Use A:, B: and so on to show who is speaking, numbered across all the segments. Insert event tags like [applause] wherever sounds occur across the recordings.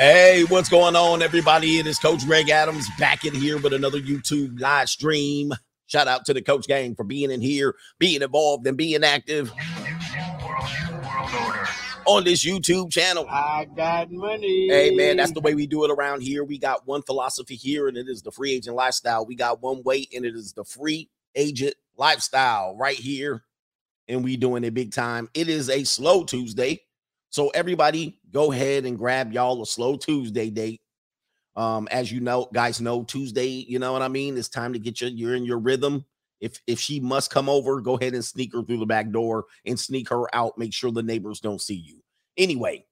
A: Hey, what's going on, everybody? It is Coach Greg Adams back in here with another YouTube live stream. Shout out to the Coach Gang for being in here, being involved, and being active on this YouTube channel.
B: I got money.
A: Hey, man, that's the way we do it around here. We got one philosophy here, and it is the free agent lifestyle. We got one way, and it is the free agent lifestyle right here. And we doing it big time. It is a slow Tuesday. So everybody, go ahead and grab y'all a slow Tuesday date. Um, as you know, guys know Tuesday, you know what I mean? It's time to get you you're in your rhythm. If if she must come over, go ahead and sneak her through the back door and sneak her out. Make sure the neighbors don't see you. Anyway,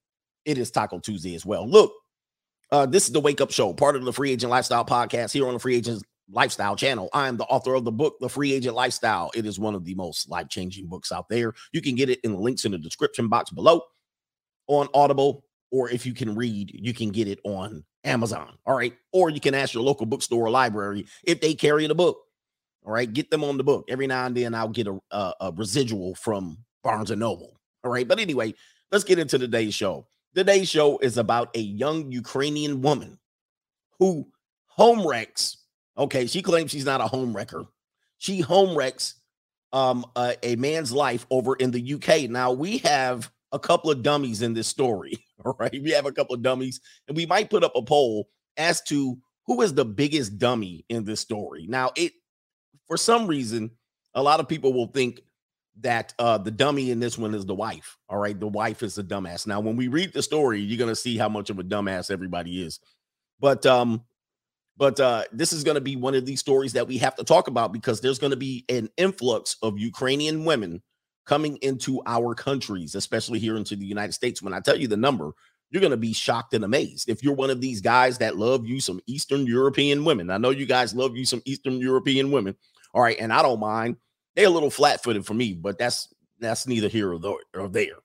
A: it is Taco Tuesday as well. Look, uh, this is the Wake Up Show, part of the Free Agent Lifestyle podcast here on the Free Agent Lifestyle channel. I am the author of the book, The Free Agent Lifestyle. It is one of the most life changing books out there. You can get it in the links in the description box below on Audible, or if you can read, you can get it on Amazon. All right. Or you can ask your local bookstore or library if they carry the book. All right. Get them on the book. Every now and then I'll get a, a, a residual from Barnes and Noble. All right. But anyway, let's get into today's show. Today's show is about a young Ukrainian woman who home wrecks. Okay. She claims she's not a home wrecker. She home wrecks um, a, a man's life over in the UK. Now we have a couple of dummies in this story. [laughs] All right. We have a couple of dummies, and we might put up a poll as to who is the biggest dummy in this story. Now, it for some reason, a lot of people will think that uh the dummy in this one is the wife. All right. The wife is a dumbass. Now, when we read the story, you're gonna see how much of a dumbass everybody is. But um, but uh, this is to be one of these stories that we have to talk about because there's to be an influx of Ukrainian women coming into our countries, especially here into the United States. When I tell you the number, you're going to be shocked and amazed. If you're one of these guys that love you some Eastern European women, I know you guys love you some Eastern European women. All right, and I don't mind. They're a little flat-footed for me, but that's that's neither here or there.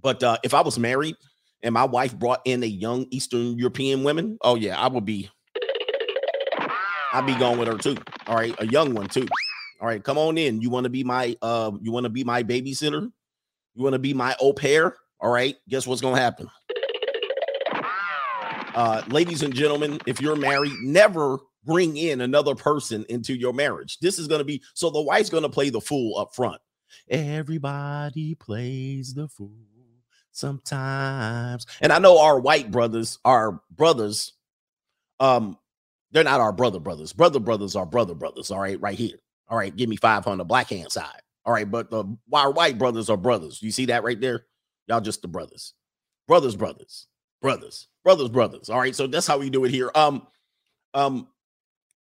A: But uh, if I was married and my wife brought in a young Eastern European woman, oh yeah, I would be. I'd be going with her too. All right, a young one too. All right, come on in. You want to be my uh you want to be my babysitter? You want to be my au pair? All right, guess what's gonna happen? Uh, ladies and gentlemen, if you're married, never bring in another person into your marriage. This is gonna be so the wife's gonna play the fool up front. Everybody plays the fool sometimes. And I know our white brothers, our brothers, um, they're not our brother brothers. Brother brothers are brother brothers. All right, right here. All right, give me five the black hand side. All right, but the our white brothers are brothers. You see that right there? Y'all just the brothers. Brothers, brothers, brothers, brothers, brothers. All right, so that's how we do it here. Um, um,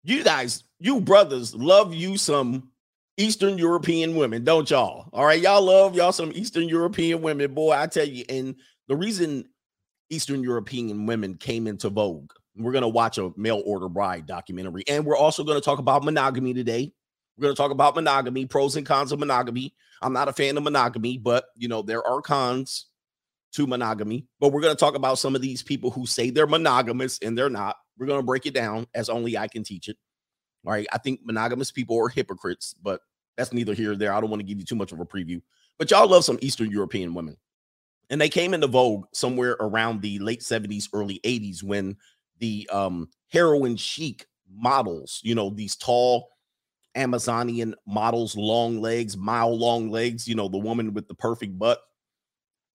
A: you guys, you brothers love you some Eastern European women, don't y'all? All right, y'all love y'all some Eastern European women, boy. I tell you, and the reason Eastern European women came into vogue, we're gonna watch a mail order bride documentary, and we're also gonna talk about monogamy today. We're going to talk about monogamy, pros and cons of monogamy. I'm not a fan of monogamy, but you know, there are cons to monogamy. But we're going to talk about some of these people who say they're monogamous and they're not. We're going to break it down as only I can teach it. All right. I think monogamous people are hypocrites, but that's neither here nor there. I don't want to give you too much of a preview. But y'all love some Eastern European women. And they came into vogue somewhere around the late 70s, early 80s when the um heroin chic models, you know, these tall, Amazonian models, long legs, mile long legs, you know, the woman with the perfect butt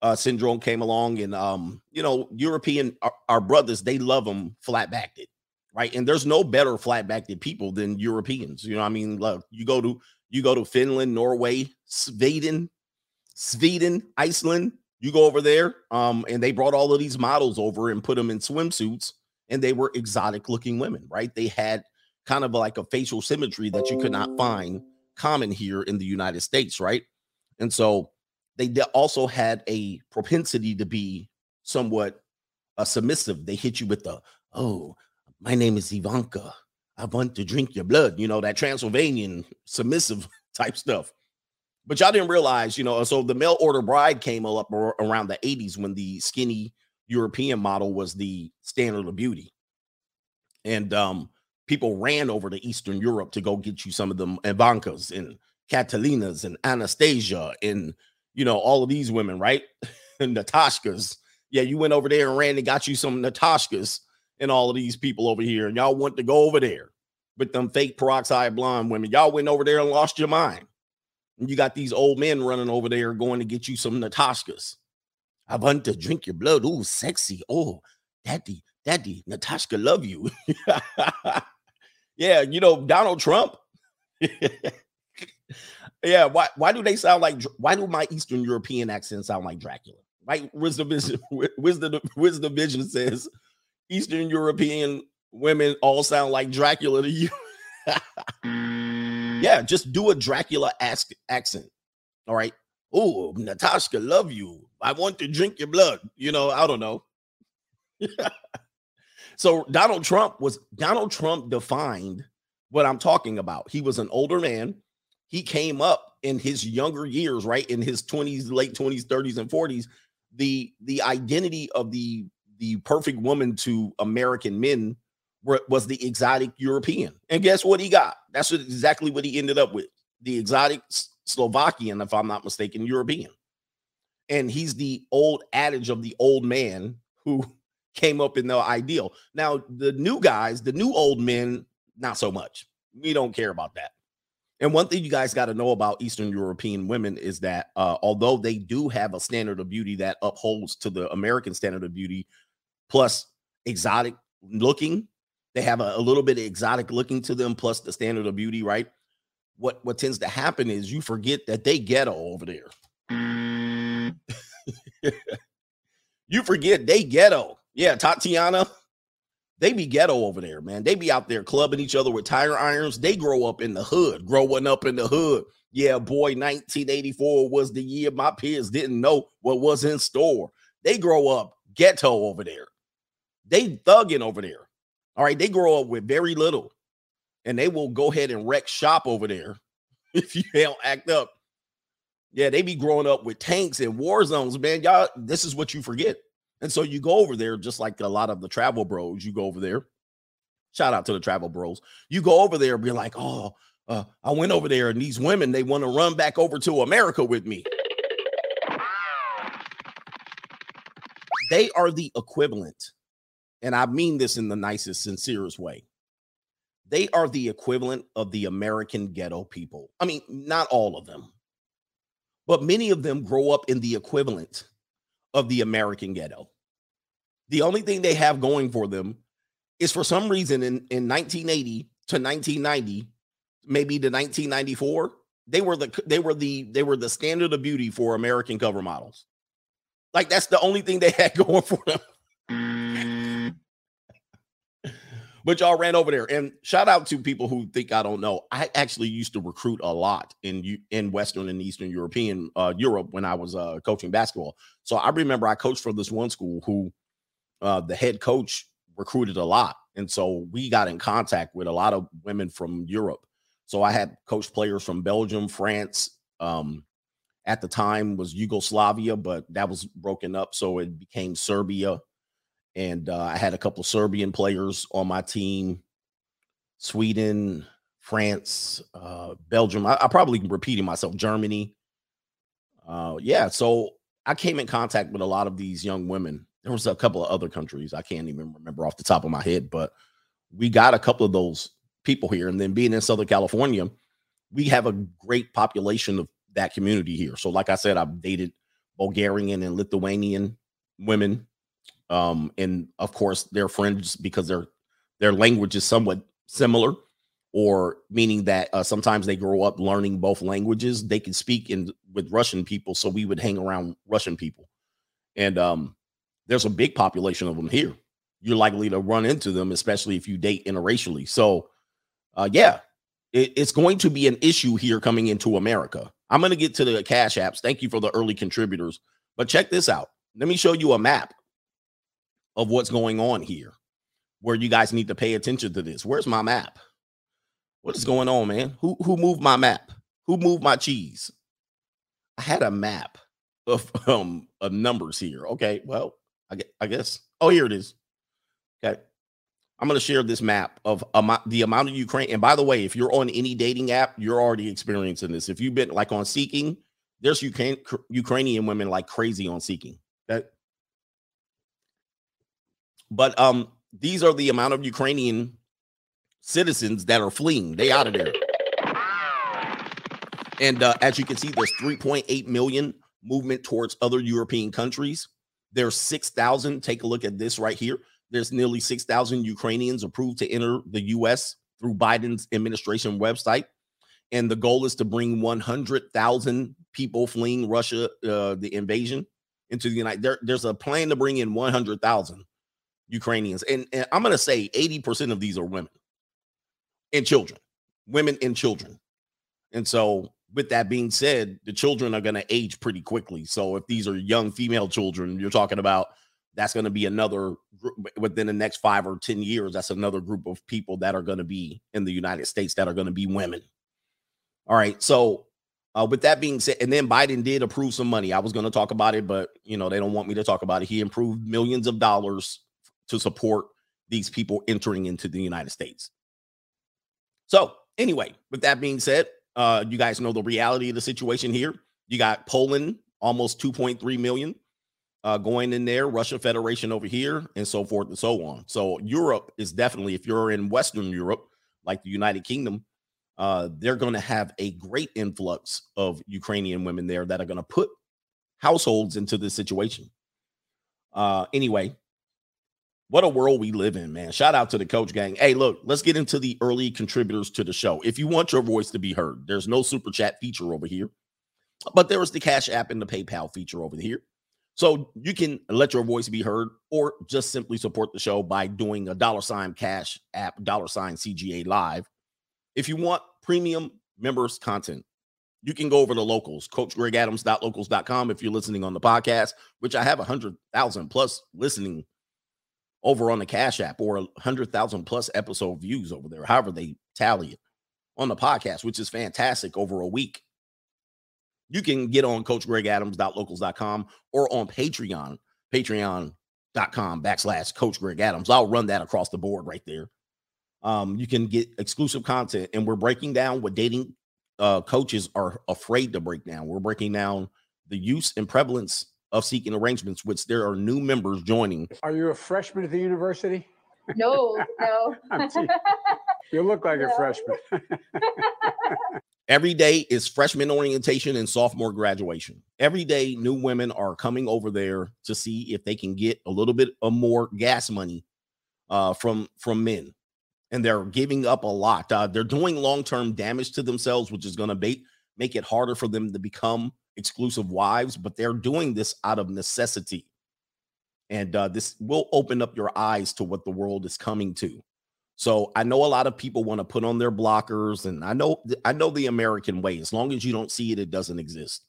A: uh, syndrome came along. And, um, you know, European, our, our brothers, they love them flat backed, right? And there's no better flat backed people than Europeans. You know, I mean, look, you go to, you go to Finland, Norway, Sweden, Sweden, Iceland, you go over there, um, and they brought all of these models over and put them in swimsuits, and they were exotic looking women, right? They had kind of like a facial symmetry that you could not find common here in the United States, right? And so they also had a propensity to be somewhat uh, submissive. They hit you with the, oh, my name is Ivanka. I want to drink your blood, you know, that Transylvanian submissive [laughs] type stuff. But y'all didn't realize, you know, so the mail order bride came up around the 80s when the skinny European model was the standard of beauty. And um, people ran over to Eastern Europe to go get you some of them Ivankas and Catalinas and Anastasia and you know all of these women, right? [laughs] and Natashkas Yeah, you went over there and ran and got you some Natashkas and all of these people over here, and y'all want to go over there with them fake peroxide blonde women. Y'all went over there and lost your mind. And you got these old men running over there going to get you some Natashkas. I want to drink your blood. Ooh, sexy. Oh, daddy, daddy, Natasha love you. [laughs] yeah, you know, Donald Trump. yeah, why why do they sound like why do my Eastern European accent sound like Dracula? Right? Wisdom vision, [laughs] wisdom, wisdom vision says Eastern European women all sound like Dracula to you. [laughs] yeah, just do a Dracula ask accent. All right. Oh, Natasha, love you. I want to drink your blood. You know, I don't know. [laughs] so Donald Trump was Donald Trump defined what I'm talking about. He was an older man. He came up in his younger years, right? In his 20s, late 20s, 30s, and 40s. The the identity of the the perfect woman to American men was the exotic European. And guess what he got? That's what, exactly what he ended up with. The exotic Slovakian, if I'm not mistaken, European. And he's the old adage of the old man who came up in the ideal. Now, the new guys, the new old men, not so much. We don't care about that. And one thing you guys got to know about Eastern European women is that uh, although they do have a standard of beauty that upholds to the American standard of beauty, plus exotic looking, they have a, a little bit of exotic looking to them, plus the standard of beauty, right? What what tends to happen is you forget that they ghetto over there. Mm. [laughs] you forget they ghetto. Yeah, Tatiana, they be ghetto over there, man. They be out there clubbing each other with tire irons. They grow up in the hood, growing up in the hood. Yeah, boy, 1984 was the year my peers didn't know what was in store. They grow up ghetto over there. They thugging over there. All right, they grow up with very little, and they will go ahead and wreck shop over there [laughs] if you don't act up. Yeah, they be growing up with tanks and war zones, man. Y'all, this is what you forget. And so you go over there, just like a lot of the travel bros, you go over there. Shout out to the travel bros. You go over there and be like, oh, uh, I went over there, and these women, they want to run back over to America with me. They are the equivalent, and I mean this in the nicest, sincerest way. They are the equivalent of the American ghetto people. I mean, not all of them, but many of them grow up in the equivalent of the American ghetto. The only thing they have going for them is for some reason in, in 1980 to 1990, maybe to 1994, they were the they were the they were the standard of beauty for American cover models. Like that's the only thing they [laughs] had going for them. But y'all ran over there. And shout out to people who think i don't know. I actually used to recruit a lot in in western and eastern european uh, europe when i was uh, coaching basketball. So i remember i coached for this one school who uh, the head coach recruited a lot. And so we got in contact with a lot of women from europe. So i had coached players from belgium france um, at the time was yugoslavia but that was broken up. So it became serbia and uh, I had a couple of Serbian players on my team, Sweden, France, uh, Belgium. I, I probably repeating myself. Germany. Uh, yeah, so I came in contact with a lot of these young women. There was a couple of other countries I can't even remember off the top of my head, but we got a couple of those people here. And then being in Southern California, we have a great population of that community here. So, like I said, I've dated Bulgarian and Lithuanian women um, and of course they're friends because their their language is somewhat similar, or meaning that uh, sometimes they grow up learning both languages. They can speak in with Russian people, so we would hang around Russian people, and um, there's a big population of them here. You're likely to run into them, especially if you date interracially. So, uh, yeah, it, it's going to be an issue here coming into America. I'm going to get to the cash apps. Thank you for the early contributors. But check this out. Let me show you a map of what's going on here where you guys need to pay attention to this. Where's my map? What is going on, man? Who who moved my map? Who moved my cheese? I had a map of [laughs] um of numbers here. Okay, well, I guess, I guess. Oh, here it is. Okay. I'm going to share this map of amount, the amount of Ukraine. And by the way, if you're on any dating app, you're already experiencing this. If you've been like on Seeking, there's Ukraine, Ukrainian women like crazy on Seeking. Okay. But um, these are the amount of Ukrainian citizens that are fleeing. They out of there. And uh, as you can see, there's 3.8 million movement towards other European countries. There's 6,000. Take a look at this right here. There's nearly 6,000 Ukrainians approved to enter the U.S. through Biden's administration website. And the goal is to bring 100,000 people fleeing Russia, uh, the invasion, into the United. There, there's a plan to bring in 100,000 Ukrainians, and, and I'm going to say 80% of these are women and children, women and children. And so with that being said, the children are going to age pretty quickly. So if these are young female children, you're talking about that's going to be another within the next five or 10 years. That's another group of people that are going to be in the United States that are going to be women. All right. So uh, with that being said, and then Biden did approve some money. I was going to talk about it, but you know, they don't want me to talk about it. He improved millions of dollars to support these people entering into the United States. So anyway, with that being said, uh, you guys know the reality of the situation here. You got Poland, almost 2.3 million uh, going in there, Russia Federation over here, and so forth and so on. So Europe is definitely, if you're in Western Europe, like the United Kingdom, uh, they're going to have a great influx of Ukrainian women there that are going to put households into this situation. Uh, anyway, what a world we live in, man. Shout out to the coach gang. Hey, look, let's get into the early contributors to the show. If you want your voice to be heard, there's no super chat feature over here, but there is the Cash App and the PayPal feature over here. So you can let your voice be heard or just simply support the show by doing a dollar sign cash app, dollar sign CGA live. If you want premium members content, you can go over to locals, coachgregadams.locals.com if you're listening on the podcast, which I have a hundred thousand plus listening over on the Cash App or 100,000 plus episode views over there, however they tally it on the podcast, which is fantastic over a week. You can get on coachgregadams.locals.com or on Patreon, patreon.com backslash Coach Greg Adams. I'll run that across the board right there. Um, you can get exclusive content, and we're breaking down what dating uh, coaches are afraid to break down. We're breaking down the use and prevalence of seeking arrangements, which there are new members joining.
B: Are you a freshman at the university?
C: No, no. [laughs]
B: you look like no. a freshman. [laughs]
A: Every day is freshman orientation and sophomore graduation. Every day, new women are coming over there to see if they can get a little bit of more gas money uh, from from men, and they're giving up a lot. Uh, they're doing long term damage to themselves, which is going to make it harder for them to become exclusive wives, but they're doing this out of necessity. And uh, this will open up your eyes to what the world is coming to. So I know a lot of people want to put on their blockers, and I know I know the American way. As long as you don't see it, it doesn't exist.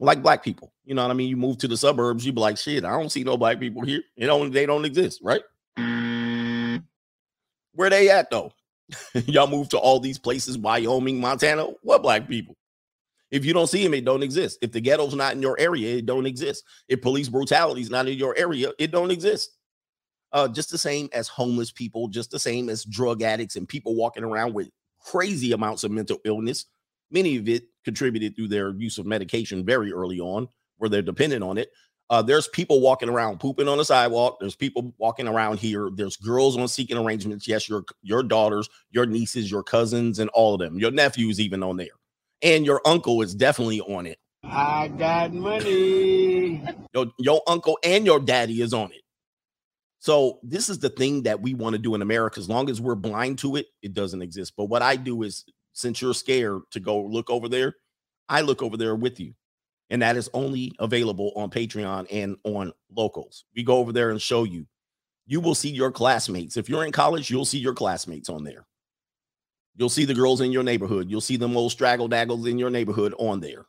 A: Like black people, you know what I mean. You move to the suburbs, you be like, "Shit, I don't see no black people here. You know, they don't exist, right?" Where they at though? [laughs] Y'all move to all these places, Wyoming, Montana. What black people? If you don't see them, it don't exist. If the ghetto's not in your area, it don't exist. If police brutality is not in your area, it don't exist. Uh, just the same as homeless people, just the same as drug addicts and people walking around with crazy amounts of mental illness. Many of it contributed through their use of medication very early on, where they're dependent on it. Uh, there's people walking around pooping on the sidewalk. There's people walking around here. There's girls on seeking arrangements. Yes, your your daughters, your nieces, your cousins, and all of them. Your nephews even on there and your uncle is definitely on it.
D: I got money.
A: Your, your uncle and your daddy is on it. So this is the thing that we want to do in America. As long as we're blind to it, it doesn't exist. But what I do is, since you're scared to go look over there, I look over there with you. And that is only available on Patreon and on locals. We go over there and show you. You will see your classmates. If you're in college, you'll see your classmates on there. You'll see the girls in your neighborhood. You'll see them old straggle daggles in your neighborhood on there,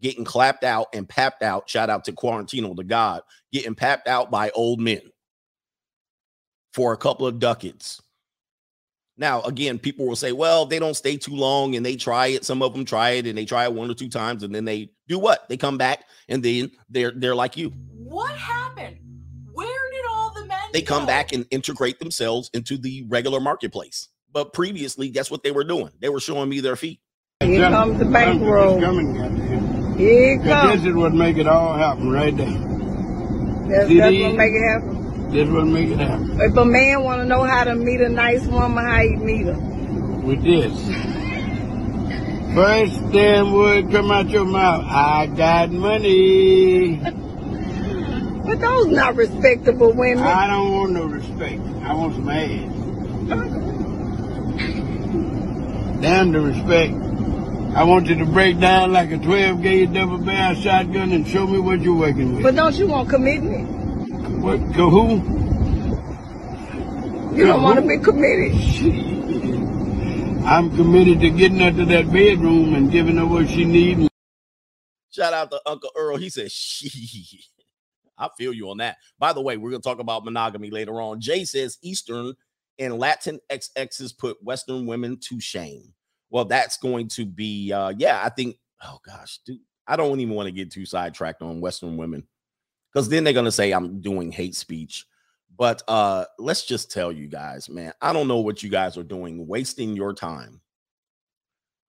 A: getting clapped out and papped out. Shout out to Quarantino, the God, getting papped out by old men for a couple of ducats. Now, again, people will say, well, they don't stay too long and they try it. Some of them try it and they try it one or two times and then they do what? They come back and then they're they're like you.
C: What happened? Where did all the men
A: They come back and integrate themselves into the regular marketplace. But previously, guess what they were doing? They were showing me their feet.
E: Here comes the bankroll. Here it comes.
D: This is what make it all happen right there.
E: That's, that's what make it happen.
D: This will make it happen.
E: If a man want to know how to meet a nice woman, how you meet her?
D: With this. First damn word come out your mouth. I got money.
E: But those not respectable women.
D: I don't want no respect. I want some ass. Damn the respect. I want you to break down like a 12 gauge double barrel shotgun and show me what you're working with.
E: But don't you want commitment?
D: What, to who?
E: You don't want to be committed. [laughs]
D: I'm committed to getting her to that bedroom and giving her what she needs.
A: Shout out to Uncle Earl. He said, "She." [laughs] I feel you on that. By the way, we're gonna talk about monogamy later on. Jay says Eastern and Latin XXs put Western women to shame. Well, that's going to be, uh, yeah. I think. Oh gosh, dude, I don't even want to get too sidetracked on Western women because then they're gonna say I'm doing hate speech. But uh, let's just tell you guys, man, I don't know what you guys are doing, wasting your time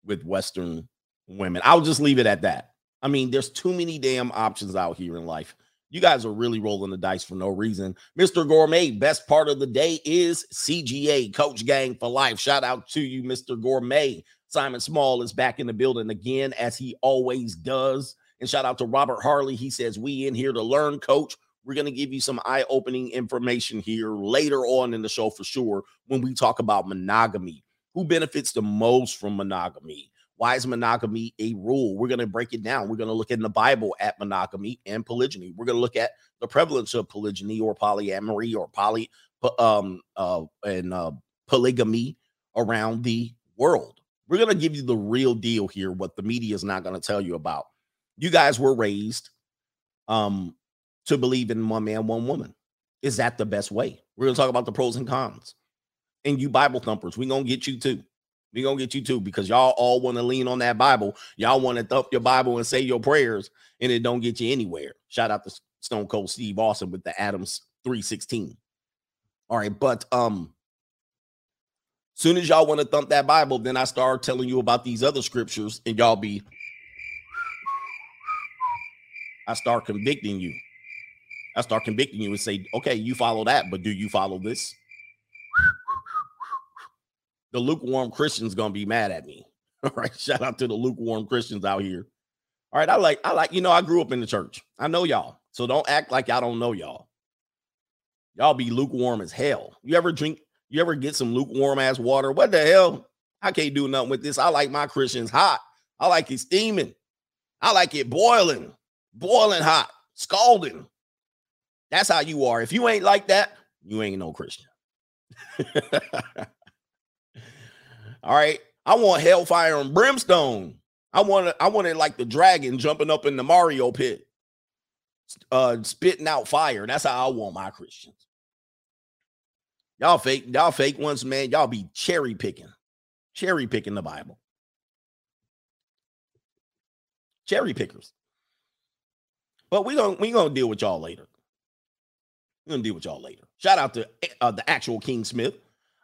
A: with Western women. I'll just leave it at that. I mean, there's too many damn options out here in life. You guys are really rolling the dice for no reason. Mr. Gourmet, best part of the day is CGA, Coach Gang for Life. Shout out to you, Mr. Gourmet. Simon Small is back in the building again, as he always does. And shout out to Robert Harley. He says, We in here to learn, coach. We're going to give you some eye opening information here later on in the show for sure when we talk about monogamy. Who benefits the most from monogamy? Why is monogamy a rule? We're going to break it down. We're going to look in the Bible at monogamy and polygyny. We're going to look at the prevalence of polygyny or polyamory or poly um uh and uh polygamy around the world. We're going to give you the real deal here what the media is not going to tell you about. You guys were raised um to believe in one man, one woman. Is that the best way? We're going to talk about the pros and cons. And you Bible thumpers, we're going to get you too. Going to get you too because y'all all want to lean on that Bible. Y'all want to thump your Bible and say your prayers, and it don't get you anywhere. Shout out to Stone Cold Steve Austin with the Adams 316. All right, but um, soon as y'all want to thump that Bible, then I start telling you about these other scriptures, and y'all be I start convicting you. I start convicting you and say, okay, you follow that, but do you follow this? The lukewarm Christians gonna be mad at me. [laughs] All right. Shout out to the lukewarm Christians out here. All right. I like, I like, you know, I grew up in the church. I know y'all. So don't act like I don't know y'all. Y'all be lukewarm as hell. You ever drink, you ever get some lukewarm ass water? What the hell? I can't do nothing with this. I like my Christians hot. I like it steaming. I like it boiling, boiling hot, scalding. That's how you are. If you ain't like that, you ain't no Christian. [laughs] All right. I want hellfire and brimstone. I want it, I want it like the dragon jumping up in the Mario pit, uh, spitting out fire. That's how I want my Christians. Y'all fake, y'all fake ones, man. Y'all be cherry picking, cherry picking the Bible. Cherry pickers. But we're gonna we gonna deal with y'all later. We're gonna deal with y'all later. Shout out to uh, the actual King Smith.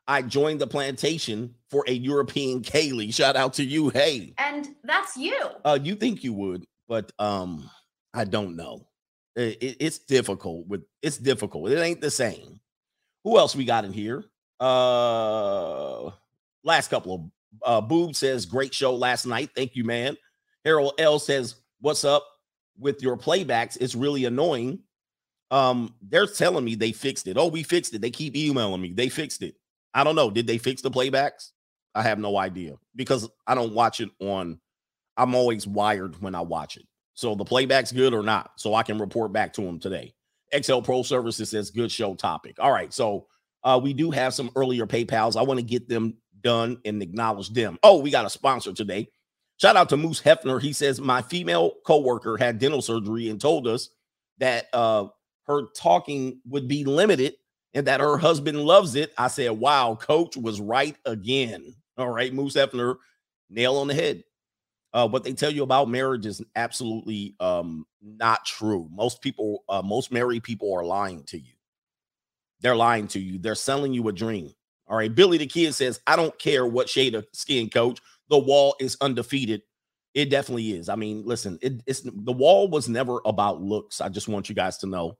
A: I joined the plantation for a European Kaylee. Shout out to you. Hey,
C: And that's you.
A: uh, you think you would, but um, I don't know. It- it- it's difficult with it's difficult. It ain't the same. Who else we got in here? Uh, last couple of uh, Boob says great show last night. Thank you, man. Harold L says what's up with your playbacks? It's really annoying. Um, they're telling me they fixed it. Oh, we fixed it. They keep emailing me. They fixed it. I don't know. Did they fix the playbacks? I have no idea because I don't watch it on. I'm always wired when I watch it. So the playback's good or not, so I can report back to them today. XL Pro Services says good show topic. All right, so uh, we do have some earlier PayPal's. I want to get them done and acknowledge them. Oh, we got a sponsor today. Shout out to Moose Hefner. He says my female coworker had dental surgery and told us that uh, her talking would be limited and that her husband loves it. I said, "Wow, Coach was right again." All right, Moose Hefner, nail on the head. Uh, what they tell you about marriage is absolutely um, not true. Most people, uh, most married people, are lying to you. They're lying to you. They're selling you a dream. All right, Billy the Kid says, "I don't care what shade of skin, Coach. The wall is undefeated." It definitely is. I mean, listen, it, it's the wall was never about looks. I just want you guys to know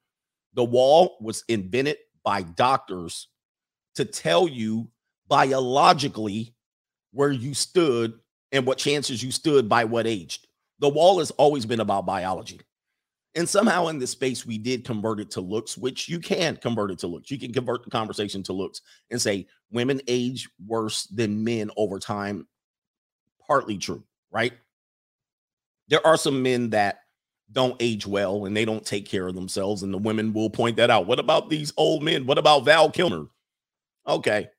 A: the wall was invented by doctors to tell you biologically where you stood and what chances you stood by what age. The wall has always been about biology. And somehow in this space, we did convert it to looks, which you can convert it to looks. You can convert the conversation to looks and say women age worse than men over time. Partly true, right? There are some men that don't age well and they don't take care of themselves, and the women will point that out. What about these old men? What about Val Kilmer? Okay.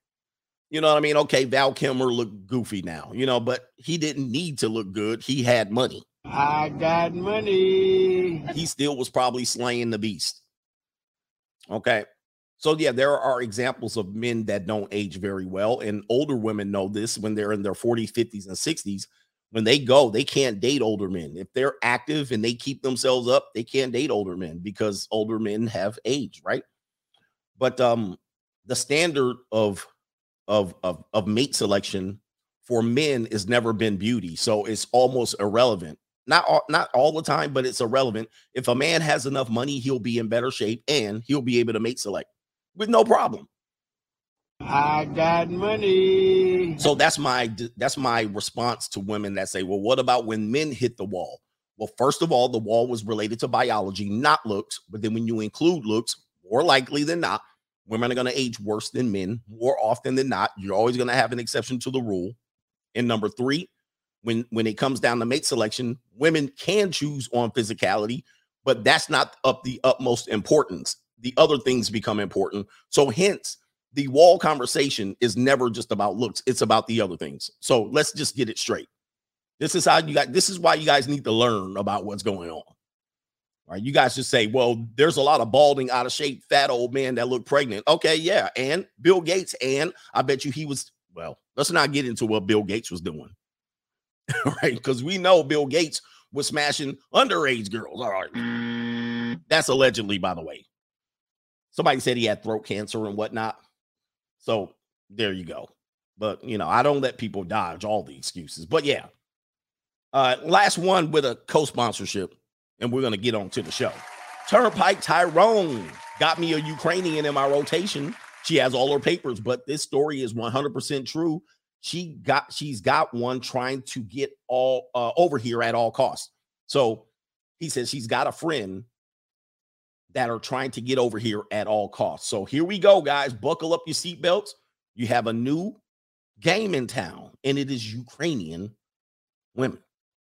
A: You know what I mean? Okay, Val Kilmer looked goofy now, you know, but he didn't need to look good. He had money.
D: I got money.
A: He still was probably slaying the beast. Okay. So, yeah, there are examples of men that don't age very well. And older women know this when they're in their 40s, 50s, and 60s. When they go, they can't date older men. If they're active and they keep themselves up, they can't date older men because older men have age, right? But um the standard of of of, of mate selection for men has never been beauty. So it's almost irrelevant not all, not all the time, but it's irrelevant. If a man has enough money, he'll be in better shape and he'll be able to mate select with no problem.
D: I got money.
A: So that's my that's my response to women that say, "Well, what about when men hit the wall?" Well, first of all, the wall was related to biology, not looks. But then when you include looks, more likely than not, women are going to age worse than men more often than not. You're always going to have an exception to the rule. And number three, when when it comes down to mate selection, women can choose on physicality, but that's not of the utmost importance. The other things become important. So hence the wall conversation is never just about looks, it's about the other things. So let's just get it straight. This is how you got this is why you guys need to learn about what's going on. All right, you guys just say, well, there's a lot of balding, out of shape, fat old men that look pregnant. Okay, yeah. And Bill Gates, and I bet you he was, well, let's not get into what Bill Gates was doing. [laughs] right? Because we know Bill Gates was smashing underage girls. All right. Mm. That's allegedly, by the way. Somebody said he had throat cancer and whatnot. So there you go. But you know, I don't let people dodge all the excuses. But yeah. Uh last one with a co-sponsorship, and we're gonna get on to the show. Turnpike Tyrone got me a Ukrainian in my rotation. She has all her papers, but this story is 100% true she got she's got one trying to get all uh, over here at all costs. So he says she's got a friend that are trying to get over here at all costs. So here we go, guys. Buckle up your seatbelts. You have a new game in town, and it is Ukrainian women.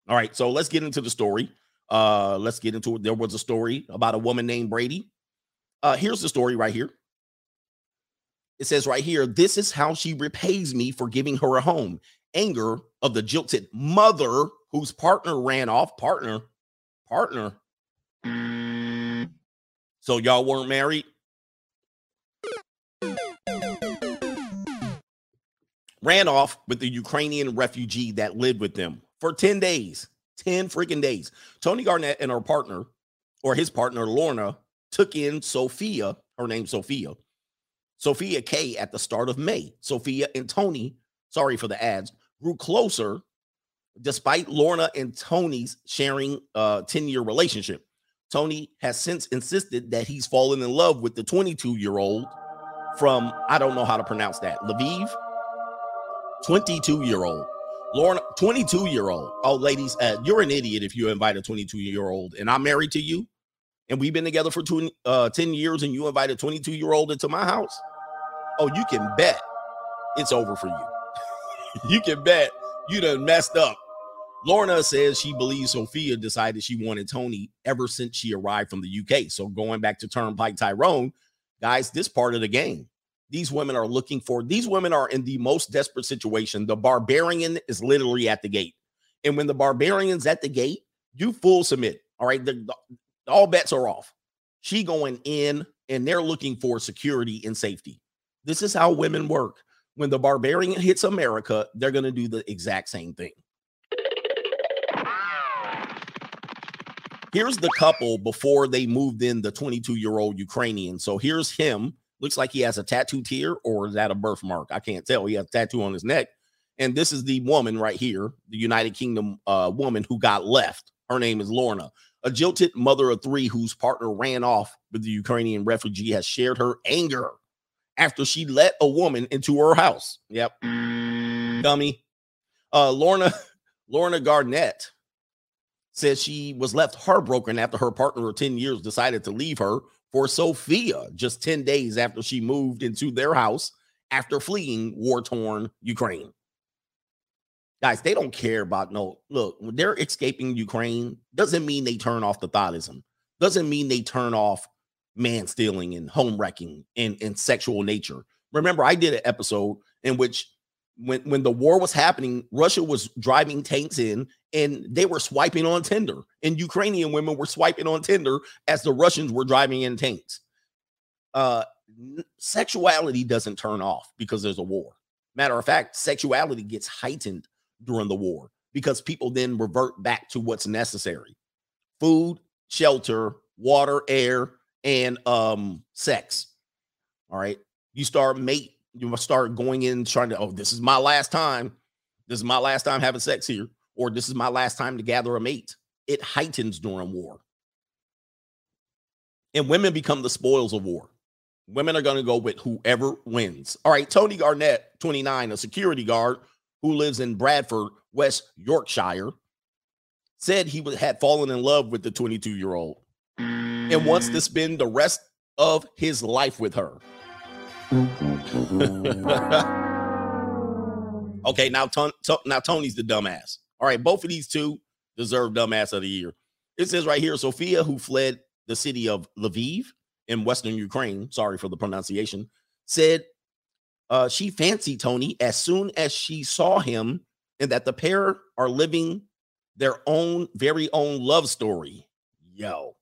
A: All right, so let's get into the story. Uh, let's get into it. There was a story about a woman named Brady. Uh, here's the story right here. It says right here, this is how she repays me for giving her a home. Anger of the jilted mother whose partner ran off. Partner, partner. So y'all weren't married? Ran off with the Ukrainian refugee that lived with them for 10 days. 10 freaking days. Tony Garnett and her partner, or his partner, Lorna, took in Sophia, her name Sophia, Sophia K at the start of May. Sophia and Tony, sorry for the ads, grew closer despite Lorna and Tony's sharing uh, a 10 year relationship. Tony has since insisted that he's fallen in love with the 22 year old from, I don't know how to pronounce that, Lviv. 22 year old. Lorna, 22 year old. Oh, ladies, uh, you're an idiot if you invite a 22 year old and I'm married to you and we've been together for two, uh, 10 years and you invite a 22 year old into my house, oh, you can bet it's over for you. [laughs] you can bet you done messed up. Lorna says she believes Sophia decided she wanted Tony ever since she arrived from the UK. So going back to Turnpike Tyrone, guys, this part of the game. These women are looking for, these women are in the most desperate situation. The barbarian is literally at the gate. And when the barbarian's at the gate, you full submit. All right. The, the, all bets are off. She going in and they're looking for security and safety. This is how women work. When the barbarian hits America, they're going to do the exact same thing. Here's the couple before they moved in the 22 year old Ukrainian. So here's him. Looks like he has a tattoo here, or is that a birthmark? I can't tell. He has a tattoo on his neck. And this is the woman right here, the United Kingdom uh, woman who got left. Her name is Lorna. A jilted mother of three whose partner ran off with the Ukrainian refugee has shared her anger after she let a woman into her house. Yep. Dummy. Uh, Lorna, [laughs] Lorna Garnett says she was left heartbroken after her partner of 10 years decided to leave her for Sophia just 10 days after she moved into their house after fleeing war torn Ukraine. Guys, they don't care about no look, when they're escaping Ukraine, doesn't mean they turn off the thoughtism, doesn't mean they turn off man stealing and home wrecking and, and sexual nature. Remember, I did an episode in which when when the war was happening, Russia was driving tanks in and they were swiping on Tinder, and Ukrainian women were swiping on Tinder as the Russians were driving in tanks. Uh, sexuality doesn't turn off because there's a war. Matter of fact, sexuality gets heightened during the war because people then revert back to what's necessary food, shelter, water, air, and um sex. All right. You start mate, you must start going in trying to, oh, this is my last time. This is my last time having sex here, or this is my last time to gather a mate. It heightens during war. And women become the spoils of war. Women are going to go with whoever wins. All right, Tony Garnett, 29, a security guard who lives in Bradford, West Yorkshire, said he had fallen in love with the 22 year old and wants to spend the rest of his life with her. [laughs] okay, now, ton, to, now Tony's the dumbass. All right, both of these two deserve dumbass of the year. It says right here Sophia, who fled the city of Lviv in western Ukraine, sorry for the pronunciation, said uh, she fancied Tony as soon as she saw him and that the pair are living their own very own love story. Yo.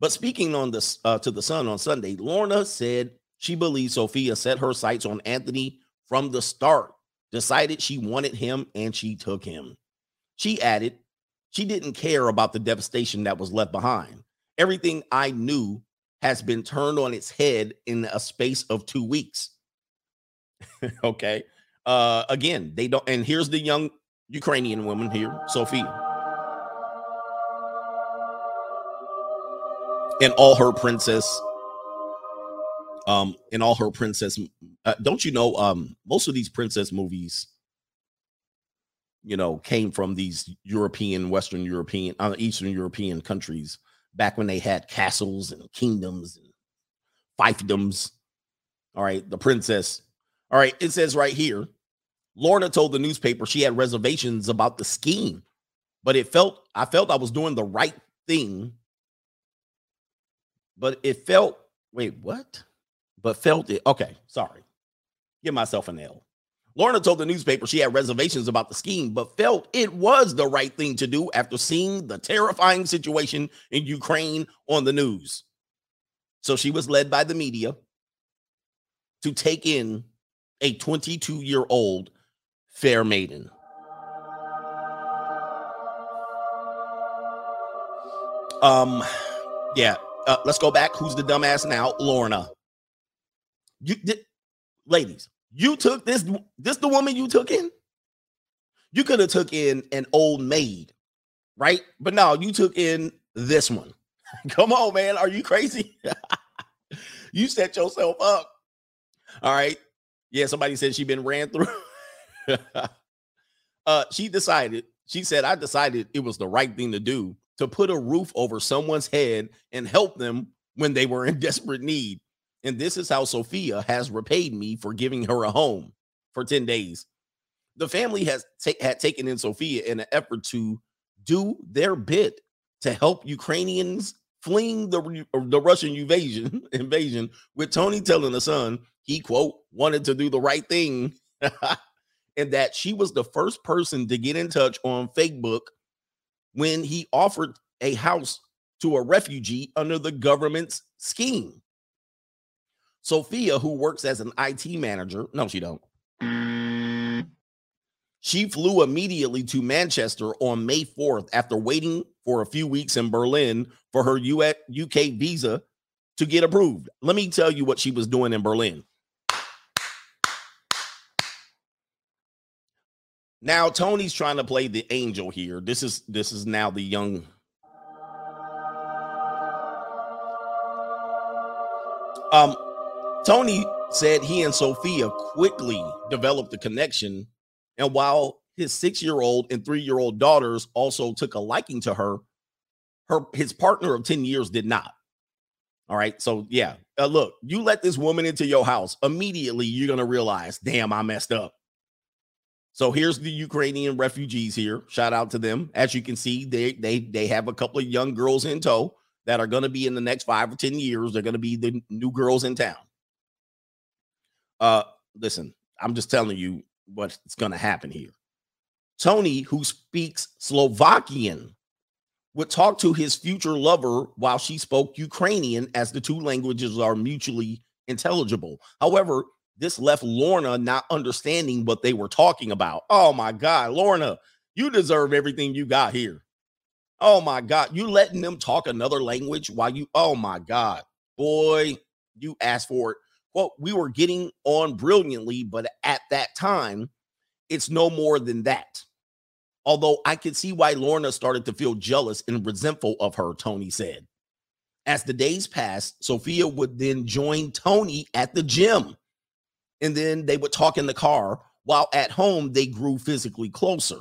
A: But speaking on this uh, to the Sun on Sunday, Lorna said she believes Sophia set her sights on Anthony from the start, decided she wanted him, and she took him. She added, she didn't care about the devastation that was left behind. Everything I knew has been turned on its head in a space of two weeks. [laughs] okay. Uh again, they don't and here's the young Ukrainian woman here, Sophia. And all her princess um in all her princess uh, don't you know um most of these princess movies you know came from these European western European uh, eastern European countries back when they had castles and kingdoms and fiefdoms all right the princess all right, it says right here Lorna told the newspaper she had reservations about the scheme, but it felt I felt I was doing the right thing. But it felt, wait, what? But felt it. Okay, sorry. Give myself an L. Lorna told the newspaper she had reservations about the scheme, but felt it was the right thing to do after seeing the terrifying situation in Ukraine on the news. So she was led by the media to take in a 22 year old fair maiden. Um, yeah. Uh, let's go back. Who's the dumbass now? Lorna. You did, ladies. You took this. This the woman you took in. You could have took in an old maid, right? But no, you took in this one. [laughs] Come on, man. Are you crazy? [laughs] you set yourself up. All right. Yeah, somebody said she been ran through. [laughs] uh, she decided, she said, I decided it was the right thing to do to put a roof over someone's head and help them when they were in desperate need. And this is how Sophia has repaid me for giving her a home for 10 days. The family has ta- had taken in Sophia in an effort to do their bit to help Ukrainians fleeing the, uh, the Russian invasion [laughs] invasion with Tony telling the Sun he quote wanted to do the right thing [laughs] and that she was the first person to get in touch on Facebook when he offered a house to a refugee under the government's scheme. Sophia, who works as an IT manager, no, she don't. She flew immediately to Manchester on May 4th after waiting for a few weeks in Berlin for her UK visa to get approved. Let me tell you what she was doing in Berlin. Now Tony's trying to play the angel here. This is this is now the young um Tony said he and Sophia quickly developed a connection, and while his six-year-old and three-year-old daughters also took a liking to her, her his partner of 10 years did not. All right. So yeah, uh, look, you let this woman into your house, immediately you're gonna realize, damn, I messed up. So here's the Ukrainian refugees here. Shout out to them. As you can see, they they they have a couple of young girls in tow that are going to be in the next five or ten years. They're going to be the new girls in town. Uh, listen, I'm just telling you what's going to happen here. Tony, who speaks Slovakian, would talk to his future lover while she spoke Ukrainian, as the two languages are mutually intelligible. However, this left Lorna not understanding what they were talking about. Oh my God, Lorna, you deserve everything you got here. Oh my God, you letting them talk another language while you, oh my God, boy, you asked for it. Well, we were getting on brilliantly, but at that time, it's no more than that. Although I could see why Lorna started to feel jealous and resentful of her, Tony said. As the days passed, Sophia would then join Tony at the gym. And then they would talk in the car, while at home, they grew physically closer.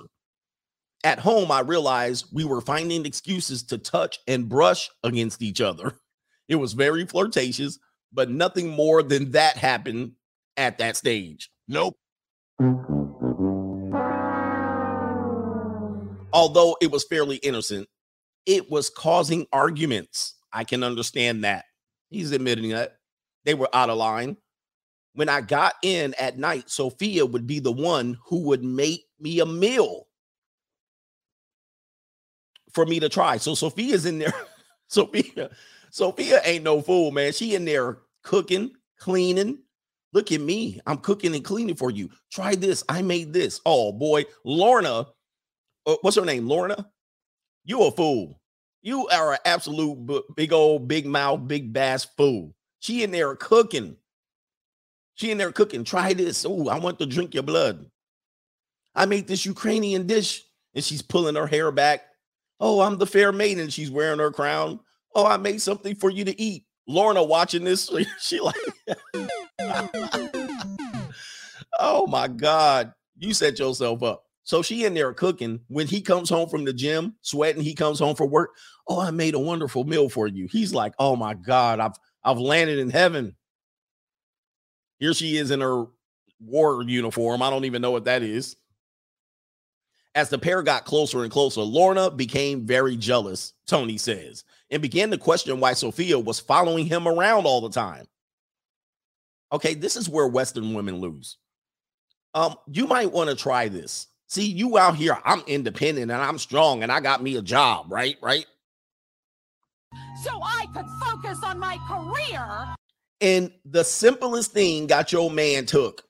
A: At home, I realized we were finding excuses to touch and brush against each other. [laughs] It was very flirtatious, but nothing more than that happened at that stage.
D: Nope.
A: Although it was fairly innocent, it was causing arguments. I can understand that. He's admitting that they were out of line. When I got in at night, Sophia would be the one who would make me a meal for me to try. So Sophia's in there. [laughs] Sophia, Sophia ain't no fool, man. She in there cooking, cleaning. Look at me. I'm cooking and cleaning for you. Try this. I made this. Oh boy, Lorna. uh, what's her name? Lorna. You a fool. You are an absolute big old big mouth, big bass fool. She in there cooking. She in there cooking. Try this. Oh, I want to drink your blood. I made this Ukrainian dish, and she's pulling her hair back. Oh, I'm the fair maiden. She's wearing her crown. Oh, I made something for you to eat. Lorna watching this, [laughs] she like, oh my God, you set yourself up. So she in there cooking. When he comes home from the gym, sweating, he comes home for work. Oh, I made a wonderful meal for you. He's like, oh my God, I've I've landed in heaven. Here she is in her war uniform. I don't even know what that is. As the pair got closer and closer, Lorna became very jealous, Tony says, and began to question why Sophia was following him around all the time. Okay, this is where Western women lose. Um, you might want to try this. See, you out here, I'm independent and I'm strong and I got me a job, right? Right?
F: so I could focus on my career.
A: And the simplest thing got your man took.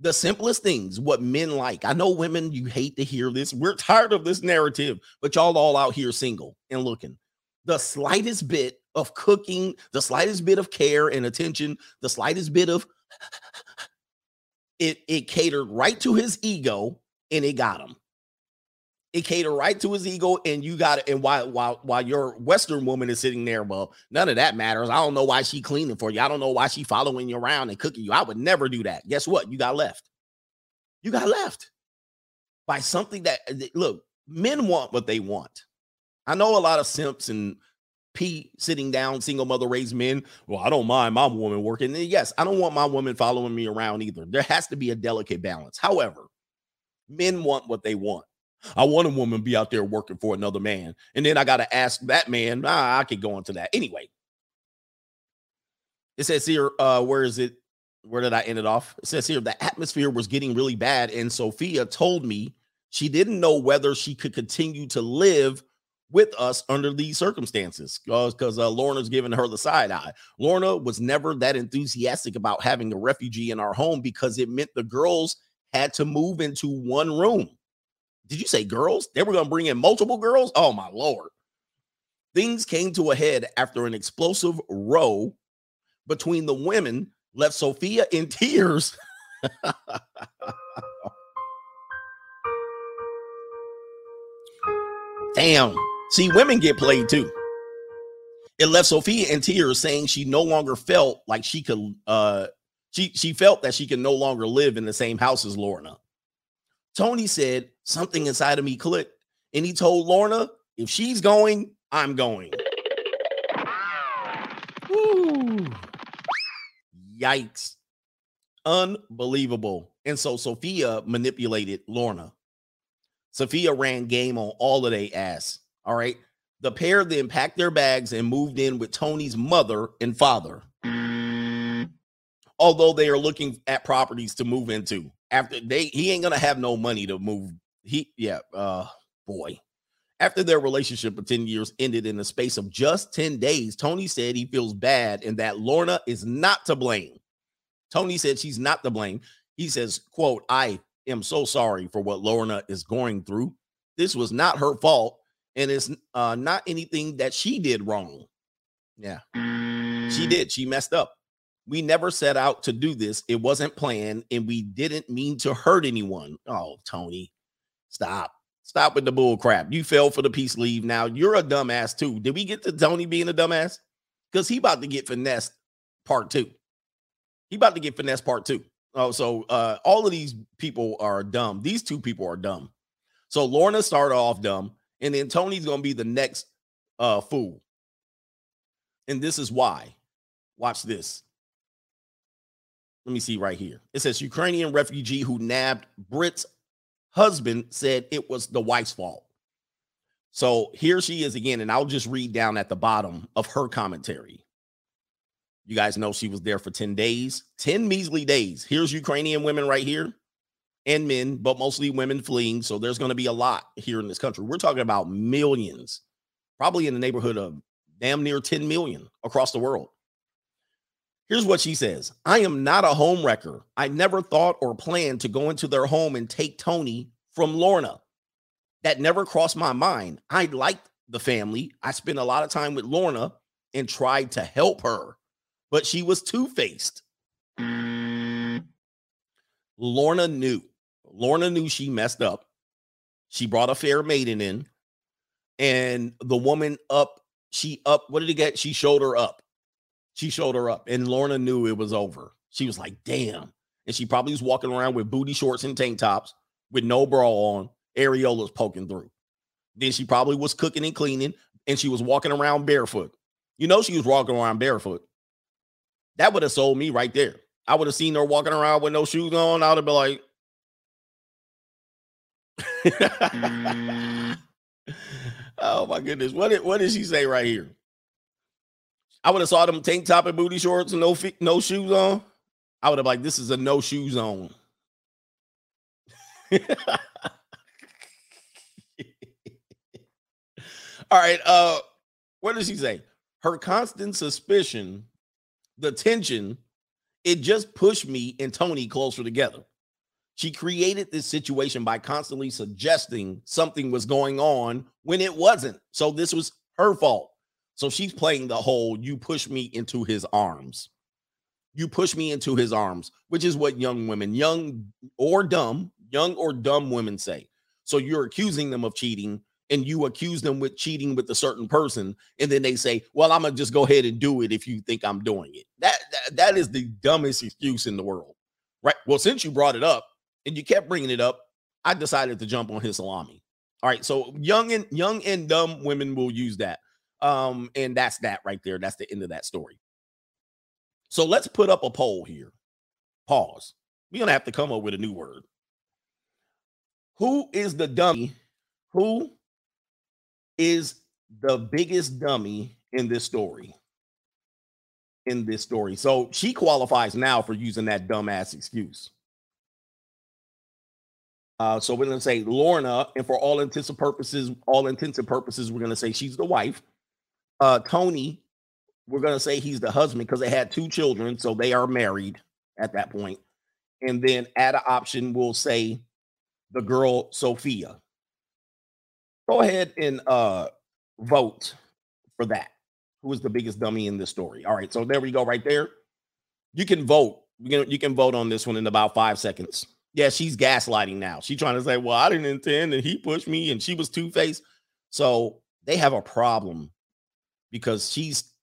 A: The simplest things, what men like. I know women, you hate to hear this. We're tired of this narrative, but y'all all out here single and looking. The slightest bit of cooking, the slightest bit of care and attention, the slightest bit of it, it catered right to his ego and it got him. It catered right to his ego, and you got it. And while while while your Western woman is sitting there, well, none of that matters. I don't know why she cleaning for you. I don't know why she following you around and cooking you. I would never do that. Guess what? You got left. You got left by something that look, men want what they want. I know a lot of simps and P sitting down, single mother raised men. Well, I don't mind my woman working. And yes, I don't want my woman following me around either. There has to be a delicate balance. However, men want what they want. I want a woman be out there working for another man. And then I got to ask that man, ah, I could go into that. Anyway, it says here, uh, where is it? Where did I end it off? It says here the atmosphere was getting really bad. And Sophia told me she didn't know whether she could continue to live with us under these circumstances because uh, Lorna's giving her the side eye. Lorna was never that enthusiastic about having a refugee in our home because it meant the girls had to move into one room. Did you say girls? They were going to bring in multiple girls? Oh, my Lord. Things came to a head after an explosive row between the women left Sophia in [laughs] tears. Damn. See, women get played too. It left Sophia in tears, saying she no longer felt like she could uh she she felt that she could no longer live in the same house as Lorna. Tony said something inside of me clicked, and he told Lorna, if she's going, I'm going. Woo. Yikes. Unbelievable. And so Sophia manipulated Lorna. Sophia ran game on all of their ass. All right. The pair then packed their bags and moved in with Tony's mother and father. Although they are looking at properties to move into. After they he ain't gonna have no money to move. He yeah, uh boy. After their relationship of 10 years ended in the space of just 10 days, Tony said he feels bad and that Lorna is not to blame. Tony said she's not to blame. He says, quote, I am so sorry for what Lorna is going through. This was not her fault and it's uh, not anything that she did wrong. Yeah, she did. She messed up. We never set out to do this. It wasn't planned and we didn't mean to hurt anyone. Oh, Tony, stop. Stop with the bull crap. You fell for the peace leave. Now you're a dumbass too. Did we get to Tony being a dumbass? Because he about to get finessed part two. He about to get finessed part two. Oh, so uh, all of these people are dumb. These two people are dumb. So Lorna started off dumb, and then Tony's gonna be the next uh fool. And this is why. Watch this. Let me see right here. It says Ukrainian refugee who nabbed Brit's husband said it was the wife's fault. So here she is again, and I'll just read down at the bottom of her commentary. You guys know she was there for 10 days, 10 measly days. Here's Ukrainian women right here and men, but mostly women fleeing. So there's going to be a lot here in this country. We're talking about millions, probably in the neighborhood of damn near 10 million across the world. Here's what she says I am not a home wrecker. I never thought or planned to go into their home and take Tony from Lorna. That never crossed my mind. I liked the family. I spent a lot of time with Lorna and tried to help her, but she was two faced. Lorna knew. Lorna knew she messed up. She brought a fair maiden in, and the woman up, she up, what did he get? She showed her up she showed her up, and Lorna knew it was over. She was like, damn. And she probably was walking around with booty shorts and tank tops with no bra on, areolas poking through. Then she probably was cooking and cleaning, and she was walking around barefoot. You know, she was walking around barefoot. That would have sold me right there. I would have seen her walking around with no shoes on. I would have been like, [laughs] oh my goodness. What did, what did she say right here? I would have saw them tank top and booty shorts and no feet, no shoes on. I would have like, this is a no shoes [laughs] on. All right. Uh, what does she say? Her constant suspicion, the tension, it just pushed me and Tony closer together. She created this situation by constantly suggesting something was going on when it wasn't. So this was her fault. So she's playing the whole you push me into his arms. You push me into his arms, which is what young women, young or dumb, young or dumb women say. So you're accusing them of cheating and you accuse them with cheating with a certain person and then they say, "Well, I'm going to just go ahead and do it if you think I'm doing it." That, that that is the dumbest excuse in the world. Right? Well, since you brought it up and you kept bringing it up, I decided to jump on his salami. All right, so young and young and dumb women will use that. Um, and that's that right there. That's the end of that story. So let's put up a poll here. Pause. We're gonna have to come up with a new word. Who is the dummy? Who is the biggest dummy in this story? In this story. So she qualifies now for using that dumbass excuse. Uh, so we're gonna say Lorna, and for all intents and purposes, all intents and purposes, we're gonna say she's the wife uh, Tony, we're going to say he's the husband because they had two children, so they are married at that point. And then add an option, we'll say the girl Sophia. Go ahead and uh, vote for that. Who is the biggest dummy in this story? All right, so there we go, right there. You can vote. You can you can vote on this one in about five seconds. Yeah, she's gaslighting now. She's trying to say, "Well, I didn't intend, and he pushed me, and she was two faced." So they have a problem because she's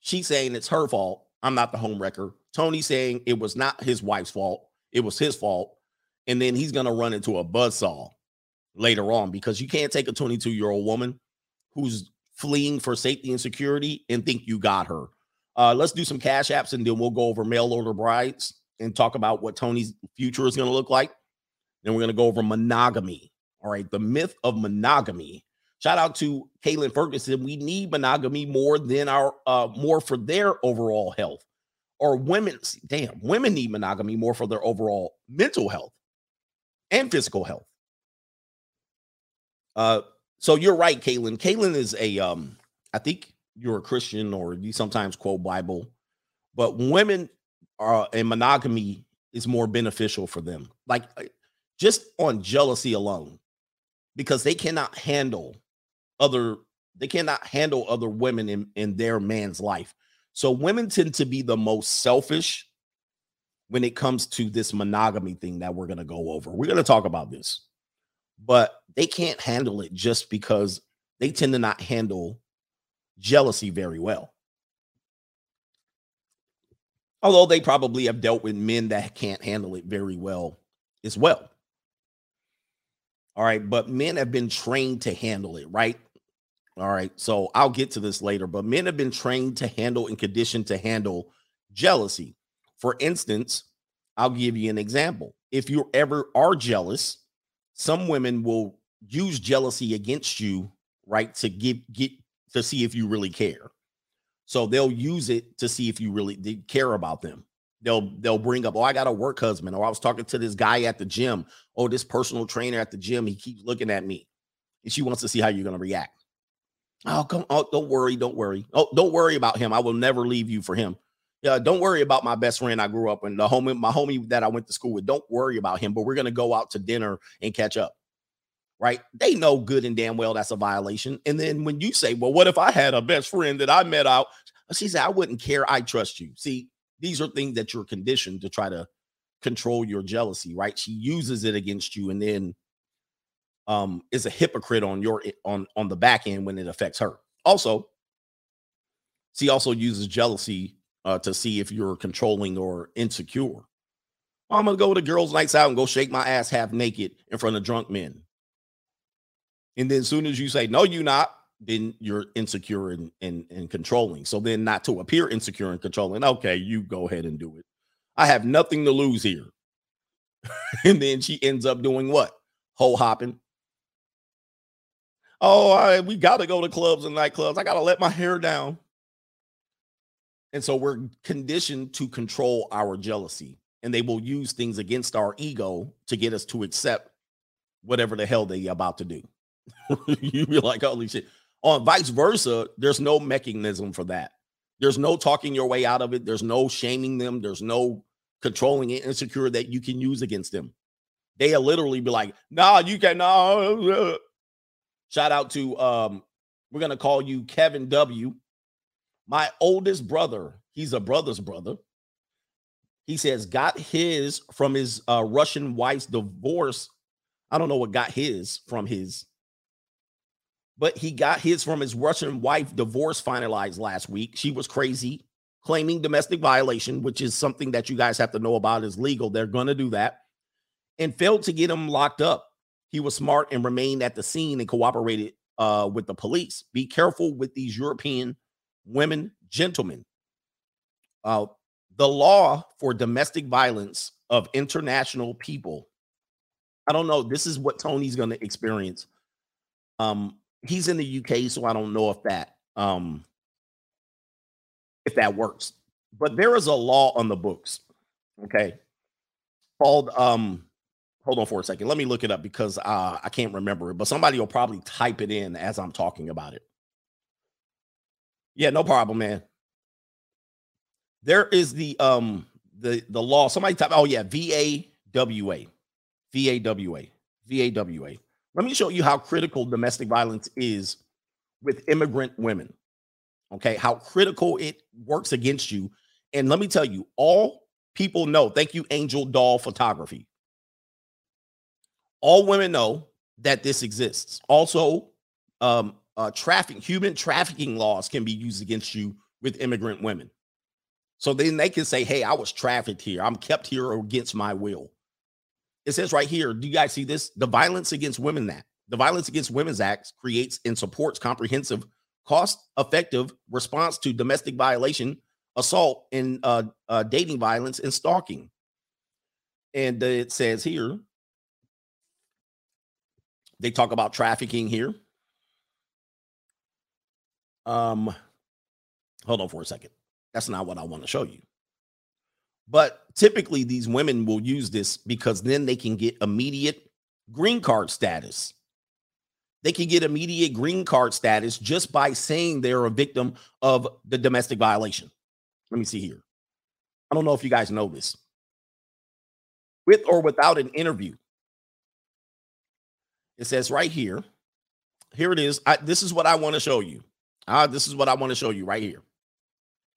A: she's saying it's her fault. I'm not the home wrecker. Tony saying it was not his wife's fault. It was his fault. And then he's gonna run into a buzzsaw later on because you can't take a 22 year old woman who's fleeing for safety and security and think you got her. Uh, let's do some cash apps and then we'll go over mail order brides and talk about what Tony's future is going to look like. Then we're going to go over monogamy. All right, the myth of monogamy. Shout out to Caitlin Ferguson. We need monogamy more than our uh more for their overall health. Or women, damn, women need monogamy more for their overall mental health and physical health. Uh, so you're right, Caitlin. Caitlin is a um, I think you're a Christian or you sometimes quote Bible, but women and monogamy is more beneficial for them. Like uh, just on jealousy alone, because they cannot handle other, they cannot handle other women in, in their man's life. So women tend to be the most selfish when it comes to this monogamy thing that we're going to go over. We're going to talk about this, but they can't handle it just because they tend to not handle jealousy very well. Although they probably have dealt with men that can't handle it very well as well. All right, but men have been trained to handle it, right? All right, so I'll get to this later, but men have been trained to handle and conditioned to handle jealousy. For instance, I'll give you an example. If you ever are jealous, some women will use jealousy against you, right? To give get to see if you really care. So they'll use it to see if you really did care about them. They'll they'll bring up, oh, I got a work husband, or I was talking to this guy at the gym, oh, this personal trainer at the gym, he keeps looking at me, and she wants to see how you're gonna react. Oh, come, oh, don't worry, don't worry. Oh, don't worry about him. I will never leave you for him. Yeah, don't worry about my best friend I grew up with, the homie, my homie that I went to school with. Don't worry about him, but we're gonna go out to dinner and catch up. Right? They know good and damn well that's a violation. And then when you say, Well, what if I had a best friend that I met out? She said, I wouldn't care. I trust you. See, these are things that you're conditioned to try to control your jealousy, right? She uses it against you and then um is a hypocrite on your on on the back end when it affects her. Also, she also uses jealousy uh, to see if you're controlling or insecure. I'm gonna go to girls' nights out and go shake my ass half naked in front of drunk men. And then as soon as you say, no, you're not, then you're insecure and, and, and controlling. So then not to appear insecure and controlling, okay, you go ahead and do it. I have nothing to lose here. [laughs] and then she ends up doing what? Hole hopping. Oh, we got to go to clubs and nightclubs. I got to let my hair down. And so we're conditioned to control our jealousy, and they will use things against our ego to get us to accept whatever the hell they're about to do. [laughs] you be like, holy shit. On vice versa, there's no mechanism for that. There's no talking your way out of it. There's no shaming them. There's no controlling it insecure that you can use against them. They'll literally be like, nah, you can nah. [laughs] Shout out to um, we're gonna call you Kevin W. My oldest brother, he's a brother's brother. He says, got his from his uh, Russian wife's divorce. I don't know what got his from his but he got his from his Russian wife divorce finalized last week. She was crazy, claiming domestic violation, which is something that you guys have to know about is legal. They're going to do that, and failed to get him locked up. He was smart and remained at the scene and cooperated uh, with the police. Be careful with these European women, gentlemen. Uh, the law for domestic violence of international people. I don't know. This is what Tony's going to experience. Um, he's in the UK, so I don't know if that um if that works. But there is a law on the books, okay, called um hold on for a second. Let me look it up because uh I can't remember it, but somebody will probably type it in as I'm talking about it. Yeah, no problem, man. There is the um the the law. Somebody type, oh yeah, VAWA. VAWA. VAWA. Let me show you how critical domestic violence is with immigrant women. Okay, how critical it works against you. And let me tell you, all people know, thank you, Angel Doll Photography. All women know that this exists. Also, um, uh, traffic human trafficking laws can be used against you with immigrant women. So then they can say, "Hey, I was trafficked here. I'm kept here against my will." It says right here. Do you guys see this? The Violence Against Women Act. The Violence Against Women's Act creates and supports comprehensive, cost-effective response to domestic violation, assault, and uh, uh, dating violence and stalking. And it says here they talk about trafficking here. Um, hold on for a second. That's not what I want to show you. But typically, these women will use this because then they can get immediate green card status. They can get immediate green card status just by saying they're a victim of the domestic violation. Let me see here. I don't know if you guys know this. With or without an interview, it says right here. Here it is. I, this is what I want to show you. Uh, this is what I want to show you right here.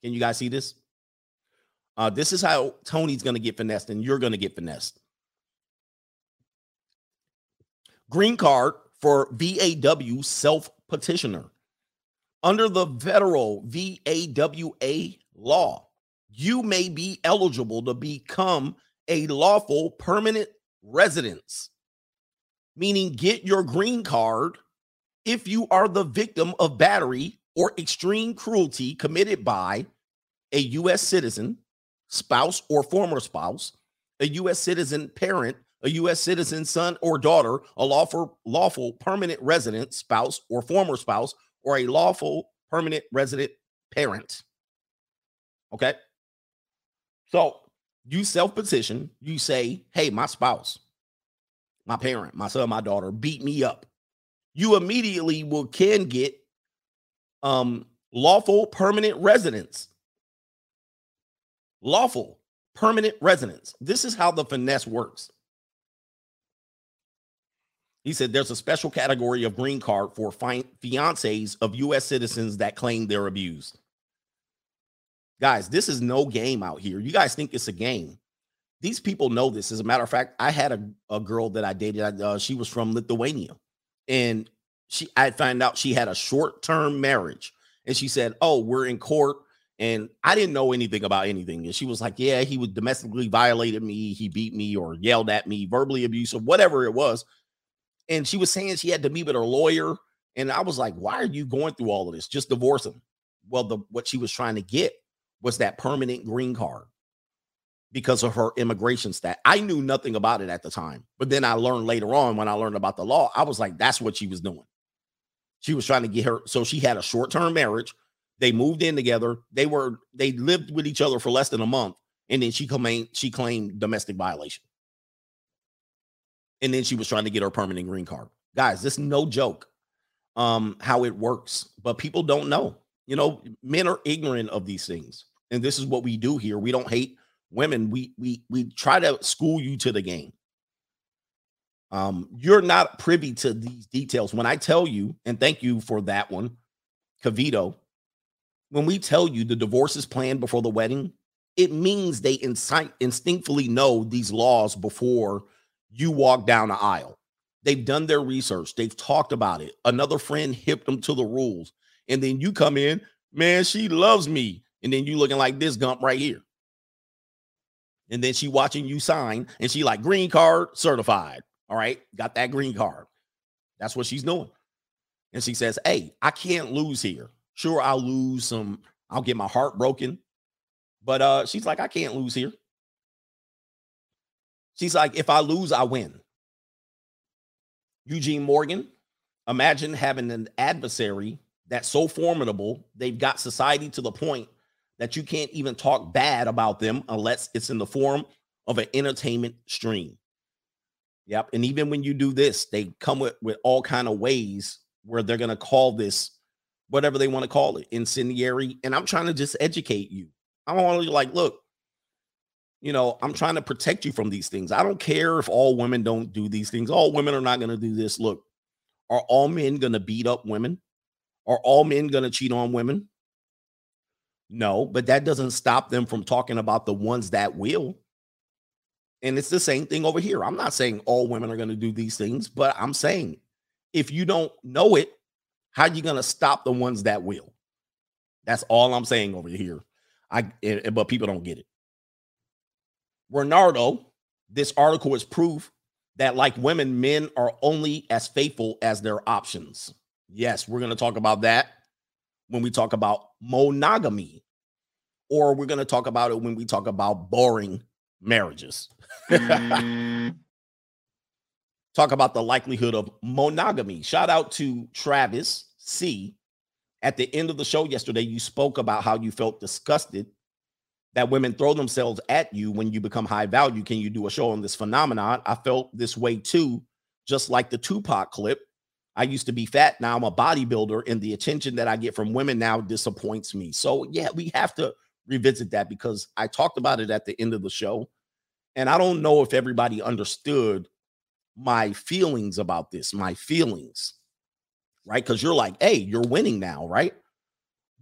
A: Can you guys see this? Uh, this is how Tony's going to get finessed, and you're going to get finessed. Green card for VAWA self petitioner. Under the federal VAWA law, you may be eligible to become a lawful permanent residence meaning get your green card if you are the victim of battery or extreme cruelty committed by a U.S. citizen, spouse, or former spouse, a U.S. citizen parent, a U.S. citizen son or daughter, a lawful, lawful permanent resident spouse or former spouse, or a lawful permanent resident parent. Okay. So you self petition, you say, hey, my spouse, my parent, my son, my daughter beat me up, you immediately will can get um lawful permanent residence. Lawful permanent residence. This is how the finesse works. He said there's a special category of green card for fi- fiancés of US citizens that claim they're abused. Guys, this is no game out here. You guys think it's a game these people know this. As a matter of fact, I had a, a girl that I dated. Uh, she was from Lithuania, and she I found out she had a short term marriage, and she said, "Oh, we're in court." And I didn't know anything about anything. And she was like, Yeah, he was domestically violated me. He beat me or yelled at me, verbally abusive, whatever it was. And she was saying she had to meet with her lawyer. And I was like, Why are you going through all of this? Just divorce him. Well, the what she was trying to get was that permanent green card because of her immigration stat. I knew nothing about it at the time, but then I learned later on when I learned about the law, I was like, that's what she was doing. She was trying to get her. So she had a short term marriage. They moved in together. They were they lived with each other for less than a month, and then she claimed she claimed domestic violation. And then she was trying to get her permanent green card. Guys, this is no joke. Um, how it works, but people don't know. You know, men are ignorant of these things, and this is what we do here. We don't hate women, we we we try to school you to the game. Um, you're not privy to these details. When I tell you, and thank you for that one, Cavito, when we tell you the divorce is planned before the wedding, it means they incite, instinctively know these laws before you walk down the aisle. They've done their research, they've talked about it. Another friend hipped them to the rules. And then you come in, man, she loves me. And then you looking like this gump right here and then she watching you sign and she like green card certified all right got that green card that's what she's doing and she says hey i can't lose here sure i'll lose some i'll get my heart broken but uh she's like i can't lose here she's like if i lose i win eugene morgan imagine having an adversary that's so formidable they've got society to the point that you can't even talk bad about them unless it's in the form of an entertainment stream. Yep. And even when you do this, they come with, with all kind of ways where they're going to call this whatever they want to call it, incendiary. And I'm trying to just educate you. I'm only like, look, you know, I'm trying to protect you from these things. I don't care if all women don't do these things. All women are not going to do this. Look, are all men going to beat up women? Are all men going to cheat on women? No, but that doesn't stop them from talking about the ones that will. And it's the same thing over here. I'm not saying all women are going to do these things, but I'm saying if you don't know it, How you gonna stop the ones that will? That's all I'm saying over here. I but people don't get it. Renardo, this article is proof that like women, men are only as faithful as their options. Yes, we're gonna talk about that when we talk about monogamy, or we're gonna talk about it when we talk about boring marriages. Mm. Talk about the likelihood of monogamy. Shout out to Travis C. At the end of the show yesterday, you spoke about how you felt disgusted that women throw themselves at you when you become high value. Can you do a show on this phenomenon? I felt this way too, just like the Tupac clip. I used to be fat. Now I'm a bodybuilder, and the attention that I get from women now disappoints me. So, yeah, we have to revisit that because I talked about it at the end of the show. And I don't know if everybody understood my feelings about this, my feelings, right? Because you're like, hey, you're winning now, right?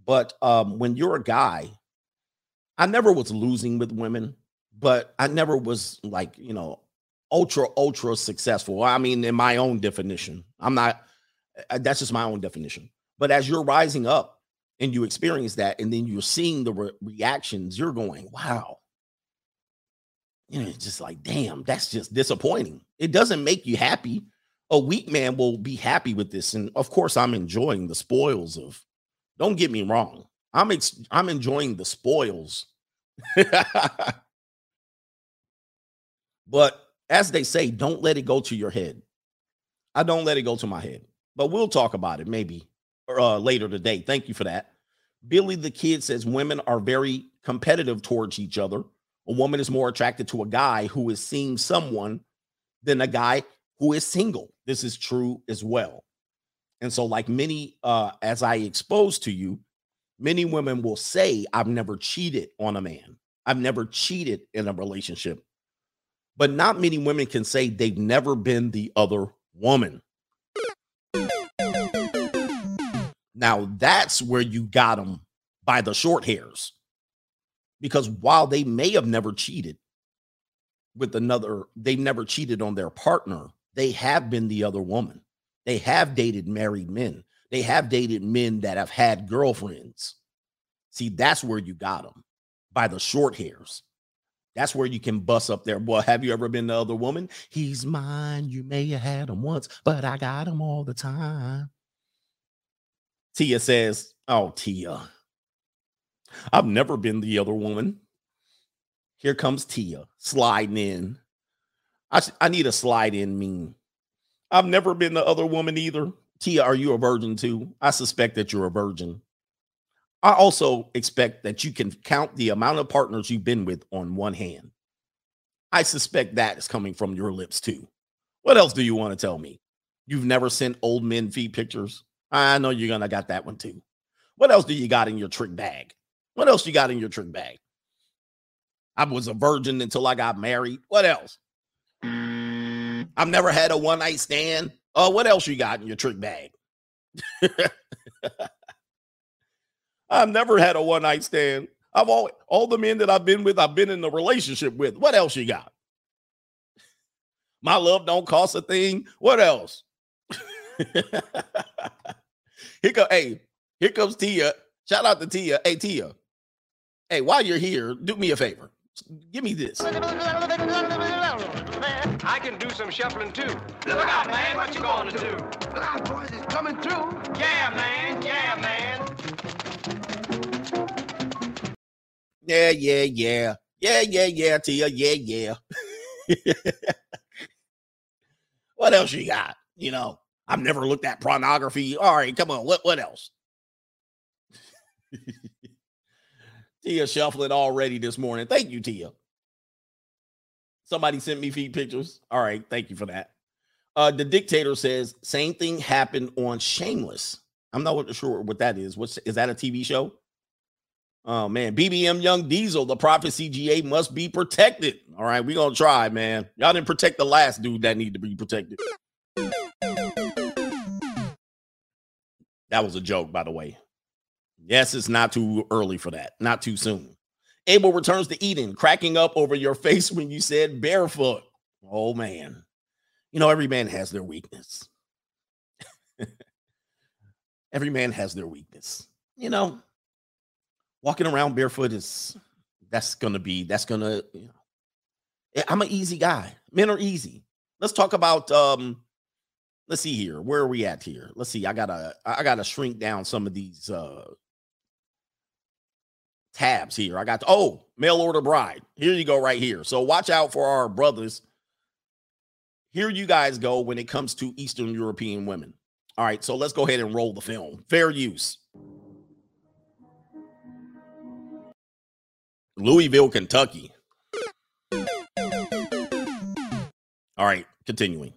A: But um, when you're a guy, I never was losing with women, but I never was like, you know, ultra, ultra successful. I mean, in my own definition, I'm not, uh, that's just my own definition. But as you're rising up and you experience that, and then you're seeing the re- reactions, you're going, wow, you know, it's just like, damn, that's just disappointing. It doesn't make you happy. A weak man will be happy with this. And of course, I'm enjoying the spoils of, don't get me wrong. I'm ex- I'm enjoying the spoils. [laughs] but as they say, don't let it go to your head. I don't let it go to my head. But we'll talk about it maybe uh, later today. Thank you for that. Billy the kid says women are very competitive towards each other a woman is more attracted to a guy who is seeing someone than a guy who is single. This is true as well. And so, like many, uh, as I expose to you, many women will say, I've never cheated on a man, I've never cheated in a relationship. But not many women can say they've never been the other woman. Now, that's where you got them by the short hairs because while they may have never cheated with another, they've never cheated on their partner, they have been the other woman. They have dated married men. They have dated men that have had girlfriends. See, that's where you got them by the short hairs. That's where you can bust up there. Well, have you ever been the other woman? He's mine. You may have had him once, but I got him all the time. Tia says, Oh, Tia, I've never been the other woman. Here comes Tia sliding in. I, I need a slide in meme. I've never been the other woman either. Tia, are you a virgin too? I suspect that you're a virgin. I also expect that you can count the amount of partners you've been with on one hand. I suspect that is coming from your lips too. What else do you want to tell me? You've never sent old men feed pictures? I know you're gonna got that one too. What else do you got in your trick bag? What else you got in your trick bag? I was a virgin until I got married. What else? Mm. I've never had a one night stand. Oh, what else you got in your trick bag? [laughs] I've never had a one night stand. I've all all the men that I've been with, I've been in a relationship with. What else you got? My love don't cost a thing. What else? [laughs] here go, hey, here comes Tia. Shout out to Tia. Hey, Tia. Hey, while you're here, do me a favor. Give me this.
G: I can do some shuffling too. Look out, man. What you going to do? Look out, boys. It's coming through. Yeah, man. Yeah, man.
A: Yeah, yeah, yeah. Yeah, yeah, yeah, Tia. Yeah, yeah. [laughs] what else you got? You know, I've never looked at pornography. All right, come on. What what else? [laughs] Tia shuffling already this morning. Thank you, Tia. Somebody sent me feed pictures. All right, thank you for that. Uh, the dictator says same thing happened on Shameless. I'm not sure what that is. What's is that a TV show? Oh man, BBM Young Diesel, the prophet CGA must be protected. All right, we gonna try, man. Y'all didn't protect the last dude that need to be protected. That was a joke, by the way. Yes, it's not too early for that. Not too soon. Abel returns to Eden, cracking up over your [laughs] face when you said barefoot. Oh man. You know, every man has their weakness. [laughs] every man has their weakness. You know, walking around barefoot is that's gonna be that's gonna. You know, eh, I'm an easy guy. Men are easy. Let's talk about um. Let's see here. Where are we at here? Let's see. I gotta I gotta shrink down some of these uh tabs here. I got oh mail order bride. Here you go right here. So watch out for our brothers. Here you guys go when it comes to Eastern European women. All right, so let's go ahead and roll the film. Fair use. Louisville, Kentucky. All right, continuing.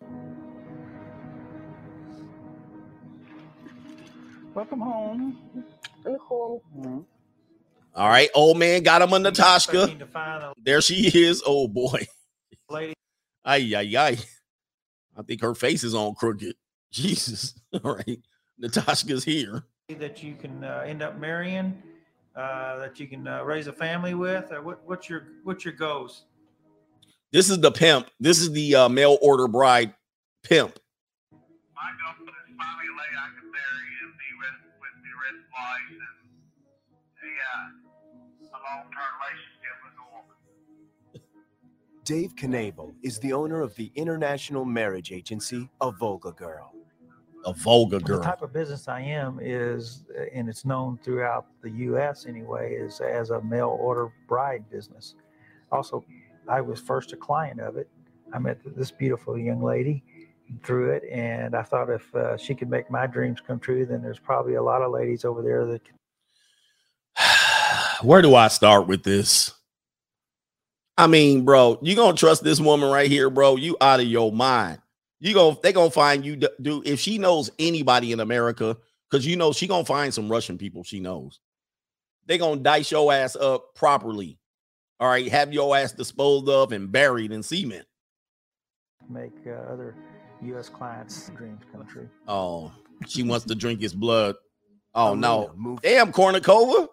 H: Welcome home.
E: And home. Mm-hmm.
A: All right, old man got him a Natasha.
H: Expecting to find a
A: There she is. Oh boy. [laughs]
H: lady
A: Ay, ay, ay. I think her face is on crooked. Jesus. [laughs] All right. Natasha's here.
H: that you can uh, end up marrying, uh, that you can uh, raise a family with. Or what, what's your what's your goals?
A: This is the pimp. This is the uh, mail order bride pimp.
G: My goal is finally a lady I can marry and be with, with the rest of life and a, uh, long-term relationship with a woman.
I: Dave Knable is the owner of the international marriage agency, A Volga Girl.
A: A
H: Volga
A: Girl.
H: The type of business I am is, and it's known throughout the U.S. anyway, is as a mail order bride business. Also, I was first a client of it. I met this beautiful young lady through it, and I thought if uh, she could make my dreams come true, then there's probably a lot of ladies over there that
A: Where do I start with this? I mean, bro, you gonna trust this woman right here, bro? You out of your mind. You gonna they gonna find you, d- dude. If she knows anybody in America, because you know she gonna find some Russian people she knows. They gonna dice your ass up properly. All right, have your ass disposed of and buried in cement.
H: make uh, other U.S. clients' dreams come true.
A: Oh, she wants to drink his blood. Oh
I: Alona
A: no, damn Kournikova.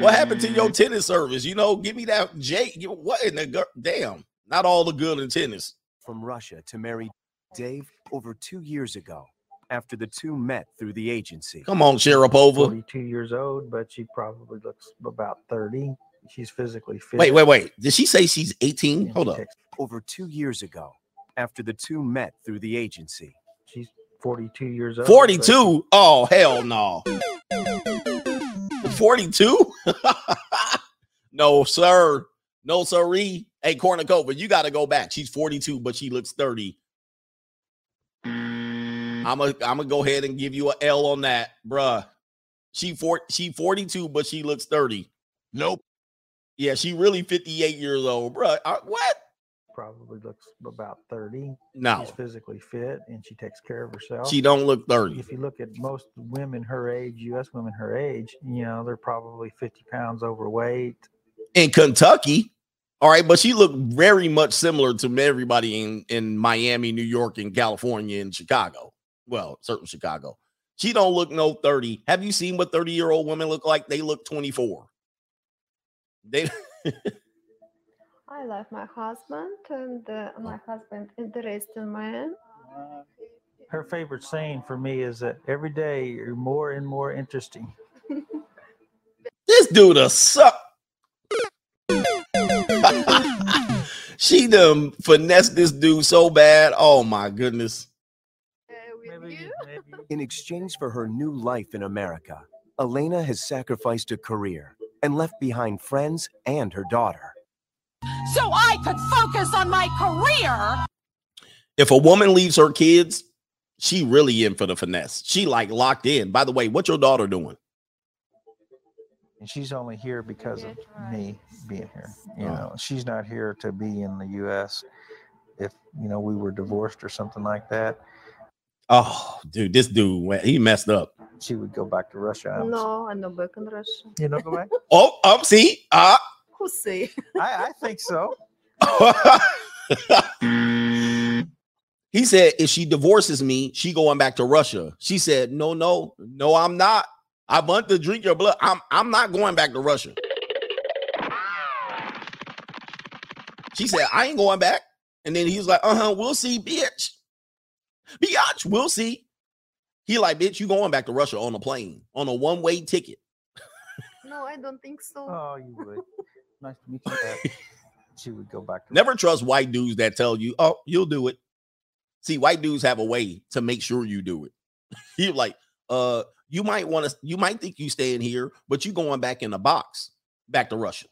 A: What happened to your tennis service? You know, give me that Jake. What in the gir- damn? Not all the good in tennis.
I: from Russia to marry Dave over two years ago after the two met through the agency.
A: Come on, Sharapova.
H: 42 years old, but she probably looks about 30. She's physically fit.
A: Wait, wait, wait. Did she say she's 18?
H: and
A: Hold
H: she
A: up.
I: Over two years ago after the two met through the agency.
H: She's 42 years old. but
A: 42? Oh, hell no. 42? [laughs] no, sir. No, sirree. Hey, Kournikova, you got to go back. She's 42, but she looks 30. I'm gonna I'm gonna go ahead and give you a L on that, bruh. She for she 42, but she looks 30. Nope. Yeah, she really 58 years old, bruh. Uh, what?
H: Probably looks about 30.
A: No,
H: She's physically fit and she takes care of herself.
A: she don't look 30.
H: if you look at most women her age, U.S. women her age, you know, they're probably 50 pounds overweight.
A: in Kentucky. All right, but she looked very much similar to everybody in in Miami, New York, and California, and Chicago. Well, certain Chicago. She don't look no 30. Have you seen what 30 year old women look like? They look 24. They [laughs] [laughs]
E: I love my husband, and uh, my husband interesting man.
H: Her favorite saying for me is that every day you're more and more interesting. [laughs]
A: this dude a suck. [laughs] she done finessed this dude so bad. Oh my goodness.
E: With
H: Maybe,
E: you?
H: maybe [laughs]
I: In exchange for her new life in America, Elena has sacrificed a career and left behind friends and her daughter.
F: So I could focus on my career.
A: if a woman leaves her kids, she really in for the finesse. She like locked in. By the way, what your daughter doing?
H: and she's only here because of me being here. You
A: Oh.
H: know, she's not here to be in the U.S. If you know we were divorced or something like that,
A: Oh, dude, this dude he messed up.
H: she would go back to Russia. I'm
E: No, I'm not back in Russia.
H: You know, go [laughs] back.
A: Oh, up, see, ah.
E: Who say?
H: I, I think so. [laughs]
A: he said if she divorces me, she going back to Russia. She said, "No, no, no, I'm not. I want to drink your blood. I'm I'm not going back to Russia." She said, "I ain't going back." And then he was like, "Uh huh, we'll see, bitch. Bitch, we'll see." He like, bitch, you going back to Russia on a plane on a one way ticket.
E: No, I don't think so.
H: Oh, you would. Nice to meet you. [laughs] She would go back to
A: Never trust white dudes that tell you, oh, you'll do it. See, white dudes have a way to make sure you do it. [laughs] He like, uh, you might want to, you might think you staying here, but you going back in a box back to Russia.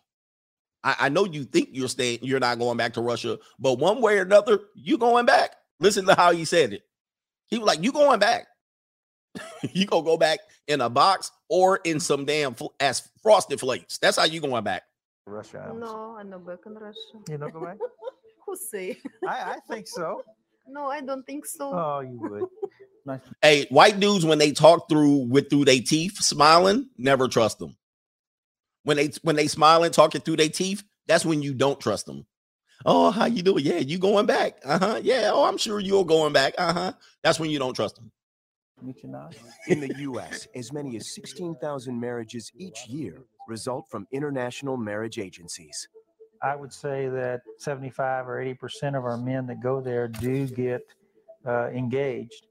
A: I, I know you think you're staying, you're not going back to Russia, but one way or another, you going back. Listen to how he said it. He was like, you going back. [laughs] you gonna go back in a box or in some damn fl- as frosted flakes. That's how you going back.
H: Russia. Adams.
E: No, I don't back in Russia.
H: You don't go back? [laughs]
E: Who say?
H: I, I think so. [laughs]
E: No, I don't think so.
H: Oh, you would. Nice.
A: Hey, white dudes when they talk through with through their teeth smiling, never trust them. When they when they smiling talking through their teeth, that's when you don't trust them. Oh, how you doing? Yeah, you going back? Uh huh. Yeah. Oh, I'm sure you're going back. Uh huh. That's when you don't trust them.
H: Meet.
I: In the U.S., as many as 16,000 marriages each year result from international marriage agencies.
H: I would say that 75 or 80 percent of our men that go there do get uh, engaged,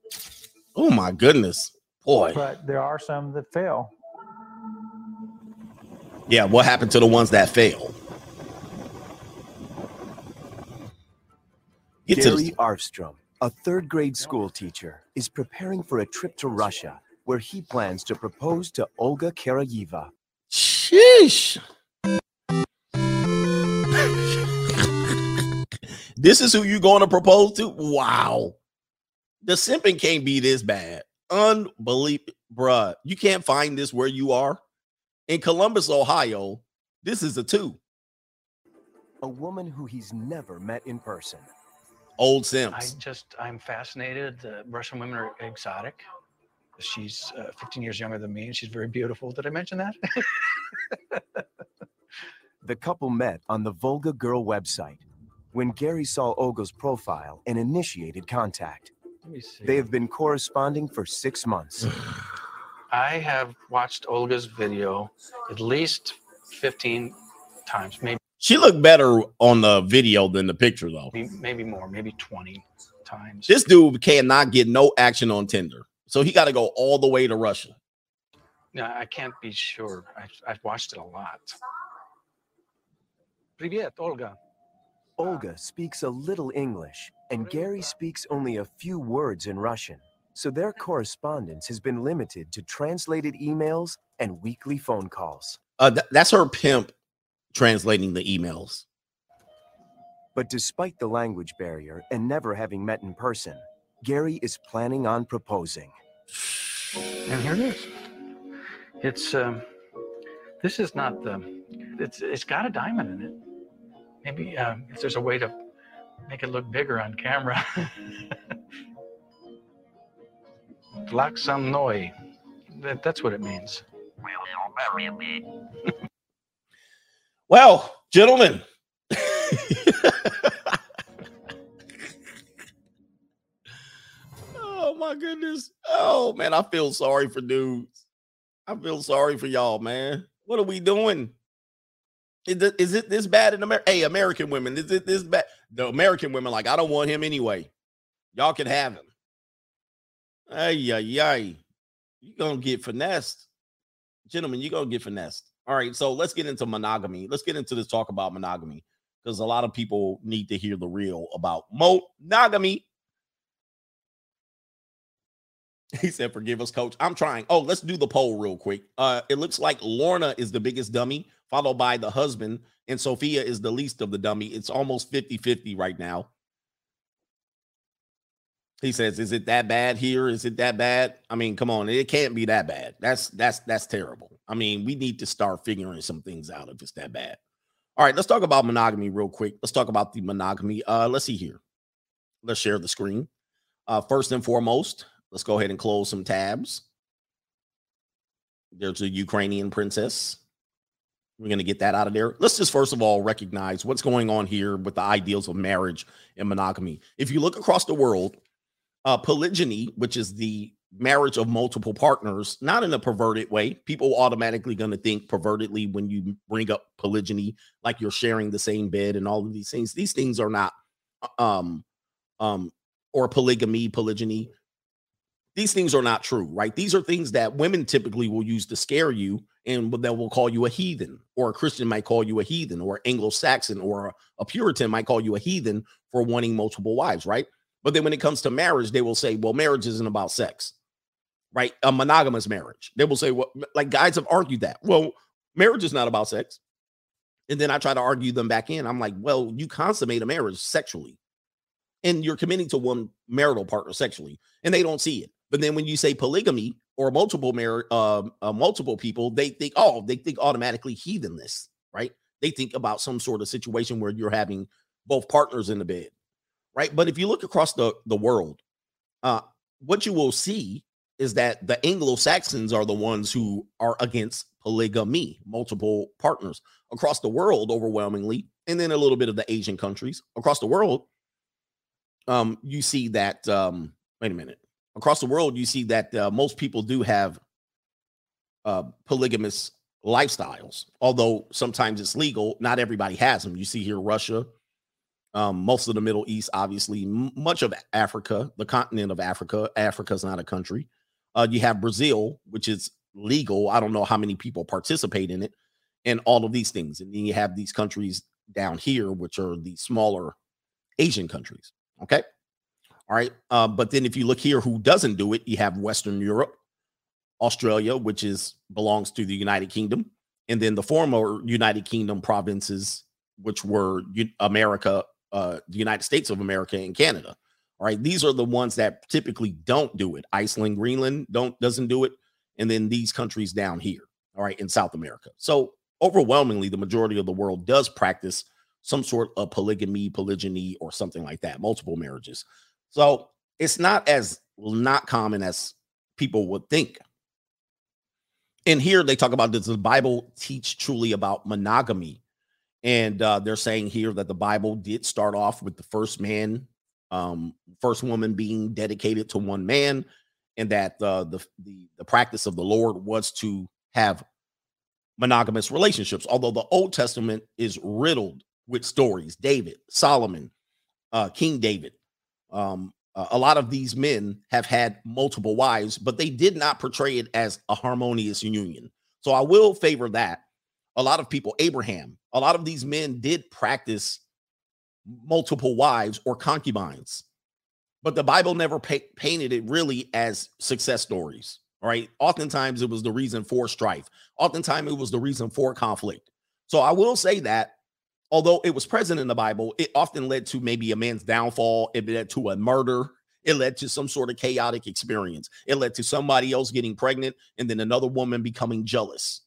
A: Oh my goodness, boy.
H: but there are some that fail.
A: Yeah. What happened to the ones that fail? Get
I: Gary
A: the,
I: Arfstrom, a third grade school teacher, is preparing for a trip to Russia where he plans to propose to Olga Karayeva.
A: Sheesh. this is who you're going to propose to? Wow. The simping can't be this bad. Unbelievable. Bruh, you can't find this where you are. In Columbus, Ohio, this is a two.
I: A woman who he's never met in person.
A: Old Sims.
J: I just, I'm fascinated. The Russian women are exotic. She's uh, 15 years younger than me and she's very beautiful. Did I mention that? [laughs]
I: The couple met on the Volga Girl website when Gary saw Olga's profile and initiated contact.
J: Let me see.
I: They have been corresponding for six months. [sighs]
J: I have watched Olga's video at least 15 times, maybe
A: She looked better on the video than the picture, though.
J: maybe more, maybe 20 times.
A: This dude cannot get no action on Tinder. So he got to go all the way to Russia.
J: No, I can't be sure. I've, I've watched it a lot. Привет, Olga.
I: Olga speaks a little English, and Gary speaks only a few words in Russian. So their correspondence has been limited to translated emails and weekly phone calls.
A: Uh, th- that's her pimp translating the emails.
I: But despite the language barrier and never having met in person, Gary is planning on proposing.
J: And here it is. It's um, this is not the. It's it's got a diamond in it. Maybe um, if there's a way to make it look bigger on camera. [laughs] Like some noi. That, that's what it means. [laughs]
A: Well, gentlemen. [laughs] oh my goodness. Oh man, I feel sorry for dudes. I feel sorry for y'all, man. What are we doing? Is it, is it this bad in America? Hey, American women, is it this bad? The American women, like, I don't want him anyway. Y'all can have him. Ay, ay, ay. You're gonna get finessed. Gentlemen, you're gonna get finessed. All right, so let's get into monogamy. Let's get into this talk about monogamy because a lot of people need to hear the real about monogamy. [laughs] He said, "Forgive us, coach. I'm trying." Oh, let's do the poll real quick. Uh, it looks like Lorna is the biggest dummy, followed by the husband, and Sophia is the least of the dummy. It's almost 50-50 right now. He says, "Is it that bad here? Is it that bad? I mean, come on, it can't be that bad. That's that's that's terrible. I mean, we need to start figuring some things out if it's that bad." All right, let's talk about monogamy real quick. Let's talk about the monogamy. Uh, let's see here. Let's share the screen. Uh, first and foremost, let's go ahead and close some tabs. There's a Ukrainian princess. We're going to get that out of there. Let's just first of all recognize what's going on here with the ideals of marriage and monogamy. If you look across the world, uh, polygyny, which is the marriage of multiple partners, not in a perverted way. People automatically going to think pervertedly when you bring up polygyny, like you're sharing the same bed and all of these things. These things are not, um, um, or polygamy, polygyny. these things are not true, right? These are things that women typically will use to scare you, and that will call you a heathen, or a Christian might call you a heathen, or Anglo Saxon, or a Puritan might call you a heathen for wanting multiple wives, right? But then when it comes to marriage, they will say, well, marriage isn't about sex, right? A monogamous marriage. They will say, well, like guys have argued that. Well, marriage is not about sex. And then I try to argue them back in. I'm like, well, you consummate a marriage sexually, and you're committing to one marital partner sexually, and they don't see it. But then when you say polygamy or multiple marriage, uh, uh, multiple people, they think, oh, they think automatically heathenness, right? They think about some sort of situation where you're having both partners in the bed, right? But if you look across the the world, uh, what you will see is that the Anglo Saxons are the ones who are against polygamy, multiple partners across the world, overwhelmingly, and then a little bit of the Asian countries across the world. Um, you see that. Um, wait a minute. Across the world, you see that uh, most people do have uh, polygamous lifestyles, although sometimes it's legal. Not everybody has them. You see here, Russia, um, most of the Middle East, obviously, m- much of Africa, the continent of Africa. Africa is not a country. Uh, you have Brazil, which is legal. I don't know how many people participate in it, and all of these things. And then you have these countries down here, which are the smaller Asian countries. Okay. All right. Uh, but then if you look here, who doesn't do it, you have Western Europe, Australia, which is belongs to the United Kingdom, and then the former United Kingdom provinces, which were America, uh, the United States of America, and Canada. All right, these are the ones that typically don't do it. Iceland, Greenland don't doesn't do it, and then these countries down here. All right, in South America. So overwhelmingly, the majority of the world does practice some sort of polygamy, polygyny, or something like that, multiple marriages. So it's not as not common as people would think. And here they talk about does the Bible teach truly about monogamy? And uh, they're saying here that the Bible did start off with the first man, um, first woman being dedicated to one man, and that uh, the, the the practice of the Lord was to have monogamous relationships. Although the Old Testament is riddled with stories, David, Solomon, uh, King David, um, a lot of these men have had multiple wives, but they did not portray it as a harmonious union. So I will favor that. A lot of people, Abraham, a lot of these men did practice multiple wives or concubines, but the Bible never pa- painted it really as success stories. All right. Oftentimes it was the reason for strife. Oftentimes it was the reason for conflict. So I will say that although it was present in the Bible, it often led to maybe a man's downfall. It led to a murder. It led to some sort of chaotic experience. It led to somebody else getting pregnant and then another woman becoming jealous.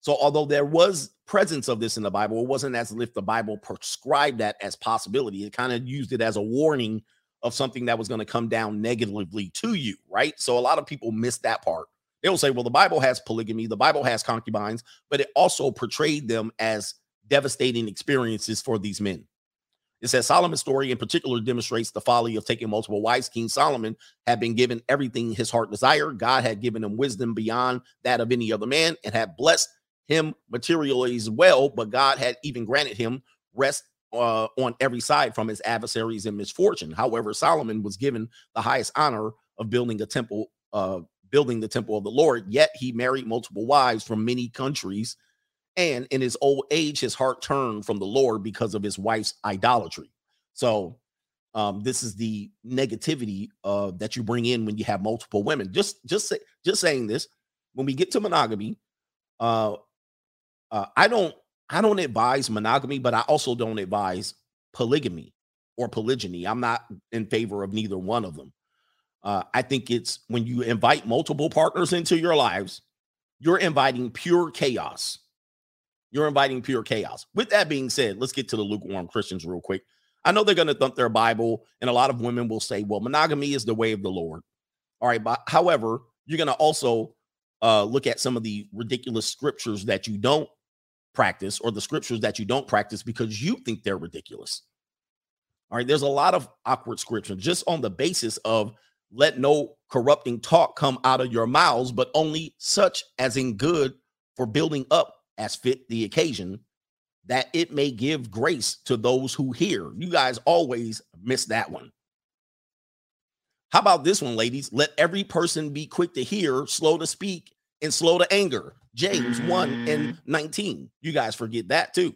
A: So, although there was presence of this in the Bible, it wasn't as if the Bible prescribed that as possibility. It kind of used it as a warning of something that was going to come down negatively to you, right? So, a lot of people miss that part. They'll say, well, the Bible has polygamy, the Bible has concubines, but it also portrayed them as devastating experiences for these men. It says Solomon's story in particular demonstrates the folly of taking multiple wives. King Solomon had been given everything his heart desired. God had given him wisdom beyond that of any other man and had blessed him materially as well. But God had even granted him rest uh, on every side from his adversaries and misfortune. However, Solomon was given the highest honor of building a temple, uh, building the temple of the Lord. Yet he married multiple wives from many countries and in his old age, his heart turned from the Lord because of his wife's idolatry. So, um, this is the negativity uh, that you bring in when you have multiple women. Just, just, say, just saying this. When we get to monogamy, uh, uh, I don't, I don't advise monogamy, but I also don't advise polygamy or polygyny. I'm not in favor of neither one of them. Uh, I think it's when you invite multiple partners into your lives, you're inviting pure chaos you're inviting pure chaos. With that being said, let's get to the lukewarm Christians real quick. I know they're going to thump their Bible, and a lot of women will say, well, monogamy is the way of the Lord. All right. But however, you're going to also uh, look at some of the ridiculous scriptures that you don't practice or the scriptures that you don't practice because you think they're ridiculous. All right. There's a lot of awkward scripture just on the basis of let no corrupting talk come out of your mouths, but only such as in good for building up as fit the occasion, that it may give grace to those who hear. You guys always miss that one. How about this one, ladies? Let every person be quick to hear, slow to speak, and slow to anger. James 1 and 19. You guys forget that too.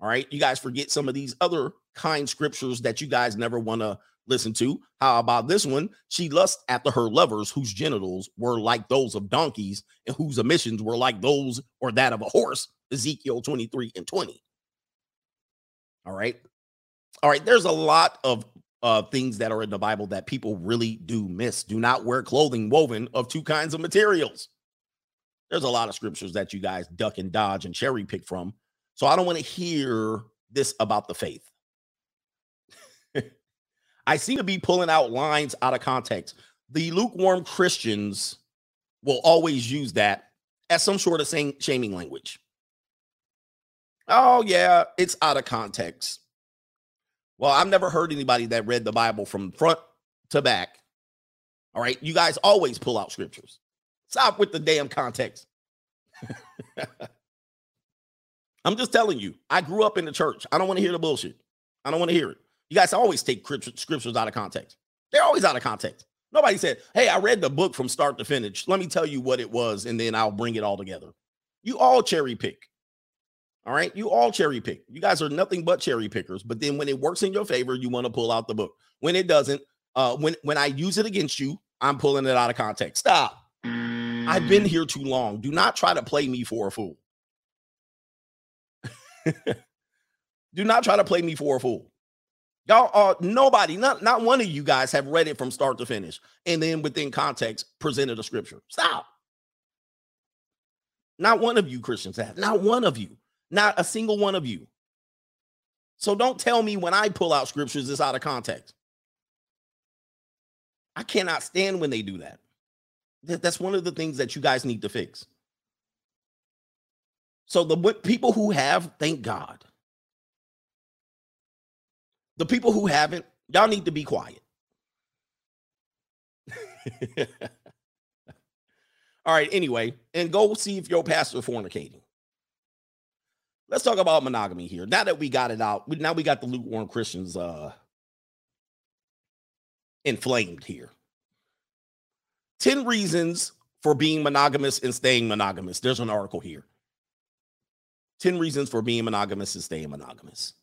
A: All right. You guys forget some of these other kind scriptures that you guys never want to listen to. How about this one? She lusts after her lovers whose genitals were like those of donkeys and whose emissions were like those or that of a horse. Ezekiel 23 and 20. All right. All right. There's a lot of uh, things that are in the Bible that people really do miss. Do not wear clothing woven of two kinds of materials. There's a lot of scriptures that you guys duck and dodge and cherry pick from. So I don't want to hear this about the faith. [laughs] I seem to be pulling out lines out of context. The lukewarm Christians will always use that as some sort of saying, shaming language. Oh, yeah, it's out of context. Well, I've never heard anybody that read the Bible from front to back. All right. You guys always pull out scriptures. Stop with the damn context. [laughs] I'm just telling you, I grew up in the church. I don't want to hear the bullshit. I don't want to hear it. You guys always take scriptures out of context. They're always out of context. Nobody said, Hey, I read the book from start to finish. Let me tell you what it was, and then I'll bring it all together. You all cherry pick. All right. You all cherry pick. You guys are nothing but cherry pickers. But then when it works in your favor, you want to pull out the book. When it doesn't, uh, when when I use it against you, I'm pulling it out of context. Stop. I've been mm. here too long. Do not try to play me for a fool. [laughs] Do not try to play me for a fool. Y'all are nobody, not not one of you guys have read it from start to finish, and then within context presented a scripture. Stop. Not one of you Christians have. Not one of you. Not a single one of you. So don't tell me when I pull out scriptures it's out of context. I cannot stand when they do that. That's one of the things that you guys need to fix. So the people who have, thank God. The people who haven't, y'all need to be quiet. [laughs] All right, anyway, and go see if your pastor fornicating. Let's talk about monogamy here. Now that we got it out, now we got the lukewarm Christians uh inflamed here. 10 reasons for being monogamous and staying monogamous. There's an article here. 10 reasons for being monogamous and staying monogamous.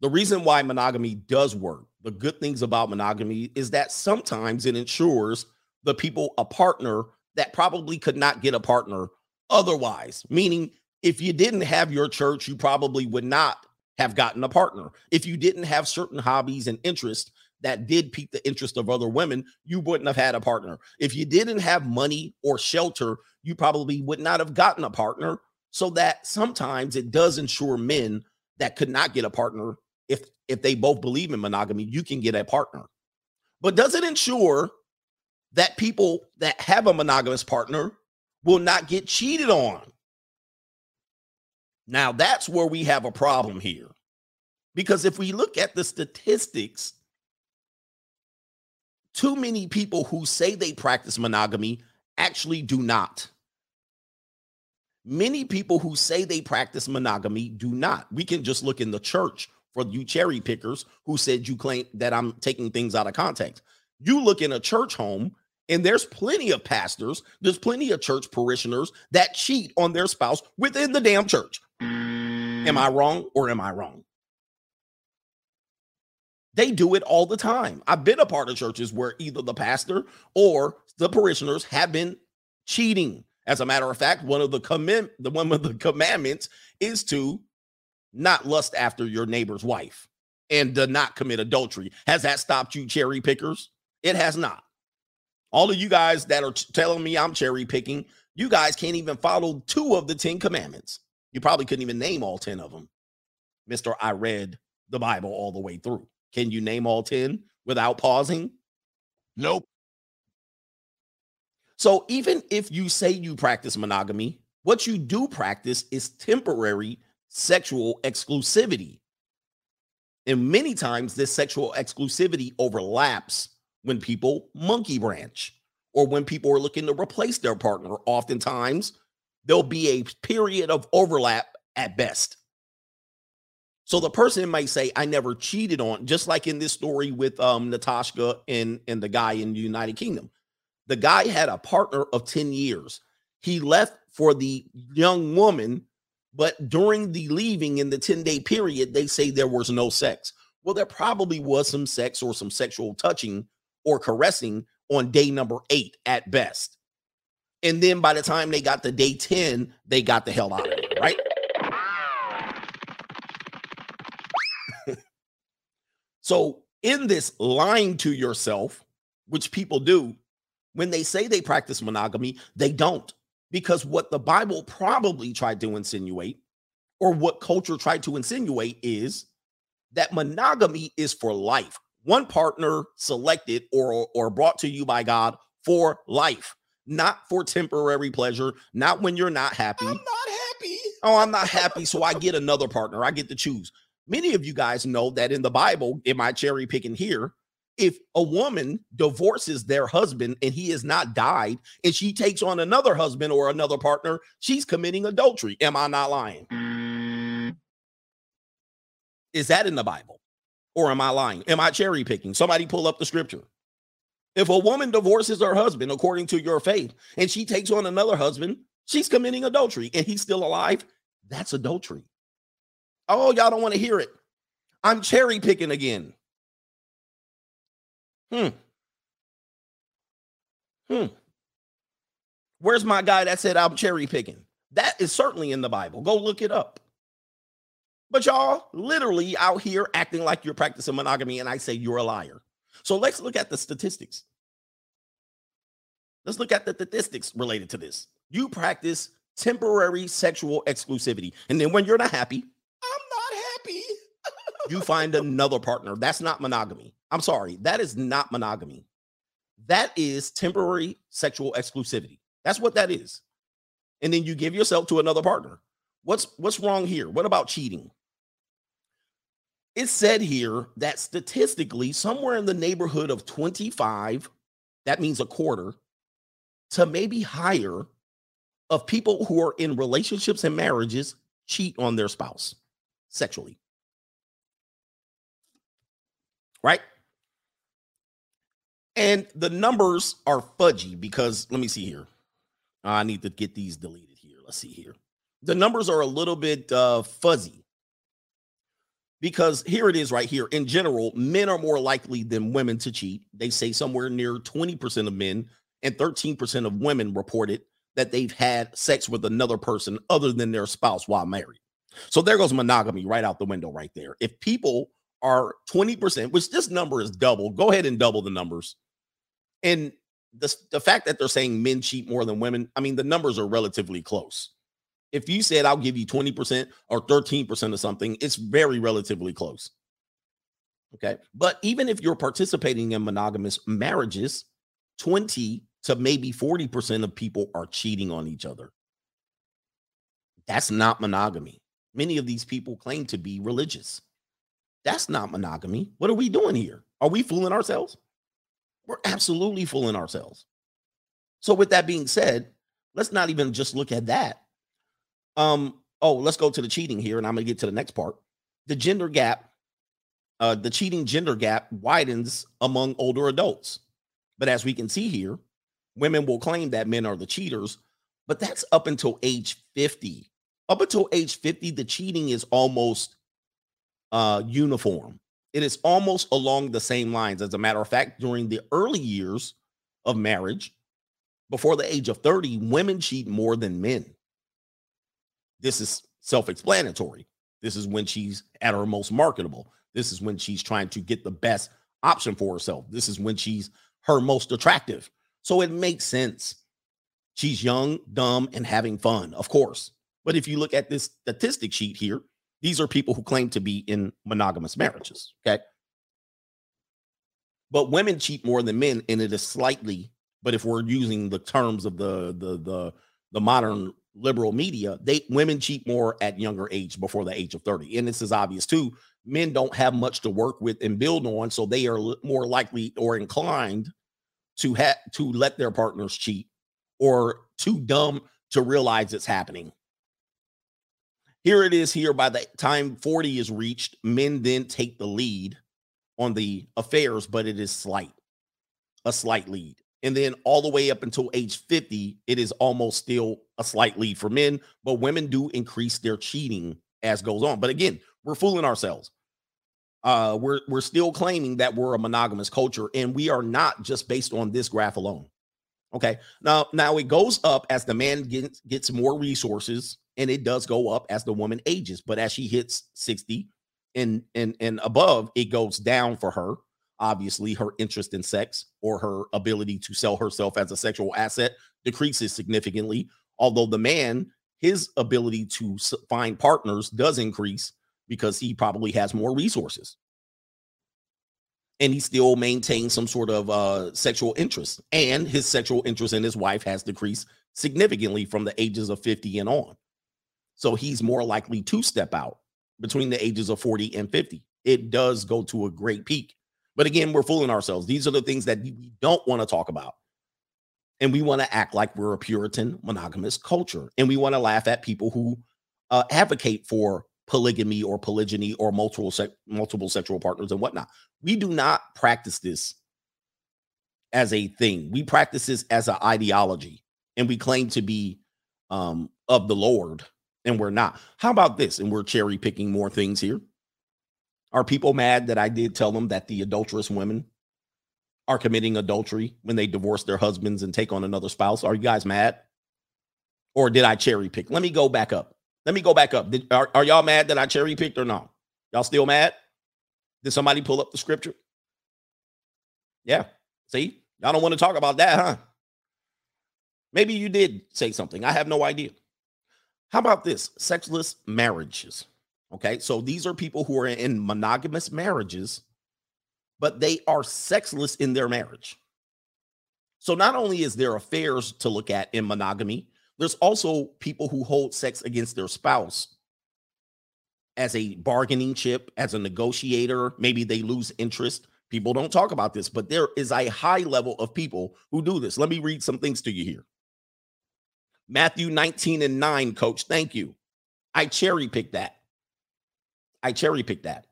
A: The reason why monogamy does work, the good things about monogamy is that sometimes it ensures the people a partner that probably could not get a partner otherwise. Meaning, if you didn't have your church, you probably would not have gotten a partner. If you didn't have certain hobbies and interests that did pique the interest of other women, you wouldn't have had a partner. If you didn't have money or shelter, you probably would not have gotten a partner. So that sometimes it does ensure men that could not get a partner if if they both believe in monogamy you can get a partner. But does it ensure that people that have a monogamous partner will not get cheated on? Now that's where we have a problem here. Because if we look at the statistics too many people who say they practice monogamy actually do not Many people who say they practice monogamy do not. We can just look in the church for you cherry pickers who said you claim that I'm taking things out of context. You look in a church home and there's plenty of pastors, there's plenty of church parishioners that cheat on their spouse within the damn church. Am I wrong or am I wrong? They do it all the time. I've been a part of churches where either the pastor or the parishioners have been cheating. As a matter of fact, one of the command the one of the commandments is to not lust after your neighbor's wife and to not commit adultery. Has that stopped you cherry pickers? It has not. All of you guys that are t- telling me I'm cherry picking, you guys can't even follow two of the 10 commandments. You probably couldn't even name all 10 of them. Mr. I read the Bible all the way through. Can you name all 10 without pausing? Nope. So even if you say you practice monogamy, what you do practice is temporary sexual exclusivity. And many times this sexual exclusivity overlaps when people monkey branch or when people are looking to replace their partner. Oftentimes, there'll be a period of overlap at best. So the person might say, I never cheated on, just like in this story with um Natasha and, and the guy in the United Kingdom. The guy had a partner of 10 years. He left for the young woman, but during the leaving in the 10 day period, they say there was no sex. Well, there probably was some sex or some sexual touching or caressing on day number eight at best. And then by the time they got to day 10, they got the hell out of it, right? So, in this lying to yourself, which people do, when they say they practice monogamy, they don't. Because what the Bible probably tried to insinuate, or what culture tried to insinuate, is that monogamy is for life. One partner selected or, or brought to you by God for life, not for temporary pleasure, not when you're not happy. I'm not happy. Oh, I'm not happy. So I get another partner. I get to choose. Many of you guys know that in the Bible, am I cherry picking here? If a woman divorces their husband and he has not died and she takes on another husband or another partner, she's committing adultery. Am I not lying? Is that in the Bible? Or am I lying? Am I cherry picking? Somebody pull up the scripture. If a woman divorces her husband according to your faith and she takes on another husband, she's committing adultery and he's still alive. That's adultery. Oh, y'all don't want to hear it. I'm cherry picking again. Hmm. Hmm. Where's my guy that said I'm cherry picking? That is certainly in the Bible. Go look it up. But y'all literally out here acting like you're practicing monogamy, and I say you're a liar. So let's look at the statistics. Let's look at the statistics related to this. You practice temporary sexual exclusivity. And then when you're not happy, I'm not happy. [laughs] you find another partner. That's not monogamy. I'm sorry. That is not monogamy. That is temporary sexual exclusivity. That's what that is. And then you give yourself to another partner. What's what's wrong here? What about cheating? It said here that statistically, somewhere in the neighborhood of 25, that means a quarter, to maybe higher of people who are in relationships and marriages cheat on their spouse sexually. Right? And the numbers are fudgy because let me see here. I need to get these deleted here. Let's see here. The numbers are a little bit uh, fuzzy because here it is right here. In general, men are more likely than women to cheat. They say somewhere near 20% of men and 13% of women reported that they've had sex with another person other than their spouse while married. So there goes monogamy right out the window, right there. If people are 20%, which this number is double, go ahead and double the numbers. And the, the fact that they're saying men cheat more than women, I mean, the numbers are relatively close. If you said I'll give you 20% or 13% of something, it's very relatively close. Okay. But even if you're participating in monogamous marriages, 20 to maybe 40% of people are cheating on each other. That's not monogamy. Many of these people claim to be religious. That's not monogamy. What are we doing here? Are we fooling ourselves? We're absolutely fooling ourselves. So, with that being said, let's not even just look at that. Um, oh, let's go to the cheating here, and I'm gonna get to the next part. The gender gap, uh, the cheating gender gap widens among older adults. But as we can see here, women will claim that men are the cheaters, but that's up until age 50. Up until age 50, the cheating is almost uh uniform. It is almost along the same lines. As a matter of fact, during the early years of marriage, before the age of 30, women cheat more than men. This is self explanatory. This is when she's at her most marketable. This is when she's trying to get the best option for herself. This is when she's her most attractive. So it makes sense. She's young, dumb, and having fun, of course. But if you look at this statistic sheet here, these are people who claim to be in monogamous marriages. Okay. But women cheat more than men, and it is slightly, but if we're using the terms of the the the the modern liberal media, they women cheat more at younger age before the age of 30. And this is obvious too. Men don't have much to work with and build on, so they are more likely or inclined to have to let their partners cheat or too dumb to realize it's happening. Here it is here by the time 40 is reached, men then take the lead on the affairs, but it is slight, a slight lead. And then all the way up until age 50, it is almost still a slight lead for men, but women do increase their cheating as goes on. But again, we're fooling ourselves. Uh, we're we're still claiming that we're a monogamous culture, and we are not just based on this graph alone. Okay. Now, now it goes up as the man gets gets more resources, and it does go up as the woman ages. But as she hits 60 and and and above, it goes down for her. Obviously, her interest in sex or her ability to sell herself as a sexual asset decreases significantly. Although the man, his ability to find partners does increase because he probably has more resources and he still maintains some sort of uh, sexual interest. And his sexual interest in his wife has decreased significantly from the ages of 50 and on. So he's more likely to step out between the ages of 40 and 50. It does go to a great peak. But again, we're fooling ourselves. These are the things that we don't want to talk about. And we want to act like we're a Puritan monogamous culture. And we want to laugh at people who uh, advocate for polygamy or polygyny or multiple sec- multiple sexual partners and whatnot. We do not practice this as a thing. We practice this as an ideology, and we claim to be um, of the Lord, and we're not. How about this? And we're cherry picking more things here. Are people mad that I did tell them that the adulterous women are committing adultery when they divorce their husbands and take on another spouse? Are you guys mad? Or did I cherry pick? Let me go back up. Let me go back up. Did, are, are y'all mad that I cherry picked or no? Y'all still mad? Did somebody pull up the scripture? Yeah. See, y'all don't want to talk about that, huh? Maybe you did say something. I have no idea. How about this? Sexless marriages. Okay. So these are people who are in monogamous marriages, but they are sexless in their marriage. So not only is there affairs to look at in monogamy, there's also people who hold sex against their spouse as a bargaining chip, as a negotiator. Maybe they lose interest. People don't talk about this, but there is a high level of people who do this. Let me read some things to you here. Matthew 19 and 9, coach. Thank you. I cherry picked that. I cherry picked that.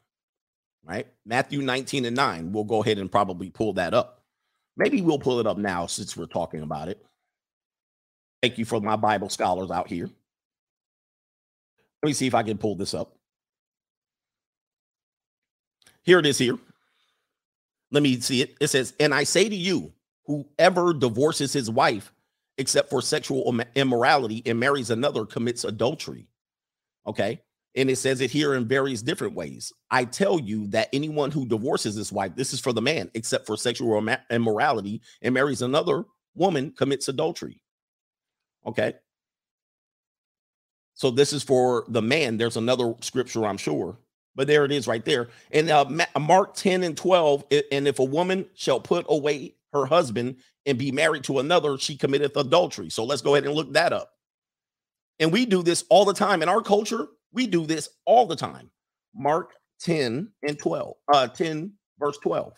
A: Right? Matthew 19 and 9. We'll go ahead and probably pull that up. Maybe we'll pull it up now since we're talking about it. Thank you for my Bible scholars out here. Let me see if I can pull this up. Here it is here. Let me see it. It says, And I say to you, whoever divorces his wife except for sexual immorality and marries another commits adultery. Okay. And it says it here in various different ways. I tell you that anyone who divorces his wife, this is for the man, except for sexual immorality and marries another woman commits adultery. Okay. So this is for the man. There's another scripture, I'm sure, but there it is right there. And uh, Mark 10 and 12. And if a woman shall put away her husband and be married to another, she committeth adultery. So let's go ahead and look that up. And we do this all the time in our culture. We do this all the time. Mark 10 and 12. Uh 10 verse 12.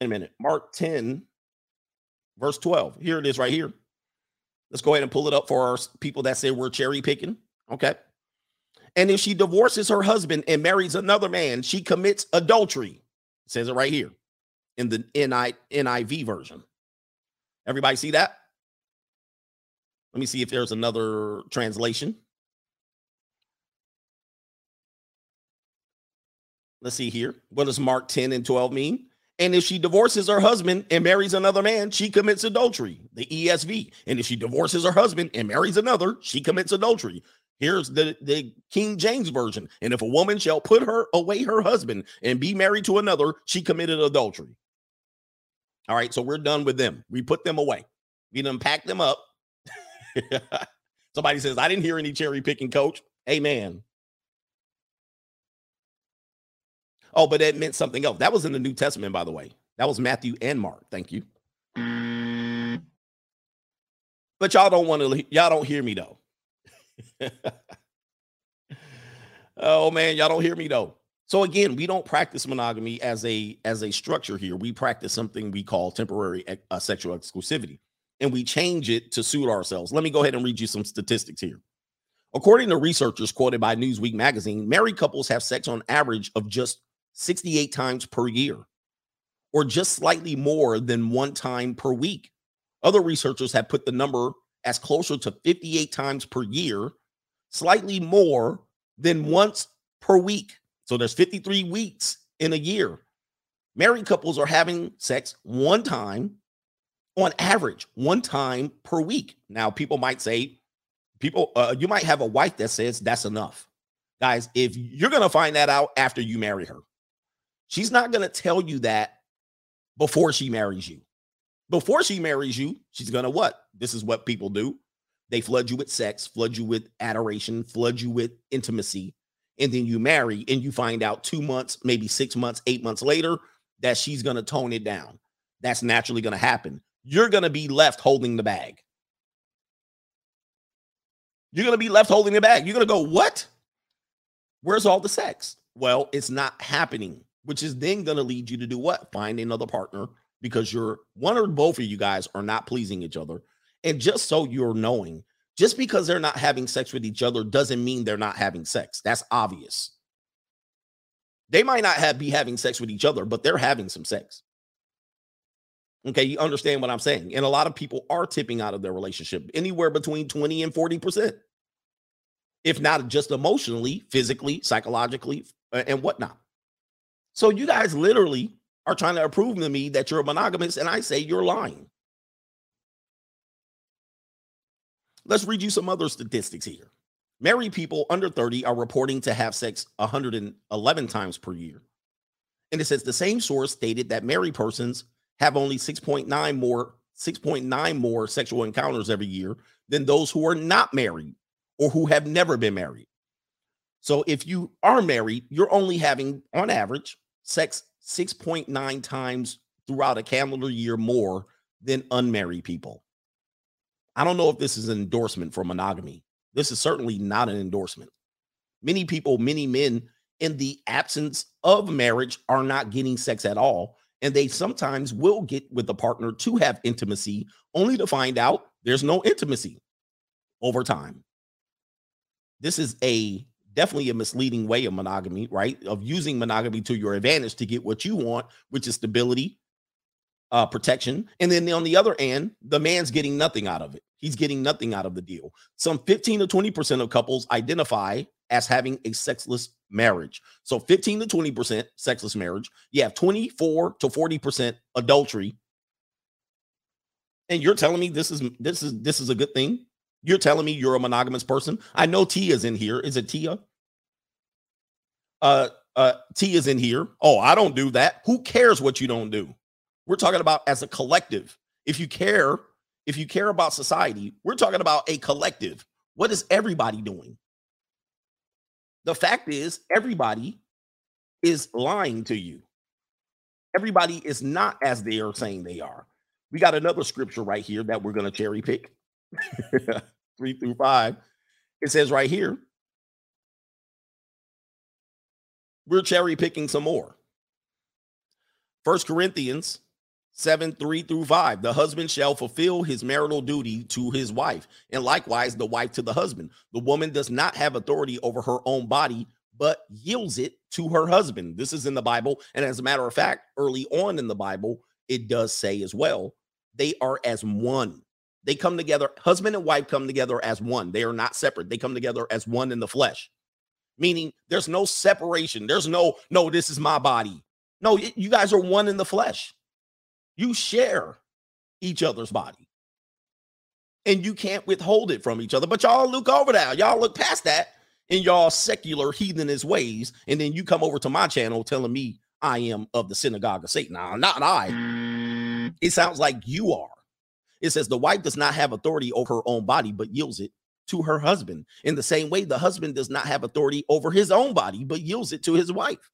A: Wait a minute. Mark 10 verse 12. Here it is right here. Let's go ahead and pull it up for our people that say we're cherry picking. Okay. And if she divorces her husband and marries another man, she commits adultery. It says it right here in the NI, NIV version. Everybody see that? Let me see if there's another translation. Let's see here. What does Mark 10 and 12 mean? And if she divorces her husband and marries another man, she commits adultery. The ESV. And if she divorces her husband and marries another, she commits adultery. Here's the, the King James Version. And if a woman shall put her away her husband and be married to another, she committed adultery. All right, so we're done with them. We put them away. We done packed them up. [laughs] Somebody says, I didn't hear any cherry picking, coach. Amen. Oh, but that meant something else. That was in the New Testament, by the way. That was Matthew and Mark. Thank you. But y'all don't want to, y'all don't hear me though. [laughs] oh man, y'all don't hear me though. So again, we don't practice monogamy as a as a structure here. We practice something we call temporary uh, sexual exclusivity, and we change it to suit ourselves. Let me go ahead and read you some statistics here. According to researchers quoted by Newsweek magazine, married couples have sex on average of just 68 times per year, or just slightly more than one time per week. Other researchers have put the number as closer to 58 times per year, slightly more than once per week. So there's 53 weeks in a year. Married couples are having sex one time on average, one time per week. Now, people might say, people, uh, you might have a wife that says that's enough. Guys, if you're going to find that out after you marry her, she's not going to tell you that before she marries you. Before she marries you, she's going to what? This is what people do. They flood you with sex, flood you with adoration, flood you with intimacy. And then you marry and you find out two months, maybe six months, eight months later that she's going to tone it down. That's naturally going to happen. You're going to be left holding the bag. You're going to be left holding the bag. You're going to go, What? Where's all the sex? Well, it's not happening, which is then going to lead you to do what? Find another partner because you're one or both of you guys are not pleasing each other. And just so you're knowing, just because they're not having sex with each other doesn't mean they're not having sex. That's obvious. They might not have be having sex with each other, but they're having some sex. Okay, you understand what I'm saying? And a lot of people are tipping out of their relationship anywhere between 20 and 40%. If not just emotionally, physically, psychologically, and whatnot. So you guys literally are trying to prove to me that you're monogamous, and I say you're lying. Let's read you some other statistics here. Married people under 30 are reporting to have sex 111 times per year. And it says the same source stated that married persons have only 6.9 more 6.9 more sexual encounters every year than those who are not married or who have never been married. So if you are married, you're only having on average sex 6.9 times throughout a calendar year more than unmarried people. I don't know if this is an endorsement for monogamy. This is certainly not an endorsement. Many people, many men in the absence of marriage are not getting sex at all and they sometimes will get with a partner to have intimacy only to find out there's no intimacy over time. This is a definitely a misleading way of monogamy, right? Of using monogamy to your advantage to get what you want, which is stability, uh, protection. And then on the other end, the man's getting nothing out of it. He's getting nothing out of the deal. Some 15 to 20% of couples identify as having a sexless marriage. So 15 to 20% sexless marriage. You have 24 to 40% adultery. And you're telling me this is this is this is a good thing? You're telling me you're a monogamous person? I know Tia's in here. Is it Tia? Uh uh Tia's in here. Oh, I don't do that. Who cares what you don't do? We're talking about as a collective. If you care, if you care about society, we're talking about a collective. What is everybody doing? The fact is, everybody is lying to you. Everybody is not as they are saying they are. We got another scripture right here that we're going to cherry pick [laughs] three through five. It says right here, we're cherry picking some more. First Corinthians 7 3 through 5 the husband shall fulfill his marital duty to his wife and likewise the wife to the husband. The woman does not have authority over her own body but yields it to her husband. This is in the bible and as a matter of fact early on in the bible it does say as well they are as one. They come together husband and wife come together as one. They are not separate. They come together as one in the flesh. Meaning there's no separation. There's no no this is my body. No you guys are one in the flesh you share each other's body. And you can't withhold it from each other. But y'all look over that. Y'all look past that in y'all secular heathenist ways. And then you come over to my channel telling me I am of the synagogue of Satan. Now, not I. It sounds like you are. It says the wife does not have authority over her own body, but yields it to her husband. In the same way, the husband does not have authority over his own body, but yields it to his wife.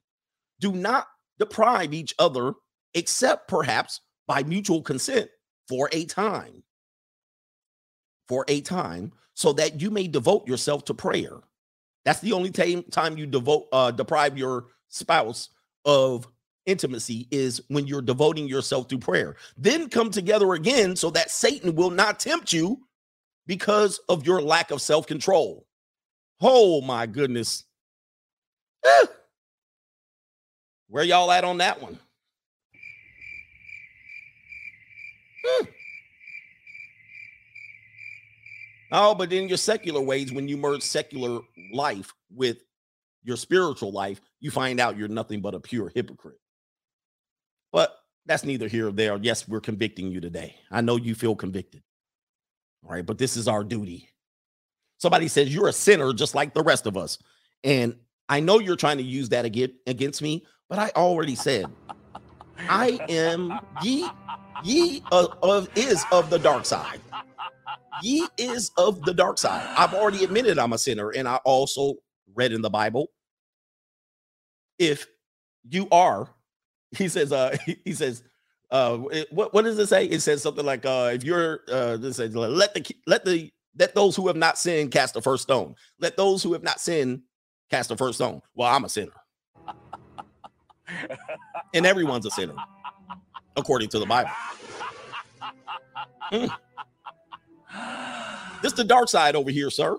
A: Do not deprive each other, except perhaps by mutual consent for a time. For a time, so that you may devote yourself to prayer. That's the only time time you devote uh deprive your spouse of intimacy is when you're devoting yourself to prayer. Then come together again so that Satan will not tempt you because of your lack of self-control. Oh my goodness. Where y'all at on that one? Hmm. Oh, but in your secular ways, when you merge secular life with your spiritual life, you find out you're nothing but a pure hypocrite. But that's neither here or there. Yes, we're convicting you today. I know you feel convicted. All right, but this is our duty. Somebody says you're a sinner just like the rest of us. And I know you're trying to use that against me, but I already said I am ye ye of, is of the dark side. Ye is of the dark side. I've already admitted I'm a sinner, and I also read in the Bible. If you are, [laughs] he says, uh, he says, uh, what what does it say? It says something like, uh, if you're, uh, this says, let the let the let those who have not sinned cast the first stone. Let those who have not sinned cast the first stone. Well, I'm a sinner, and everyone's a sinner, according to the Bible. Mm. This the dark side over here, sir.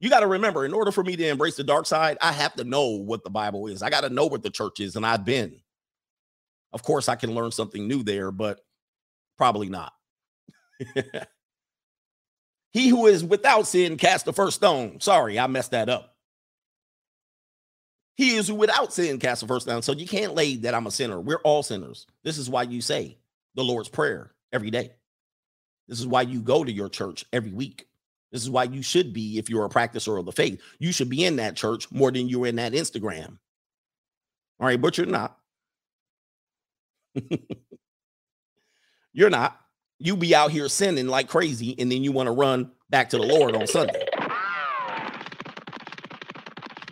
A: You got to remember, in order for me to embrace the dark side, I have to know what the Bible is. I got to know what the church is, and I've been. Of course, I can learn something new there, but probably not. [laughs] he who is without sin cast the first stone. Sorry, I messed that up. He is without sin cast the first stone. So you can't lay that I'm a sinner. We're all sinners. This is why you say the Lord's Prayer every day. This is why you go to your church every week. This is why you should be, if you're a practicer of the faith, you should be in that church more than you're in that Instagram. All right, but you're not. [laughs] you're not. You be out here sinning like crazy, and then you want to run back to the Lord on Sunday.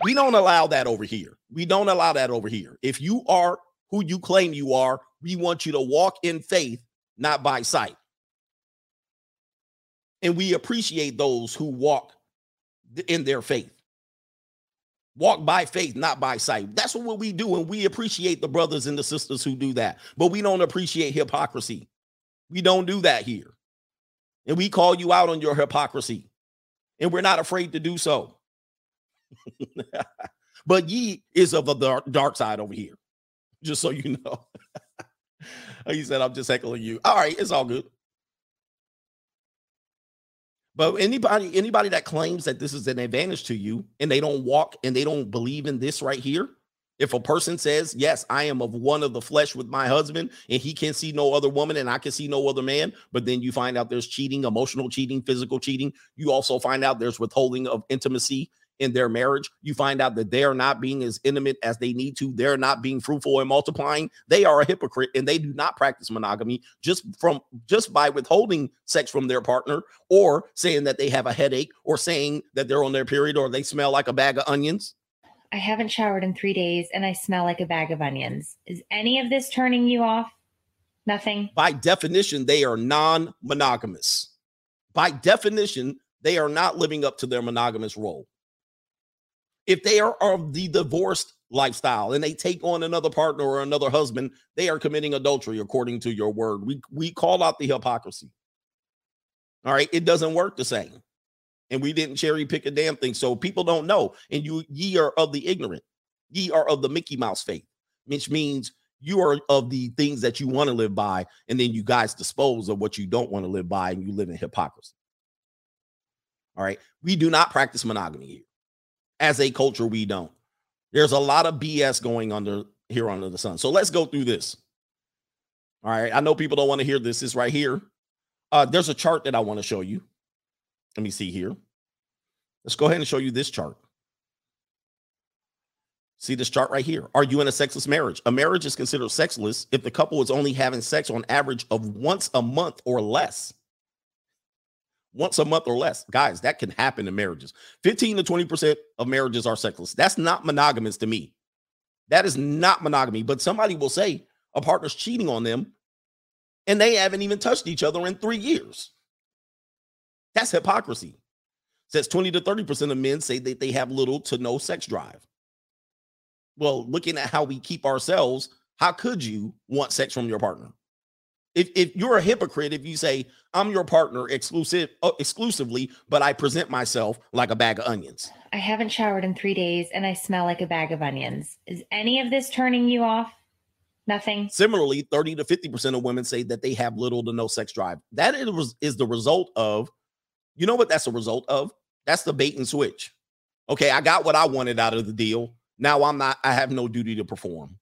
A: We don't allow that over here. We don't allow that over here. If you are who you claim you are, we want you to walk in faith, not by sight. And we appreciate those who walk in their faith. Walk by faith, not by sight. That's what we do. And we appreciate the brothers and the sisters who do that. But we don't appreciate hypocrisy. We don't do that here. And we call you out on your hypocrisy. And we're not afraid to do so. [laughs] but ye is of the dark, side over here, just so you know. [laughs] he said, I'm just heckling you. All right, it's all good. But anybody anybody that claims that this is an advantage to you and they don't walk and they don't believe in this right here, if a person says, "Yes, I am of one of the flesh with my husband and he can see no other woman and I can see no other man," but then you find out there's cheating, emotional cheating, physical cheating, you also find out there's withholding of intimacy in their marriage, you find out that they are not being as intimate as they need to. They're not being fruitful and multiplying. They are a hypocrite and they do not practice monogamy just from just by withholding sex from their partner or saying that they have a headache or saying that they're on their period or they smell like a bag of onions.
K: I haven't showered in three days and I smell like a bag of onions. Is any of this turning you off? Nothing.
A: By definition, they are non monogamous. By definition, they are not living up to their monogamous role if they are of the divorced lifestyle and they take on another partner or another husband, they are committing adultery according to your word. We we call out the hypocrisy. All right, it doesn't work the same. And we didn't cherry pick a damn thing. So people don't know. And you ye are of the ignorant. Ye are of the Mickey Mouse faith, which means you are of the things that you want to live by, and then you guys dispose of what you don't want to live by, and you live in hypocrisy. All right. We do not practice monogamy here as a culture, we don't. There's a lot of BS going under here under the sun. So let's go through this. All right. I know people don't want to hear this. This right here. Uh, there's a chart that I want to show you. Let me see here. Let's go ahead and show you this chart. See this chart right here. Are you in a sexless marriage? A marriage is considered sexless if the couple is only having sex on average of once a month or less once a month or less. Guys, that can happen in marriages. 15 to 20% of marriages are sexless. That's not monogamous to me. That is not monogamy. But somebody will say a partner's cheating on them and they haven't even touched each other in three years. That's hypocrisy. Says 20 to 30% of men say that they have little to no sex drive. Well, looking at how we keep ourselves, how could you want sex from your partner? If if you're a hypocrite, if you say I'm your partner exclusive uh, exclusively, but I present myself like a bag of onions.
K: I haven't showered in three days and I smell like a bag of onions. Is any of this turning you off? Nothing.
A: Similarly, 30 to 50% of women say that they have little to no sex drive. That is, is the result of, you know what that's a result of? That's the bait and switch. Okay, I got what I wanted out of the deal. Now I'm not, I have no duty to perform.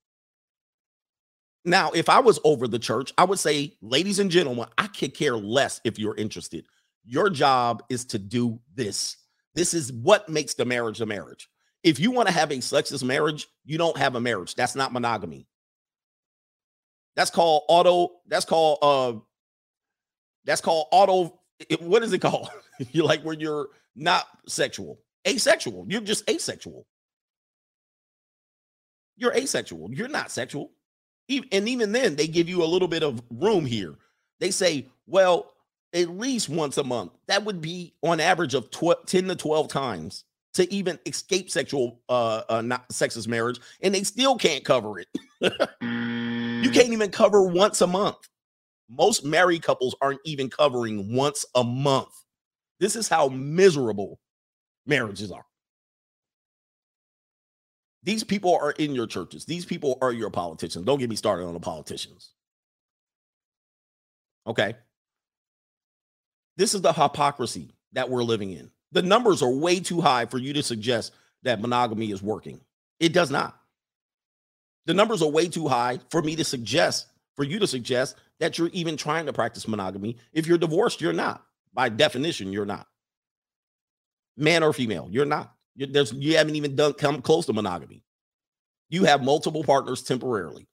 A: Now, if I was over the church, I would say, ladies and gentlemen, I could care less if you're interested. Your job is to do this. This is what makes the marriage a marriage. If you want to have a sexless marriage, you don't have a marriage. That's not monogamy. That's called auto. That's called uh. That's called auto. It, what is it called? [laughs] you're like when you're not sexual, asexual. You're just asexual. You're asexual. You're not sexual. Even, and even then, they give you a little bit of room here. They say, well, at least once a month. That would be on average of 12, 10 to 12 times to even escape sexual uh, uh not sexist marriage, and they still can't cover it. You can't even cover once a month. Most married couples aren't even covering once a month. This is how miserable marriages are. These people are in your churches. These people are your politicians. Don't get me started on the politicians. Okay. This is the hypocrisy that we're living in. The numbers are way too high for you to suggest that monogamy is working. It does not. The numbers are way too high for me to suggest, for you to suggest that you're even trying to practice monogamy. If you're divorced, you're not. By definition, you're not. Man or female, you're not. You're, there's, you haven't even done come close to monogamy. You have multiple partners temporarily.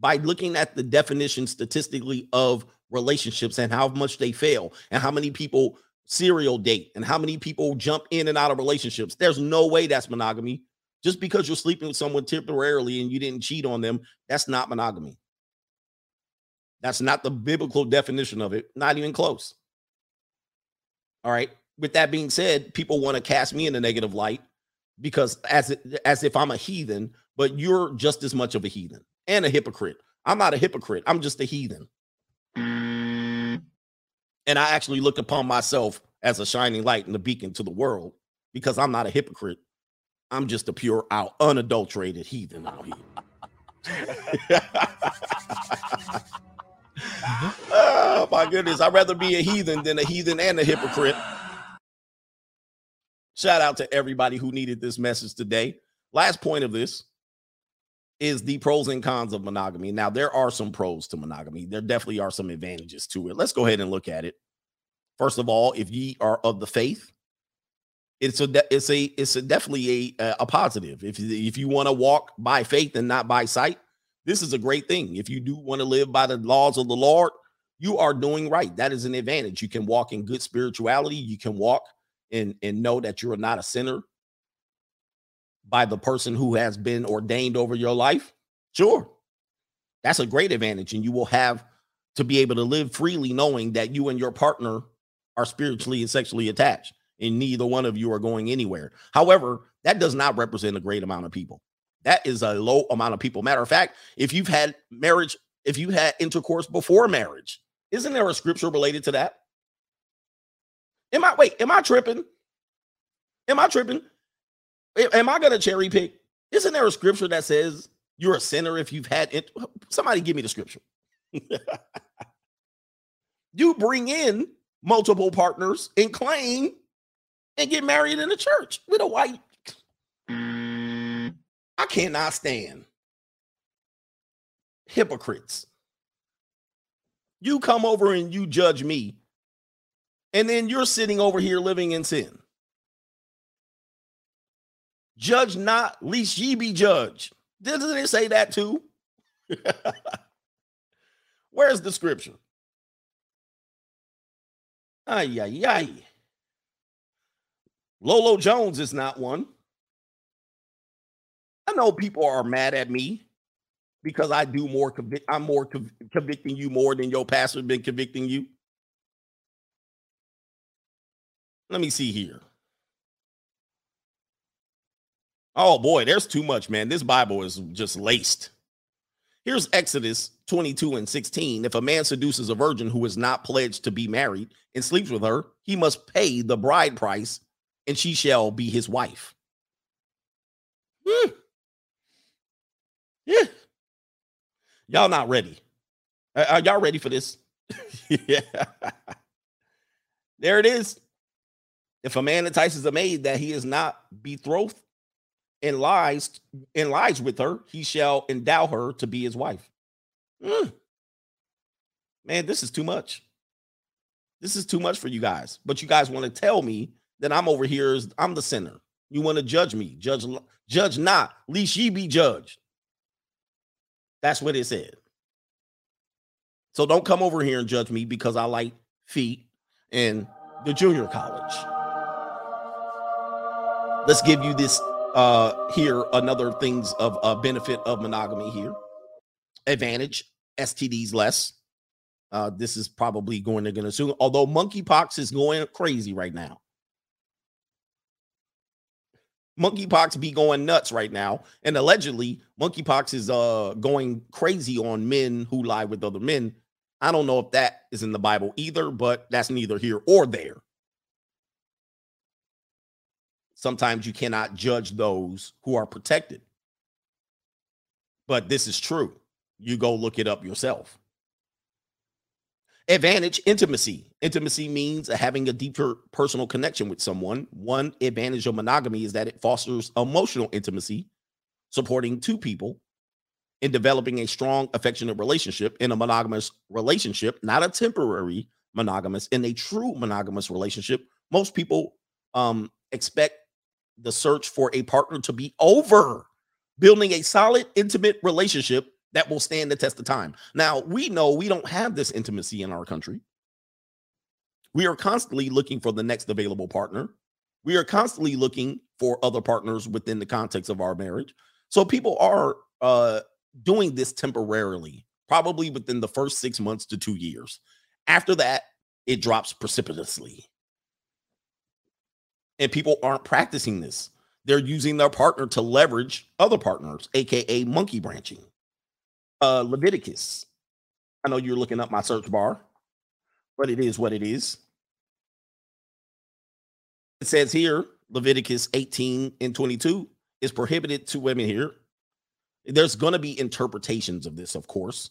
A: By looking at the definition statistically of relationships and how much they fail and how many people serial date and how many people jump in and out of relationships, there's no way that's monogamy. Just because you're sleeping with someone temporarily and you didn't cheat on them, that's not monogamy. That's not the biblical definition of it, not even close. All right. With that being said, people want to cast me in a negative light because as as if I'm a heathen, but you're just as much of a heathen and a hypocrite. I'm not a hypocrite. I'm just a heathen. And I actually look upon myself as a shining light and a beacon to the world because I'm not a hypocrite. I'm just a pure out unadulterated heathen out here. [laughs] [laughs] oh my goodness. I'd rather be a heathen than a heathen and a hypocrite. Shout out to everybody who needed this message today. Last point of this is the pros and cons of monogamy. Now, there are some pros to monogamy. There definitely are some advantages to it. Let's go ahead and look at it. First of all, if ye are of the faith, it's a it's a it's a definitely a a positive. If if you want to walk by faith and not by sight, this is a great thing. If you do want to live by the laws of the Lord, you are doing right. That is an advantage. You can walk in good spirituality. You can walk and and know that you're not a sinner by the person who has been ordained over your life. Sure, that's a great advantage, and you will have to be able to live freely, knowing that you and your partner are spiritually and sexually attached and neither one of you are going anywhere. However, that does not represent a great amount of people. That is a low amount of people. Matter of fact, if you've had marriage, if you had intercourse before marriage, isn't there a scripture related to that? Am I wait, am I tripping? Am I tripping? Am I gonna cherry pick? Isn't there a scripture that says you're a sinner if you've had it? Somebody give me the scripture. [laughs] you bring in multiple partners and claim and get married in a church with a white. I cannot stand hypocrites. You come over and you judge me, and then you're sitting over here living in sin. Judge not, least ye be judged. Doesn't it say that too? [laughs] Where's the scripture? Ay, ay, ay. Lolo Jones is not one. I know people are mad at me because I do more. I'm more conv- convicting you more than your pastor's been convicting you. Let me see here. Oh boy, there's too much, man. This Bible is just laced. Here's Exodus 22 and 16. If a man seduces a virgin who is not pledged to be married and sleeps with her, he must pay the bride price and she shall be his wife. Hmm. Yeah. Y'all not ready. Are, y'all ready for this? [laughs] yeah. There it is. If a man entices a maid that he is not betrothed and lies and lies with her, he shall endow her to be his wife. Mm. Man, this is too much. This is too much for you guys. But you guys want to tell me that I'm over here I'm the sinner. You want to judge me. Judge judge not, least ye be judged. That's what it said. So don't come over here and judge me because I like feet and the junior college. Let's give you this uh here another things of uh, benefit of monogamy here. Advantage STDs less. Uh, this is probably going to gonna soon, although monkeypox is going crazy right now. Monkeypox be going nuts right now, and allegedly monkeypox is uh going crazy on men who lie with other men. I don't know if that is in the Bible either, but that's neither here or there. Sometimes you cannot judge those who are protected. But this is true. You go look it up yourself. Advantage intimacy. Intimacy means having a deeper personal connection with someone. One advantage of monogamy is that it fosters emotional intimacy, supporting two people in developing a strong, affectionate relationship in a monogamous relationship, not a temporary monogamous, in a true monogamous relationship. Most people um, expect the search for a partner to be over, building a solid, intimate relationship that will stand the test of time. Now, we know we don't have this intimacy in our country. We are constantly looking for the next available partner. We are constantly looking for other partners within the context of our marriage. So people are uh, doing this temporarily, probably within the first six months to two years. After that, it drops precipitously. And people aren't practicing this. They're using their partner to leverage other partners, aka monkey branching uh Leviticus. I know you're looking up my search bar, but it is what it is. It says here, Leviticus 18 and 22 is prohibited to women here. There's going to be interpretations of this, of course.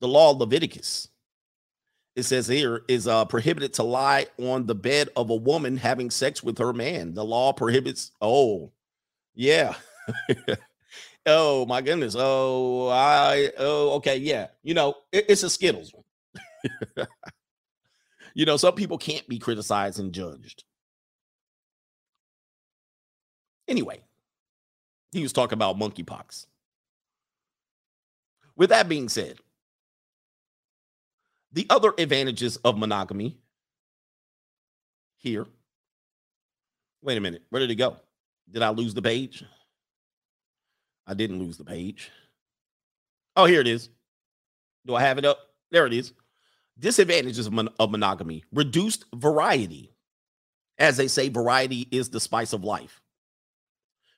A: The law of Leviticus, it says here, is uh, prohibited to lie on the bed of a woman having sex with her man. The law prohibits, oh, yeah. [laughs] Oh my goodness. Oh, I oh okay, yeah. You know, it, it's a Skittles. [laughs] you know, some people can't be criticized and judged. Anyway, he was talking about monkeypox. With that being said, the other advantages of monogamy here. Wait a minute. Where did it go? Did I lose the page? I didn't lose the page. Oh, here it is. Do I have it up? There it is. Disadvantages of, mon- of monogamy reduced variety. As they say, variety is the spice of life.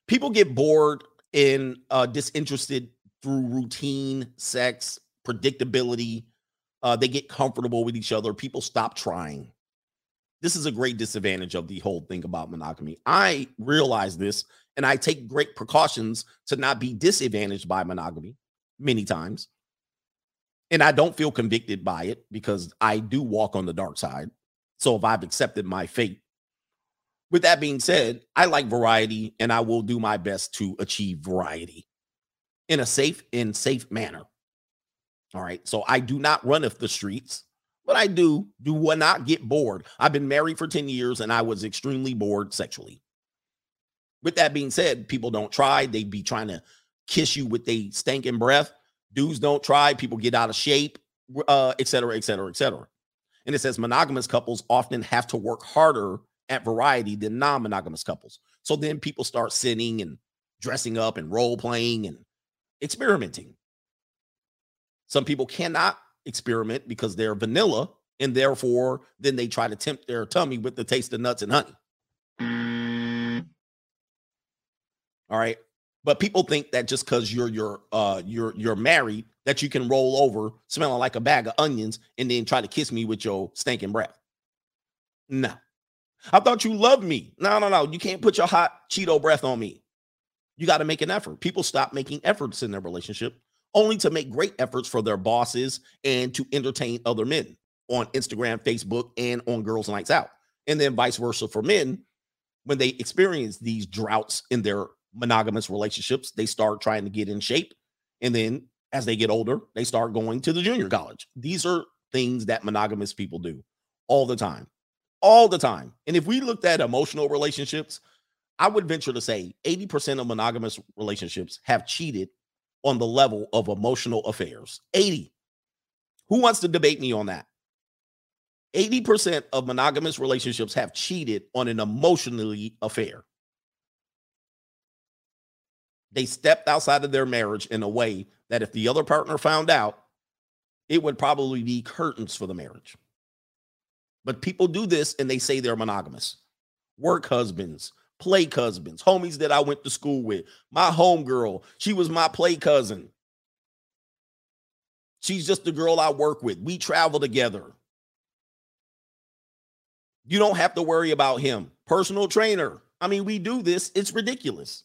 A: People get bored and uh, disinterested through routine, sex, predictability. Uh, they get comfortable with each other. People stop trying. This is a great disadvantage of the whole thing about monogamy. I realize this and I take great precautions to not be disadvantaged by monogamy many times. And I don't feel convicted by it because I do walk on the dark side. So if I've accepted my fate, with that being said, I like variety and I will do my best to achieve variety in a safe and safe manner. All right. So I do not run off the streets, but I do do what not get bored. I've been married for 10 years and I was extremely bored sexually. With that being said, people don't try. They be trying to kiss you with a stinking breath. Dudes don't try. People get out of shape, uh, et cetera, et cetera, et cetera. And it says monogamous couples often have to work harder at variety than non-monogamous couples. So then people start sitting and dressing up and role playing and experimenting. Some people cannot experiment because they're vanilla, and therefore then they try to tempt their tummy with the taste of nuts and honey. All right. But people think that just because you're you're uh you're you're married that you can roll over smelling like a bag of onions and then try to kiss me with your stinking breath. No. I thought you loved me. No, no, no. You can't put your hot Cheeto breath on me. You got to make an effort. People stop making efforts in their relationship only to make great efforts for their bosses and to entertain other men on Instagram, Facebook, and on Girls Nights Out. And then vice versa for men. When they experience these droughts in their monogamous relationships, they start trying to get in shape. And then as they get older, they start going to the junior college. These are things that monogamous people do all the time. All the time. And if we looked at emotional relationships, I would venture to say 80% of monogamous relationships have cheated on the level of emotional affairs. 80. Who wants to debate me on that? 80% of monogamous relationships have cheated on an emotionally affair. They stepped outside of their marriage in a way that if the other partner found out, it would probably be curtains for the marriage. But people do this and they say they're monogamous. Work husbands, play husbands, homies that I went to school with. My homegirl, she was my play cousin. She's just the girl I work with. We travel together. You don't have to worry about him. Personal trainer. I mean, we do this. It's ridiculous.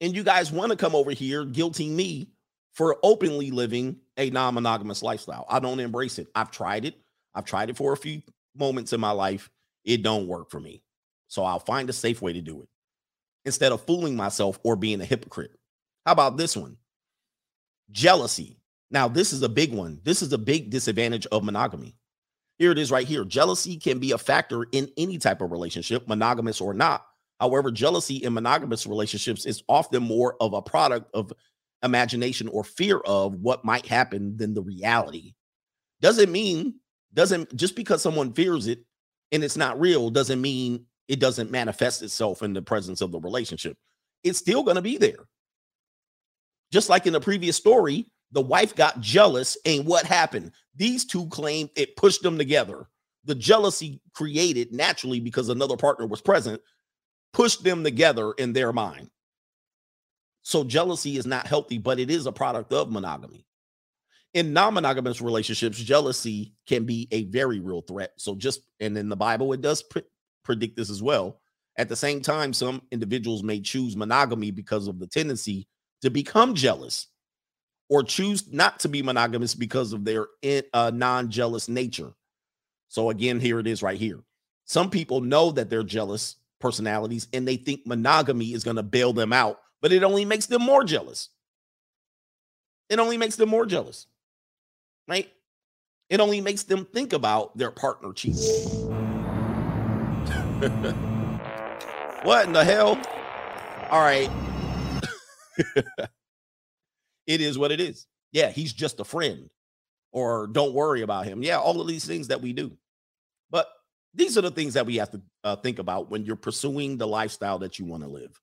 A: And you guys want to come over here guilting me for openly living a non monogamous lifestyle. I don't embrace it. I've tried it. I've tried it for a few moments in my life. It don't work for me. So I'll find a safe way to do it instead of fooling myself or being a hypocrite. How about this one? Jealousy. Now, this is a big one. This is a big disadvantage of monogamy. Here it is right here. Jealousy can be a factor in any type of relationship, monogamous or not. However, jealousy in monogamous relationships is often more of a product of imagination or fear of what might happen than the reality. Doesn't mean, doesn't just because someone fears it and it's not real, doesn't mean it doesn't manifest itself in the presence of the relationship. It's still going to be there. Just like in the previous story, the wife got jealous, and what happened? These two claimed it pushed them together. The jealousy created naturally because another partner was present pushed them together in their mind. So jealousy is not healthy, but it is a product of monogamy. In non-monogamous relationships, jealousy can be a very real threat. So just and in the Bible, it does pre- predict this as well. At the same time, some individuals may choose monogamy because of the tendency to become jealous, or choose not to be monogamous because of their uh, non-jealous nature. So again, here it is right here. Some people know that they're jealous personalities and they think monogamy is going to bail them out but it only makes them more jealous. It only makes them more jealous, right? It only makes them think about their partner cheating. [laughs] what in the hell? All right. [laughs] it is what it is. Yeah, he's just a friend, or don't worry about him. Yeah, all of these things that we do. But these are the things that we have to uh, think about when you're pursuing the lifestyle that you want to live.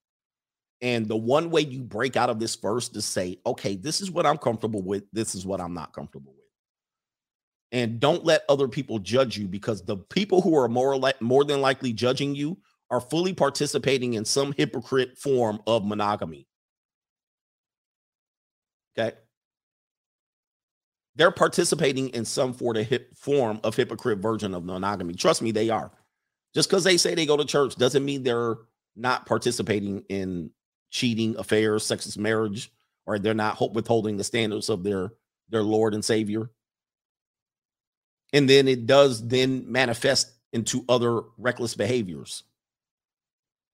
A: And the one way you break out of this first is say, okay, this is what I'm comfortable with. This is what I'm not comfortable with. And don't let other people judge you because the people who are more like more than likely judging you are fully participating in some hypocrite form of monogamy. Okay. They're participating in some form of hypocrite version of monogamy. Trust me, they are. Just because they say they go to church doesn't mean they're not participating in cheating, affairs, sexist marriage, or they're not withholding the standards of their their Lord and Savior. And then it does then manifest into other reckless behaviors.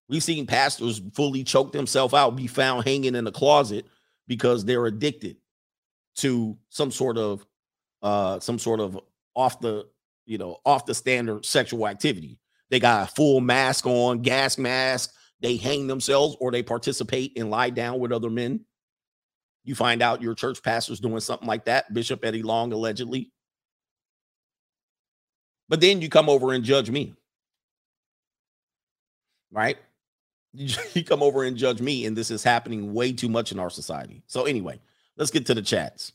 A: We've seen pastors fully choke themselves out, be found hanging in a closet because they're addicted to some sort of uh some sort of off the you know off the standard sexual activity. They got a full mask on, gas mask, they hang themselves or they participate and lie down with other men. You find out your church pastor's doing something like that, Bishop Eddie Long allegedly. But then you come over and judge me. Right? [laughs] You come over and judge me, and this is happening way too much in our society. So, anyway, let's get to the chats.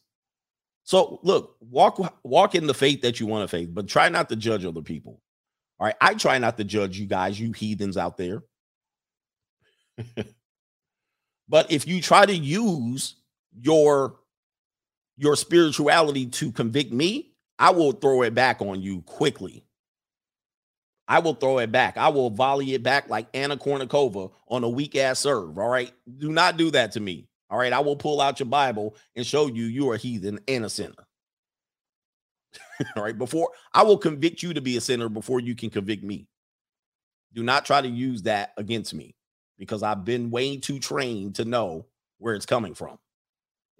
A: So, look, walk walk in the faith that you want to faith, but try not to judge other people. All right. I try not to judge you guys, you heathens out there. [laughs] but if you try to use your your spirituality to convict me, I will throw it back on you quickly. I will throw it back. I will volley it back like Anna Kournikova on a weak ass serve. All right. Do not do that to me. All right. I will pull out your Bible and show you you are a heathen and a sinner. [laughs] all right. Before I will convict you to be a sinner before you can convict me. Do not try to use that against me because I've been way too trained to know where it's coming from.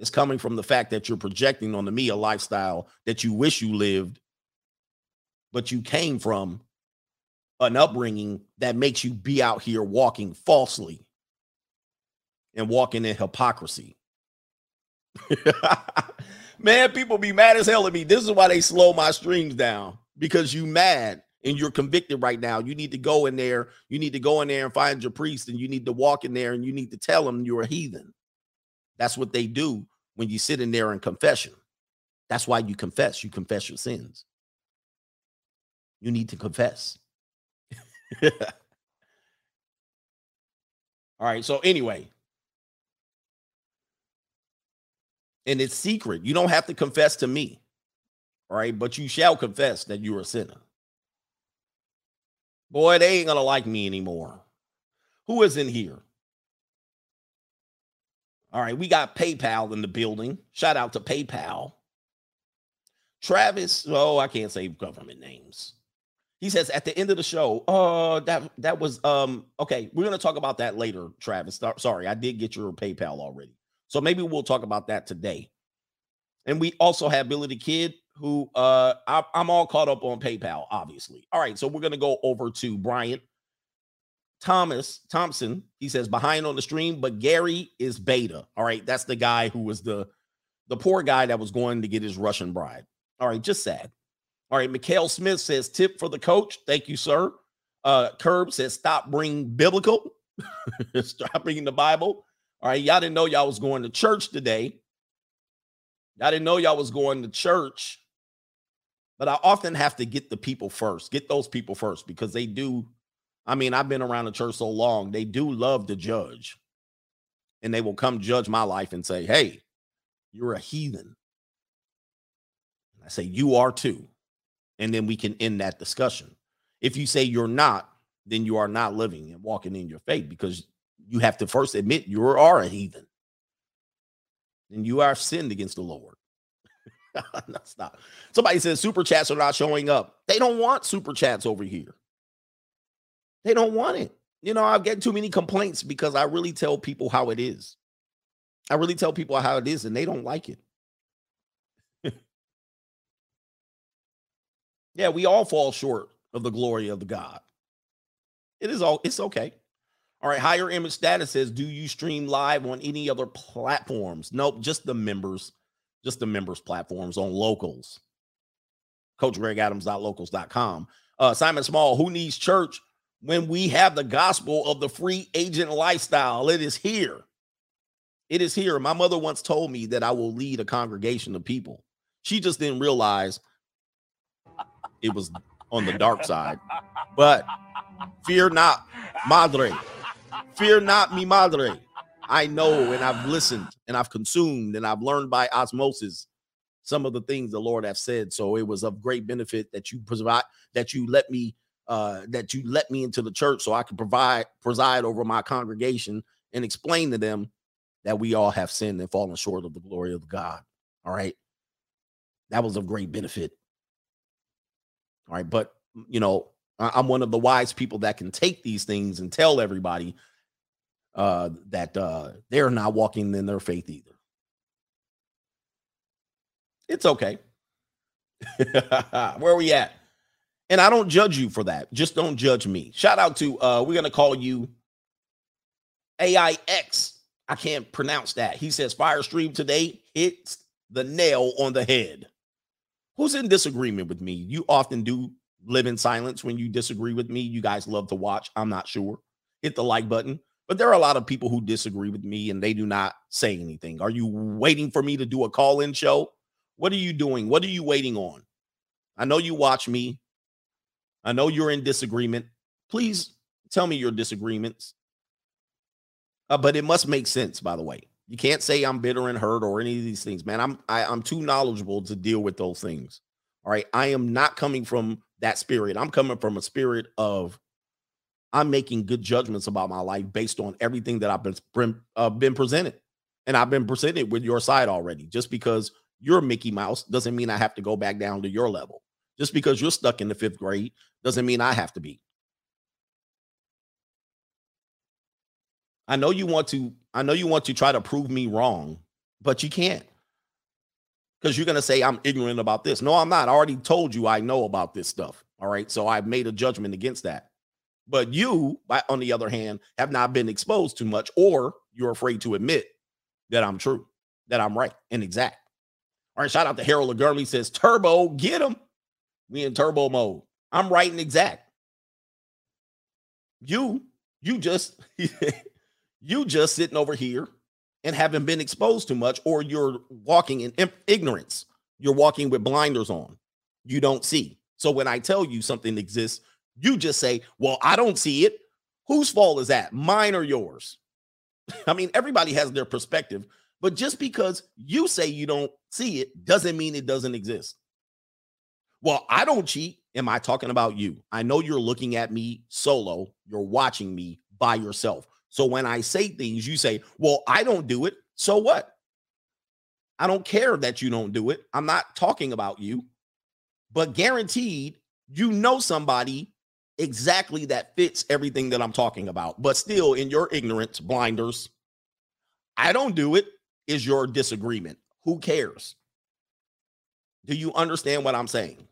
A: It's coming from the fact that you're projecting onto me a lifestyle that you wish you lived, but you came from an upbringing that makes you be out here walking falsely and walking in hypocrisy. [laughs] Man, people be mad as hell at me. This is why they slow my streams down because you mad and you're convicted right now. You need to go in there. You need to go in there and find your priest and you need to walk in there and you need to tell him you're a heathen. That's what they do when you sit in there in confession. That's why you confess. You confess your sins. You need to confess. [laughs] All right. So, anyway, and it's secret. You don't have to confess to me. All right. But you shall confess that you're a sinner. Boy, they ain't going to like me anymore. Who is in here? All right. We got PayPal in the building. Shout out to PayPal. Travis. Oh, I can't say government names. He says at the end of the show, uh, that that was um okay. We're gonna talk about that later, Travis. Sorry, I did get your PayPal already, so maybe we'll talk about that today. And we also have Billy the Kid, who uh I, I'm all caught up on PayPal, obviously. All right, so we're gonna go over to Bryant Thomas Thompson. He says behind on the stream, but Gary is beta. All right, that's the guy who was the the poor guy that was going to get his Russian bride. All right, just sad. All right, Mikhail Smith says tip for the coach. Thank you, sir. Uh, Curb says stop bringing biblical. [laughs] stop bringing the Bible. All right, y'all didn't know y'all was going to church today. Y'all didn't know y'all was going to church. But I often have to get the people first, get those people first because they do. I mean, I've been around the church so long, they do love to judge. And they will come judge my life and say, hey, you're a heathen. I say, you are too and then we can end that discussion. If you say you're not, then you are not living and walking in your faith because you have to first admit you are a heathen and you are sinned against the Lord. [laughs] That's not. Somebody says super chats are not showing up. They don't want super chats over here. They don't want it. You know, I get too many complaints because I really tell people how it is. I really tell people how it is and they don't like it. Yeah, we all fall short of the glory of the God. It is all, it's okay. All right, higher image status says, do you stream live on any other platforms? Nope, just the members, just the members platforms on locals. CoachGregAdams.locals.com. Uh, Simon Small, who needs church when we have the gospel of the free agent lifestyle? It is here. It is here. My mother once told me that I will lead a congregation of people. She just didn't realize it was on the dark side. But fear not, madre. Fear not, mi madre. I know and I've listened and I've consumed and I've learned by osmosis some of the things the Lord have said. So it was of great benefit that you provide that you let me uh that you let me into the church so I could provide preside over my congregation and explain to them that we all have sinned and fallen short of the glory of God. All right. That was of great benefit. All right. But, you know, I'm one of the wise people that can take these things and tell everybody uh, that uh, they're not walking in their faith either. It's okay. [laughs] Where are we at? And I don't judge you for that. Just don't judge me. Shout out to uh we're gonna call you AIX. I can't pronounce that. He says fire stream today hits the nail on the head who's in disagreement with me. You often do live in silence when you disagree with me. You guys love to watch. I'm not sure. Hit the like button. But there are a lot of people who disagree with me and they do not say anything. Are you waiting for me to do a call in show? What are you doing? What are you waiting on? I know you watch me. I know you're in disagreement. Please tell me your disagreements. Uh, but it must make sense, by the way. You can't say I'm bitter and hurt or any of these things, man. I'm I, I'm too knowledgeable to deal with those things. All right. I am not coming from that spirit. I'm coming from a spirit of I'm making good judgments about my life based on everything that I've been uh, been presented, and I've been presented with your side already. Just because you're Mickey Mouse doesn't mean I have to go back down to your level. Just because you're stuck in the fifth grade doesn't mean I have to be. I know you want to. I know you want to try to prove me wrong, but you can't because you're going to say I'm ignorant about this. No, I'm not. I already told you I know about this stuff. All right. So I've made a judgment against that. But you, on the other hand, have not been exposed too much, or you're afraid to admit that I'm true, that I'm right and exact. All right. Shout out to Harold Gurley says, Turbo, get him. We in turbo mode. I'm writing exact. You, you just [laughs] You just sitting over here and haven't been exposed too much, or you're walking in ignorance. You're walking with blinders on. You don't see. So when I tell you something exists, you just say, Well, I don't see it. Whose fault is that? Mine or yours? [laughs] I mean, everybody has their perspective, but just because you say you don't see it doesn't mean it doesn't exist. Well, I don't cheat. Am I talking about you? I know you're looking at me solo, you're watching me by yourself. So when I say things, you say, Well, I don't do it. So what? I don't care that you don't do it. I'm not talking about you, but guaranteed, you know somebody exactly that fits everything that I'm talking about. But still, in your ignorance, blinders, I don't do it is your disagreement. Who cares? Do you understand what I'm saying?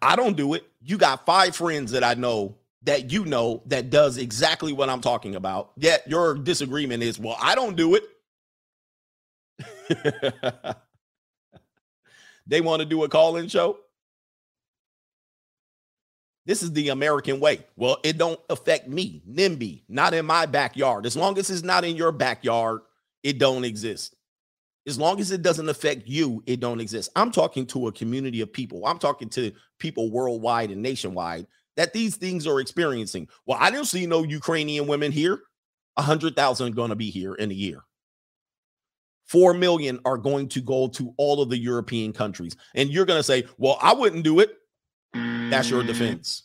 A: I don't do it. You got five friends that I know that you know that does exactly what I'm talking about. Yet your disagreement is, well, I don't do it. [laughs] they want to do a call in show. This is the American way. Well, it don't affect me, NIMBY, not in my backyard. As long as it's not in your backyard, it don't exist. As long as it doesn't affect you, it don't exist. I'm talking to a community of people. I'm talking to people worldwide and nationwide that these things are experiencing. Well, I don't see no Ukrainian women here. A hundred thousand going to be here in a year. Four million are going to go to all of the European countries. And you're going to say, well, I wouldn't do it. That's your defense.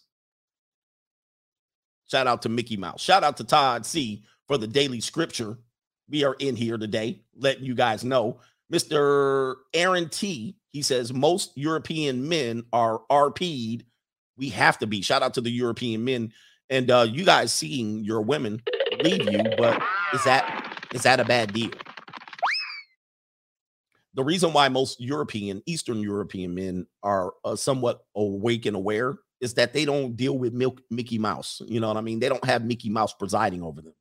A: Shout out to Mickey Mouse. Shout out to Todd C for the daily scripture. We are in here today, letting you guys know. Mr. Aaron T, he says most European men are RP'd we have to be. Shout out to the European men and uh, you guys seeing your women leave you, but is that is that a bad deal? The reason why most European, Eastern European men are uh, somewhat awake and aware is that they don't deal with milk, Mickey Mouse. You know what I mean? They don't have Mickey Mouse presiding over them.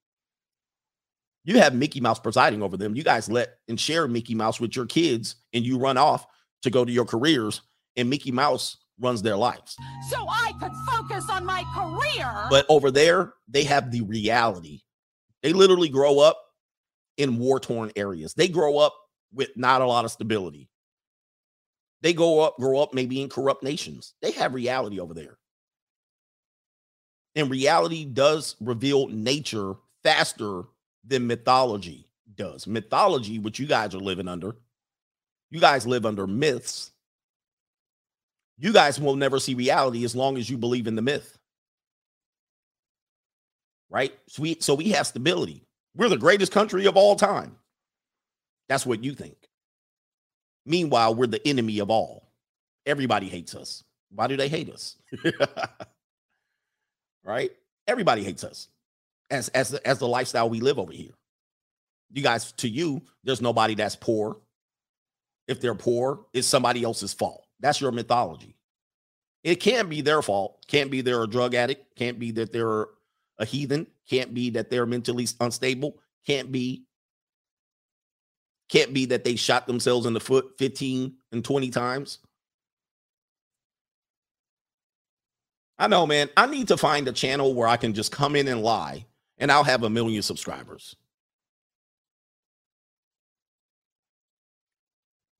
A: You have Mickey Mouse presiding over them. You guys let and share Mickey Mouse with your kids, and you run off to go to your careers, and Mickey Mouse runs their lives.
F: So I could focus on my career.
A: But over there, they have the reality. They literally grow up in war torn areas. They grow up with not a lot of stability. They go up, grow up maybe in corrupt nations. They have reality over there. And reality does reveal nature faster than mythology does. Mythology, which you guys are living under, you guys live under myths you guys will never see reality as long as you believe in the myth. Right? So we, so we have stability. We're the greatest country of all time. That's what you think. Meanwhile, we're the enemy of all. Everybody hates us. Why do they hate us? [laughs] right? Everybody hates us as as as the lifestyle we live over here. You guys, to you, there's nobody that's poor. If they're poor, it's somebody else's fault. That's your mythology. It can't be their fault. Can't be they're a drug addict. Can't be that they're a heathen. Can't be that they're mentally unstable. Can't be. Can't be that they shot themselves in the foot 15 and 20 times. I know, man. I need to find a channel where I can just come in and lie and I'll have a million subscribers.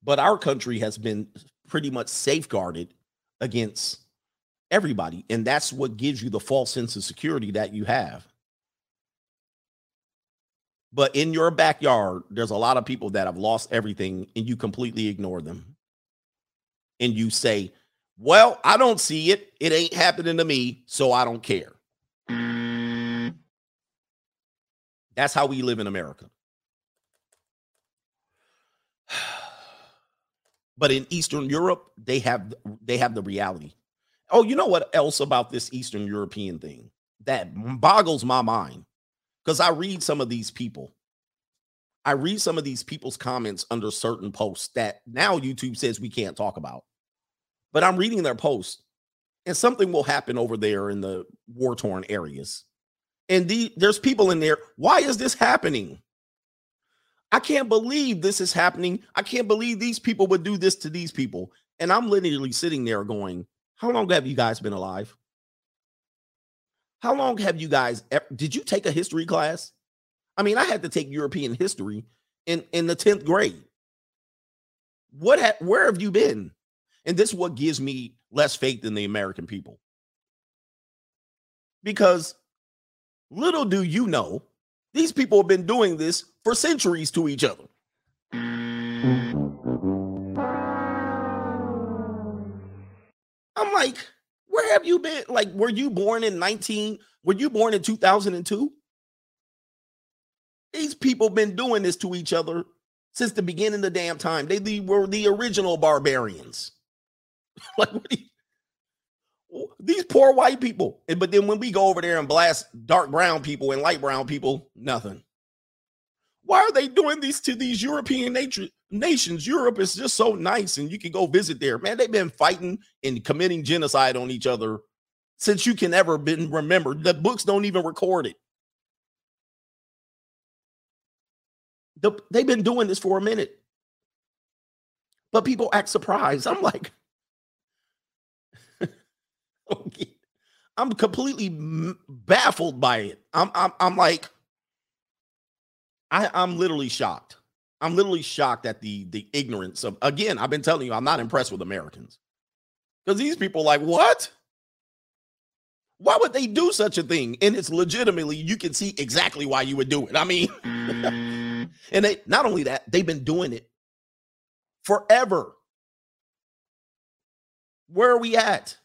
A: But our country has been pretty much safeguarded against everybody. And that's what gives you the false sense of security that you have. But in your backyard, there's a lot of people that have lost everything and you completely ignore them. And you say, Well, I don't see it. It ain't happening to me, so I don't care. That's how we live in America. [sighs] But in Eastern Europe, they have they have the reality. Oh, you know what else about this Eastern European thing that boggles my mind? Because I read some of these people. I read some of these people's comments under certain posts that now YouTube says we can't talk about. But I'm reading their posts, and something will happen over there in the war torn areas. And the, there's people in there. Why is this happening? I can't believe this is happening. I can't believe these people would do this to these people. And I'm literally sitting there going, How long have you guys been alive? How long have you guys did you take a history class? I mean, I had to take European history in in the 10th grade. What ha- where have you been? And this is what gives me less faith in the American people. Because little do you know, these people have been doing this for centuries to each other. I'm like, where have you been? Like, were you born in 19? Were you born in 2002? These people been doing this to each other since the beginning of the damn time. They, were the original barbarians. [laughs] like, what do you, these poor white people. And, but then when we go over there and blast dark brown people and light brown people, nothing. Why are they doing these to these European nature, nations? Europe is just so nice, and you can go visit there. Man, they've been fighting and committing genocide on each other since you can ever been remembered. The books don't even record it. The, they've been doing this for a minute. But people act surprised. I'm like. I'm completely baffled by it. I'm, I'm, I'm like, I, I'm literally shocked. I'm literally shocked at the the ignorance of again, I've been telling you, I'm not impressed with Americans. Because these people like, what? Why would they do such a thing? And it's legitimately, you can see exactly why you would do it. I mean, [laughs] and they not only that, they've been doing it forever. Where are we at?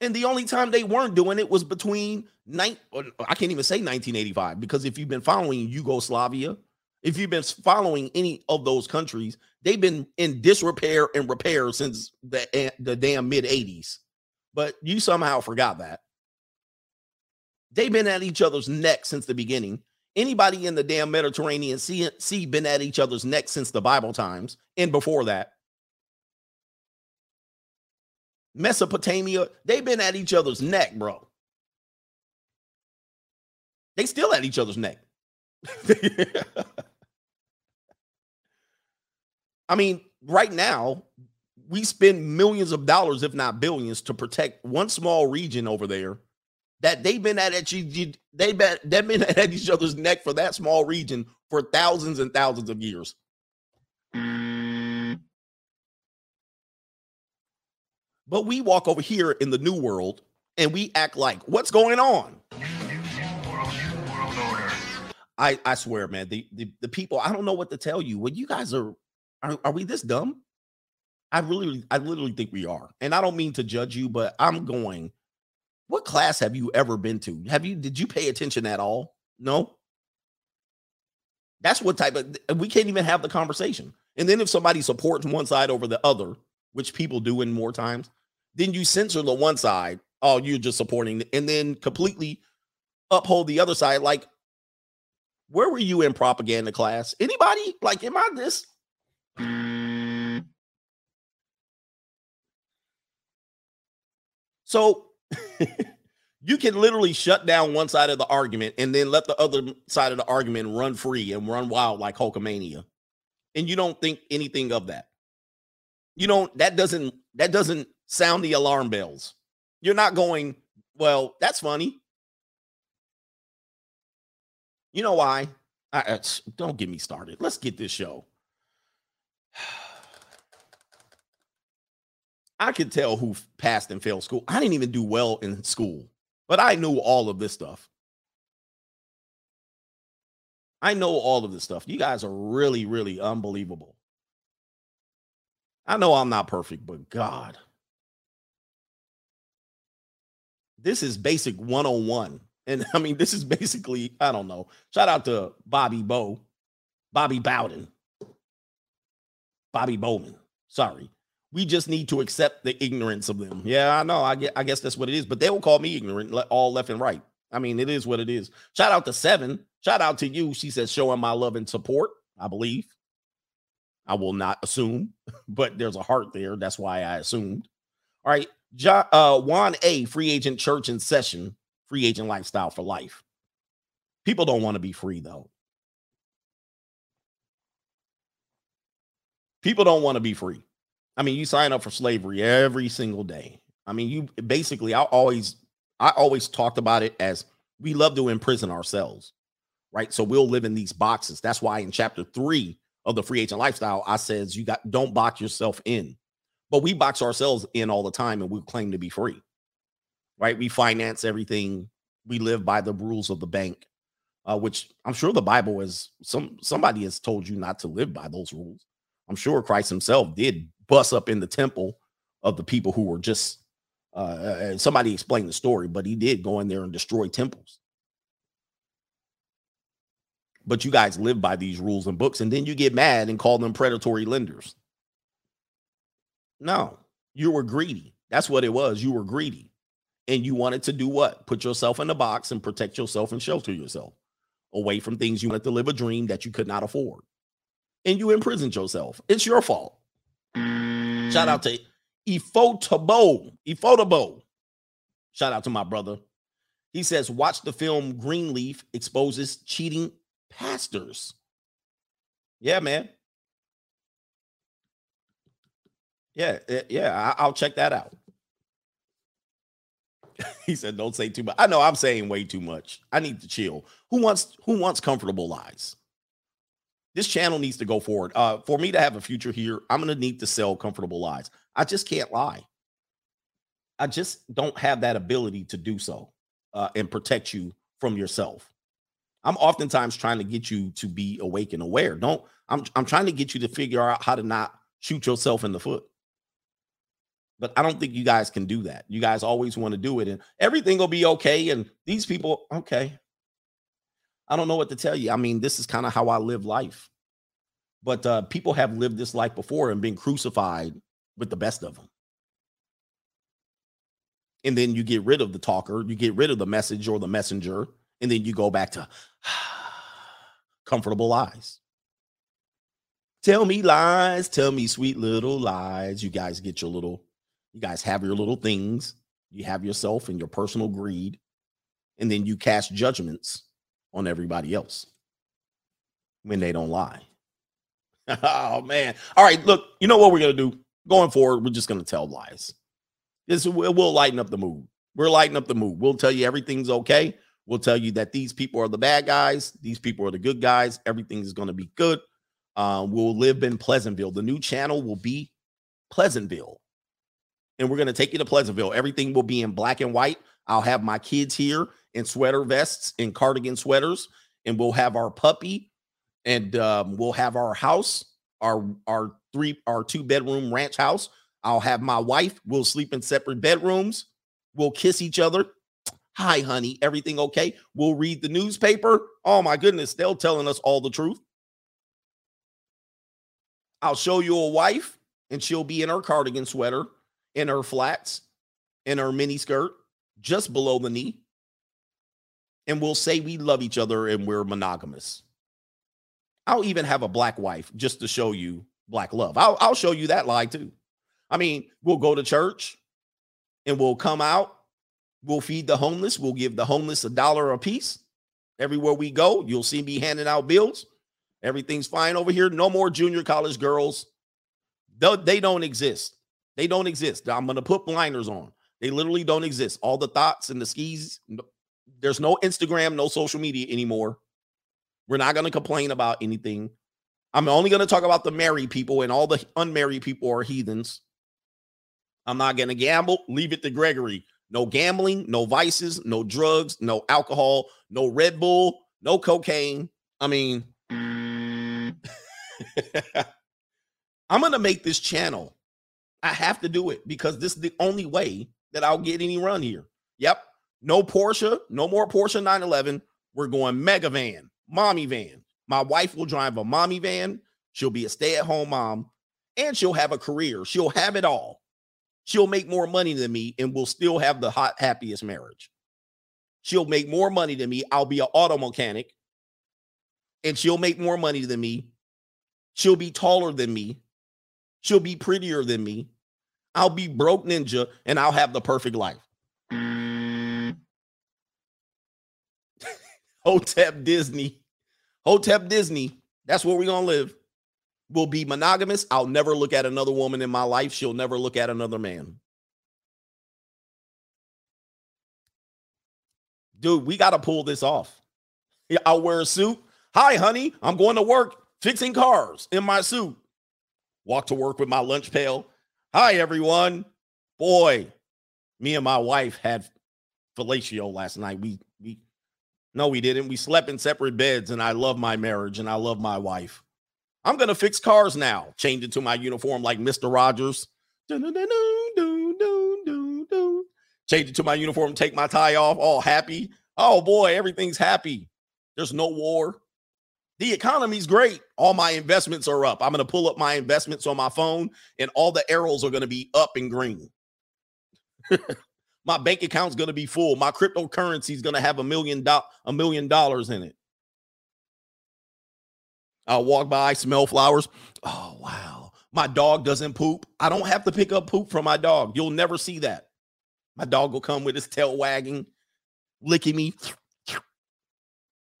A: And the only time they weren't doing it was between nine. I can't even say 1985 because if you've been following Yugoslavia, if you've been following any of those countries, they've been in disrepair and repair since the eh, the damn mid 80s. But you somehow forgot that. They've been at each other's neck since the beginning. Anybody in the damn Mediterranean Sea, sea been at each other's neck since the Bible times and before that. Mesopotamia, they've been at each other's neck, bro. They still at each other's neck. [laughs] I mean, right now, we spend millions of dollars, if not billions, to protect one small region over there that they've been at each they've been, they've been [laughs] at each other's neck for that small region for thousands and thousands of years. But we walk over here in the new world and we act like, what's going on? I, I swear, man, the, the, the people, I don't know what to tell you. When you guys are, are, are we this dumb? I really, I literally think we are. And I don't mean to judge you, but I'm going, what class have you ever been to? Have you, did you pay attention at all? No. That's what type of, we can't even have the conversation. And then if somebody supports one side over the other, which people do in more times, then you censor the one side. Oh, you're just supporting, and then completely uphold the other side. Like, where were you in propaganda class? Anybody? Like, am I this? So [laughs] you can literally shut down one side of the argument and then let the other side of the argument run free and run wild like Hulkamania. And you don't think anything of that. You don't, that doesn't, that doesn't sound the alarm bells. You're not going, well, that's funny. You know why? I, uh, don't get me started. Let's get this show. [sighs] I could tell who passed and failed school. I didn't even do well in school, but I knew all of this stuff. I know all of this stuff. You guys are really, really unbelievable. I know I'm not perfect, but God. This is basic 101. And [laughs] I mean, this is basically, I don't know. Shout out to Bobby Bow, Bobby Bowden, Bobby Bowman. Sorry. We just need to accept the ignorance of them. Yeah, I know. I get I guess that's what it is. But they will call me ignorant all left and right. I mean, it is what it is. Shout out to Seven. Shout out to you. She says, showing my love and support. I believe. I will not assume, [laughs] but there's a heart there. That's why I assumed. All right. John, uh, Juan A, free agent church in session, free agent lifestyle for life. People don't want to be free, though. People don't want to be free. I mean, you sign up for slavery every single day. I mean, you basically, I always, I always talked about it as we love to imprison ourselves, right? So we'll live in these boxes. That's why in chapter three of the free agent lifestyle, I says you got don't box yourself in, but we box ourselves in all the time, and we claim to be free, right? We finance everything. We live by the rules of the bank, uh, which I'm sure the Bible is some somebody has told you not to live by those rules. I'm sure Christ Himself did bust up in the temple of the people who were just uh, uh, somebody explained the story, but he did go in there and destroy temples. But you guys live by these rules and books, and then you get mad and call them predatory lenders. No, you were greedy. That's what it was. You were greedy. And you wanted to do what? Put yourself in a box and protect yourself and shelter yourself away from things you wanted to live a dream that you could not afford. And you imprisoned yourself. It's your fault. Shout out to Ifotabo. Ifotabo. Shout out to my brother. He says, watch the film Greenleaf exposes cheating pastors. Yeah, man. Yeah, eh, yeah, I'll check that out. [laughs] he said, "Don't say too much." I know I'm saying way too much. I need to chill. Who wants who wants comfortable lies? This channel needs to go forward. Uh, for me to have a future here, I'm gonna need to sell comfortable lies. I just can't lie. I just don't have that ability to do so uh, and protect you from yourself. I'm oftentimes trying to get you to be awake and aware. Don't I'm I'm trying to get you to figure out how to not shoot yourself in the foot. But I don't think you guys can do that. You guys always want to do it and everything will be okay. And these people, okay. I don't know what to tell you. I mean, this is kind of how I live life. But uh, people have lived this life before and been crucified with the best of them. And then you get rid of the talker, you get rid of the message or the messenger, and then you go back to [sighs] comfortable lies. Tell me lies, tell me sweet little lies. You guys get your little, you guys have your little things. You have yourself and your personal greed, and then you cast judgments on everybody else when they don't lie. [laughs] oh man. All right, look, you know what we're gonna do going forward? We're just gonna tell lies. This will lighten up the mood. We're lighting up the mood. We'll tell you everything's okay. We'll tell you that these people are the bad guys, these people are the good guys. Everything is going to be good. Uh, we'll live in Pleasantville. The new channel will be Pleasantville, and we're going to take you to Pleasantville. Everything will be in black and white. I'll have my kids here in sweater vests and cardigan sweaters, and we'll have our puppy, and um, we'll have our house, our our three our two bedroom ranch house. I'll have my wife. We'll sleep in separate bedrooms. We'll kiss each other. Hi, honey. Everything okay? We'll read the newspaper. Oh my goodness, they're telling us all the truth. I'll show you a wife, and she'll be in her cardigan sweater, in her flats, in her mini skirt, just below the knee. And we'll say we love each other and we're monogamous. I'll even have a black wife just to show you black love. I'll, I'll show you that lie too. I mean, we'll go to church and we'll come out. We'll feed the homeless. We'll give the homeless a dollar a piece. Everywhere we go, you'll see me handing out bills. Everything's fine over here. No more junior college girls. They, they don't exist. They don't exist. I'm going to put blinders on. They literally don't exist. All the thoughts and the skis. no- there's no Instagram, no social media anymore. We're not going to complain about anything. I'm only going to talk about the married people, and all the unmarried people are heathens. I'm not going to gamble. Leave it to Gregory. No gambling, no vices, no drugs, no alcohol, no Red Bull, no cocaine. I mean, [laughs] I'm gonna make this channel. I have to do it because this is the only way that I'll get any run here. Yep. No Porsche, no more Porsche 911. We're going mega van, mommy van. My wife will drive a mommy van. She'll be a stay at home mom and she'll have a career. She'll have it all. She'll make more money than me and we'll still have the hot, happiest marriage. She'll make more money than me. I'll be an auto mechanic and she'll make more money than me. She'll be taller than me. She'll be prettier than me. I'll be broke ninja and I'll have the perfect life. [laughs] Hotep Disney. Hotep Disney. That's where we're going to live. We'll be monogamous. I'll never look at another woman in my life. She'll never look at another man. Dude, we got to pull this off. I'll wear a suit. Hi, honey. I'm going to work fixing cars in my suit. Walk to work with my lunch pail. Hi, everyone. Boy, me and my wife had fellatio last night. We we no, we didn't. We slept in separate beds, and I love my marriage and I love my wife. I'm gonna fix cars now. Change into my uniform like Mr. Rogers. Change it to my uniform, take my tie off, all happy. Oh boy, everything's happy. There's no war. The economy's great. All my investments are up. I'm going to pull up my investments on my phone, and all the arrows are going to be up and green. my bank account's going to be full. My cryptocurrency is going to have a million do- a million dollars in it. I'll walk by, smell flowers. Oh wow, my dog doesn't poop. I don't have to pick up poop from my dog. You'll never see that. My dog will come with his tail wagging, licking me.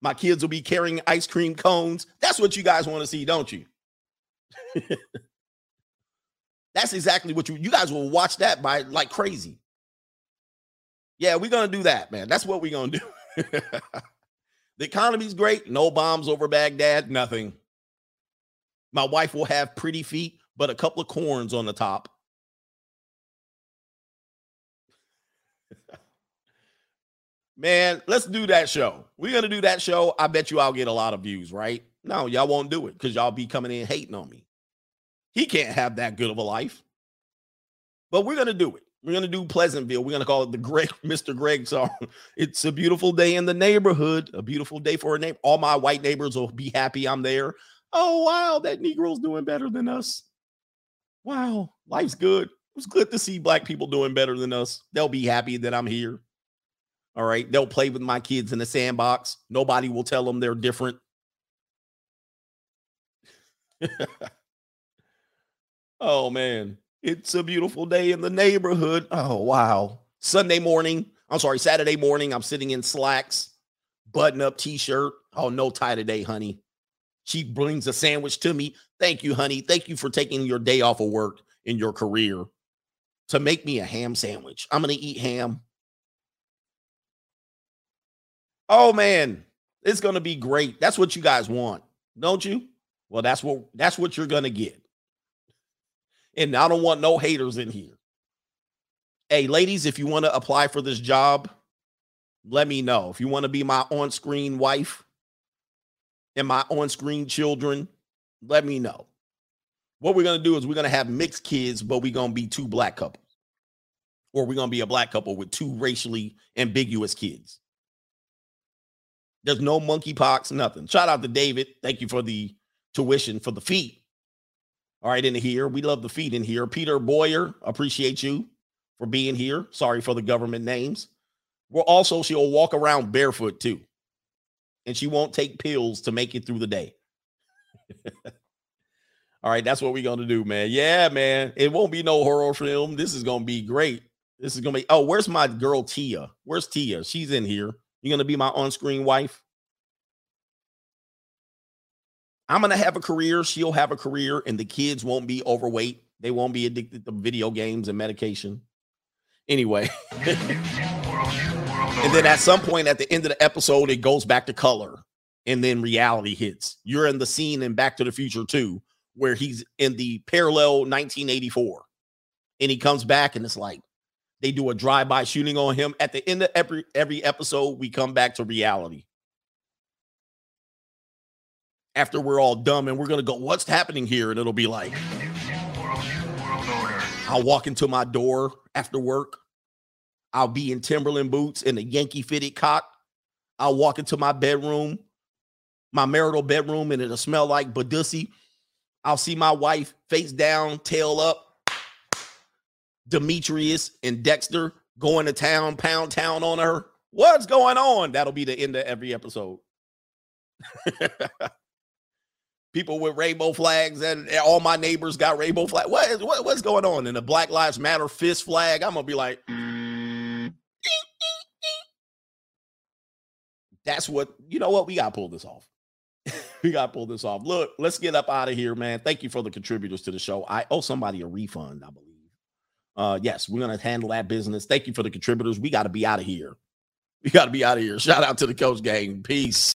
A: My kids will be carrying ice cream cones. That's what you guys want to see, don't you? [laughs] That's exactly what you you guys will watch that by like crazy. Yeah, we're gonna do that, man. That's what we're gonna do. [laughs] the economy's great. No bombs over Baghdad, nothing. My wife will have pretty feet, but a couple of corns on the top. Man, let's do that show. We're gonna do that show. I bet you I'll get a lot of views, right? No, y'all won't do it because y'all be coming in hating on me. He can't have that good of a life. But we're gonna do it. We're gonna do Pleasantville. We're gonna call it the Greg, [laughs] Mr. Greg song. [laughs] It's a beautiful day in the neighborhood, a beautiful day for a name. All my white neighbors will be happy I'm there. Oh wow, that Negro's doing better than us. Wow, life's good. It was good to see black people doing better than us. They'll be happy that I'm here. All right. They'll play with my kids in the sandbox. Nobody will tell them they're different. [laughs] oh, man. It's a beautiful day in the neighborhood. Oh, wow. Sunday morning. I'm sorry, Saturday morning. I'm sitting in slacks, button up t shirt. Oh, no tie today, honey. She brings a sandwich to me. Thank you, honey. Thank you for taking your day off of work in your career to make me a ham sandwich. I'm going to eat ham. Oh man, it's gonna be great. That's what you guys want, don't you? Well, that's what that's what you're gonna get. And I don't want no haters in here. Hey, ladies, if you want to apply for this job, let me know. If you want to be my on-screen wife and my on-screen children, let me know. What we're gonna do is we're gonna have mixed kids, but we're gonna be two black couples, or we're gonna be a black couple with two racially ambiguous kids. There's no monkeypox, nothing. Shout out to David. Thank you for the tuition for the feet. All right, in here. We love the feet in here. Peter Boyer, appreciate you for being here. Sorry for the government names. Well, also, she'll walk around barefoot too. And she won't take pills to make it through the day. [laughs] All right, that's what we're gonna do, man. Yeah, man. It won't be no horror film. This is gonna be great. This is gonna be. Oh, where's my girl Tia? Where's Tia? She's in here. You're going to be my on screen wife. I'm going to have a career. She'll have a career, and the kids won't be overweight. They won't be addicted to video games and medication. Anyway. [laughs] and then at some point at the end of the episode, it goes back to color, and then reality hits. You're in the scene in Back to the Future 2, where he's in the parallel 1984. And he comes back, and it's like, they do a drive-by shooting on him. At the end of every every episode, we come back to reality. after we're all dumb and we're gonna go, what's happening here? And it'll be like, I'll walk into my door after work. I'll be in Timberland boots and a Yankee fitted cock. I'll walk into my bedroom, my marital bedroom, and it'll smell like Badussy. I'll see my wife face down, tail up. Demetrius and Dexter going to town, pound town on her. What's going on? That'll be the end of every episode. [laughs] People with rainbow flags, and all my neighbors got rainbow flag. What is what, what's going on? And the Black Lives Matter fist flag. I'm gonna be like, that's what you know. What we gotta pull this off. [laughs] we gotta pull this off. Look, let's get up out of here, man. Thank you for the contributors to the show. I owe somebody a refund, I believe. Uh, yes, we're gonna handle that business. Thank you for the contributors. We got to be out of here. We got to be out of here. Shout out to the coach gang. Peace.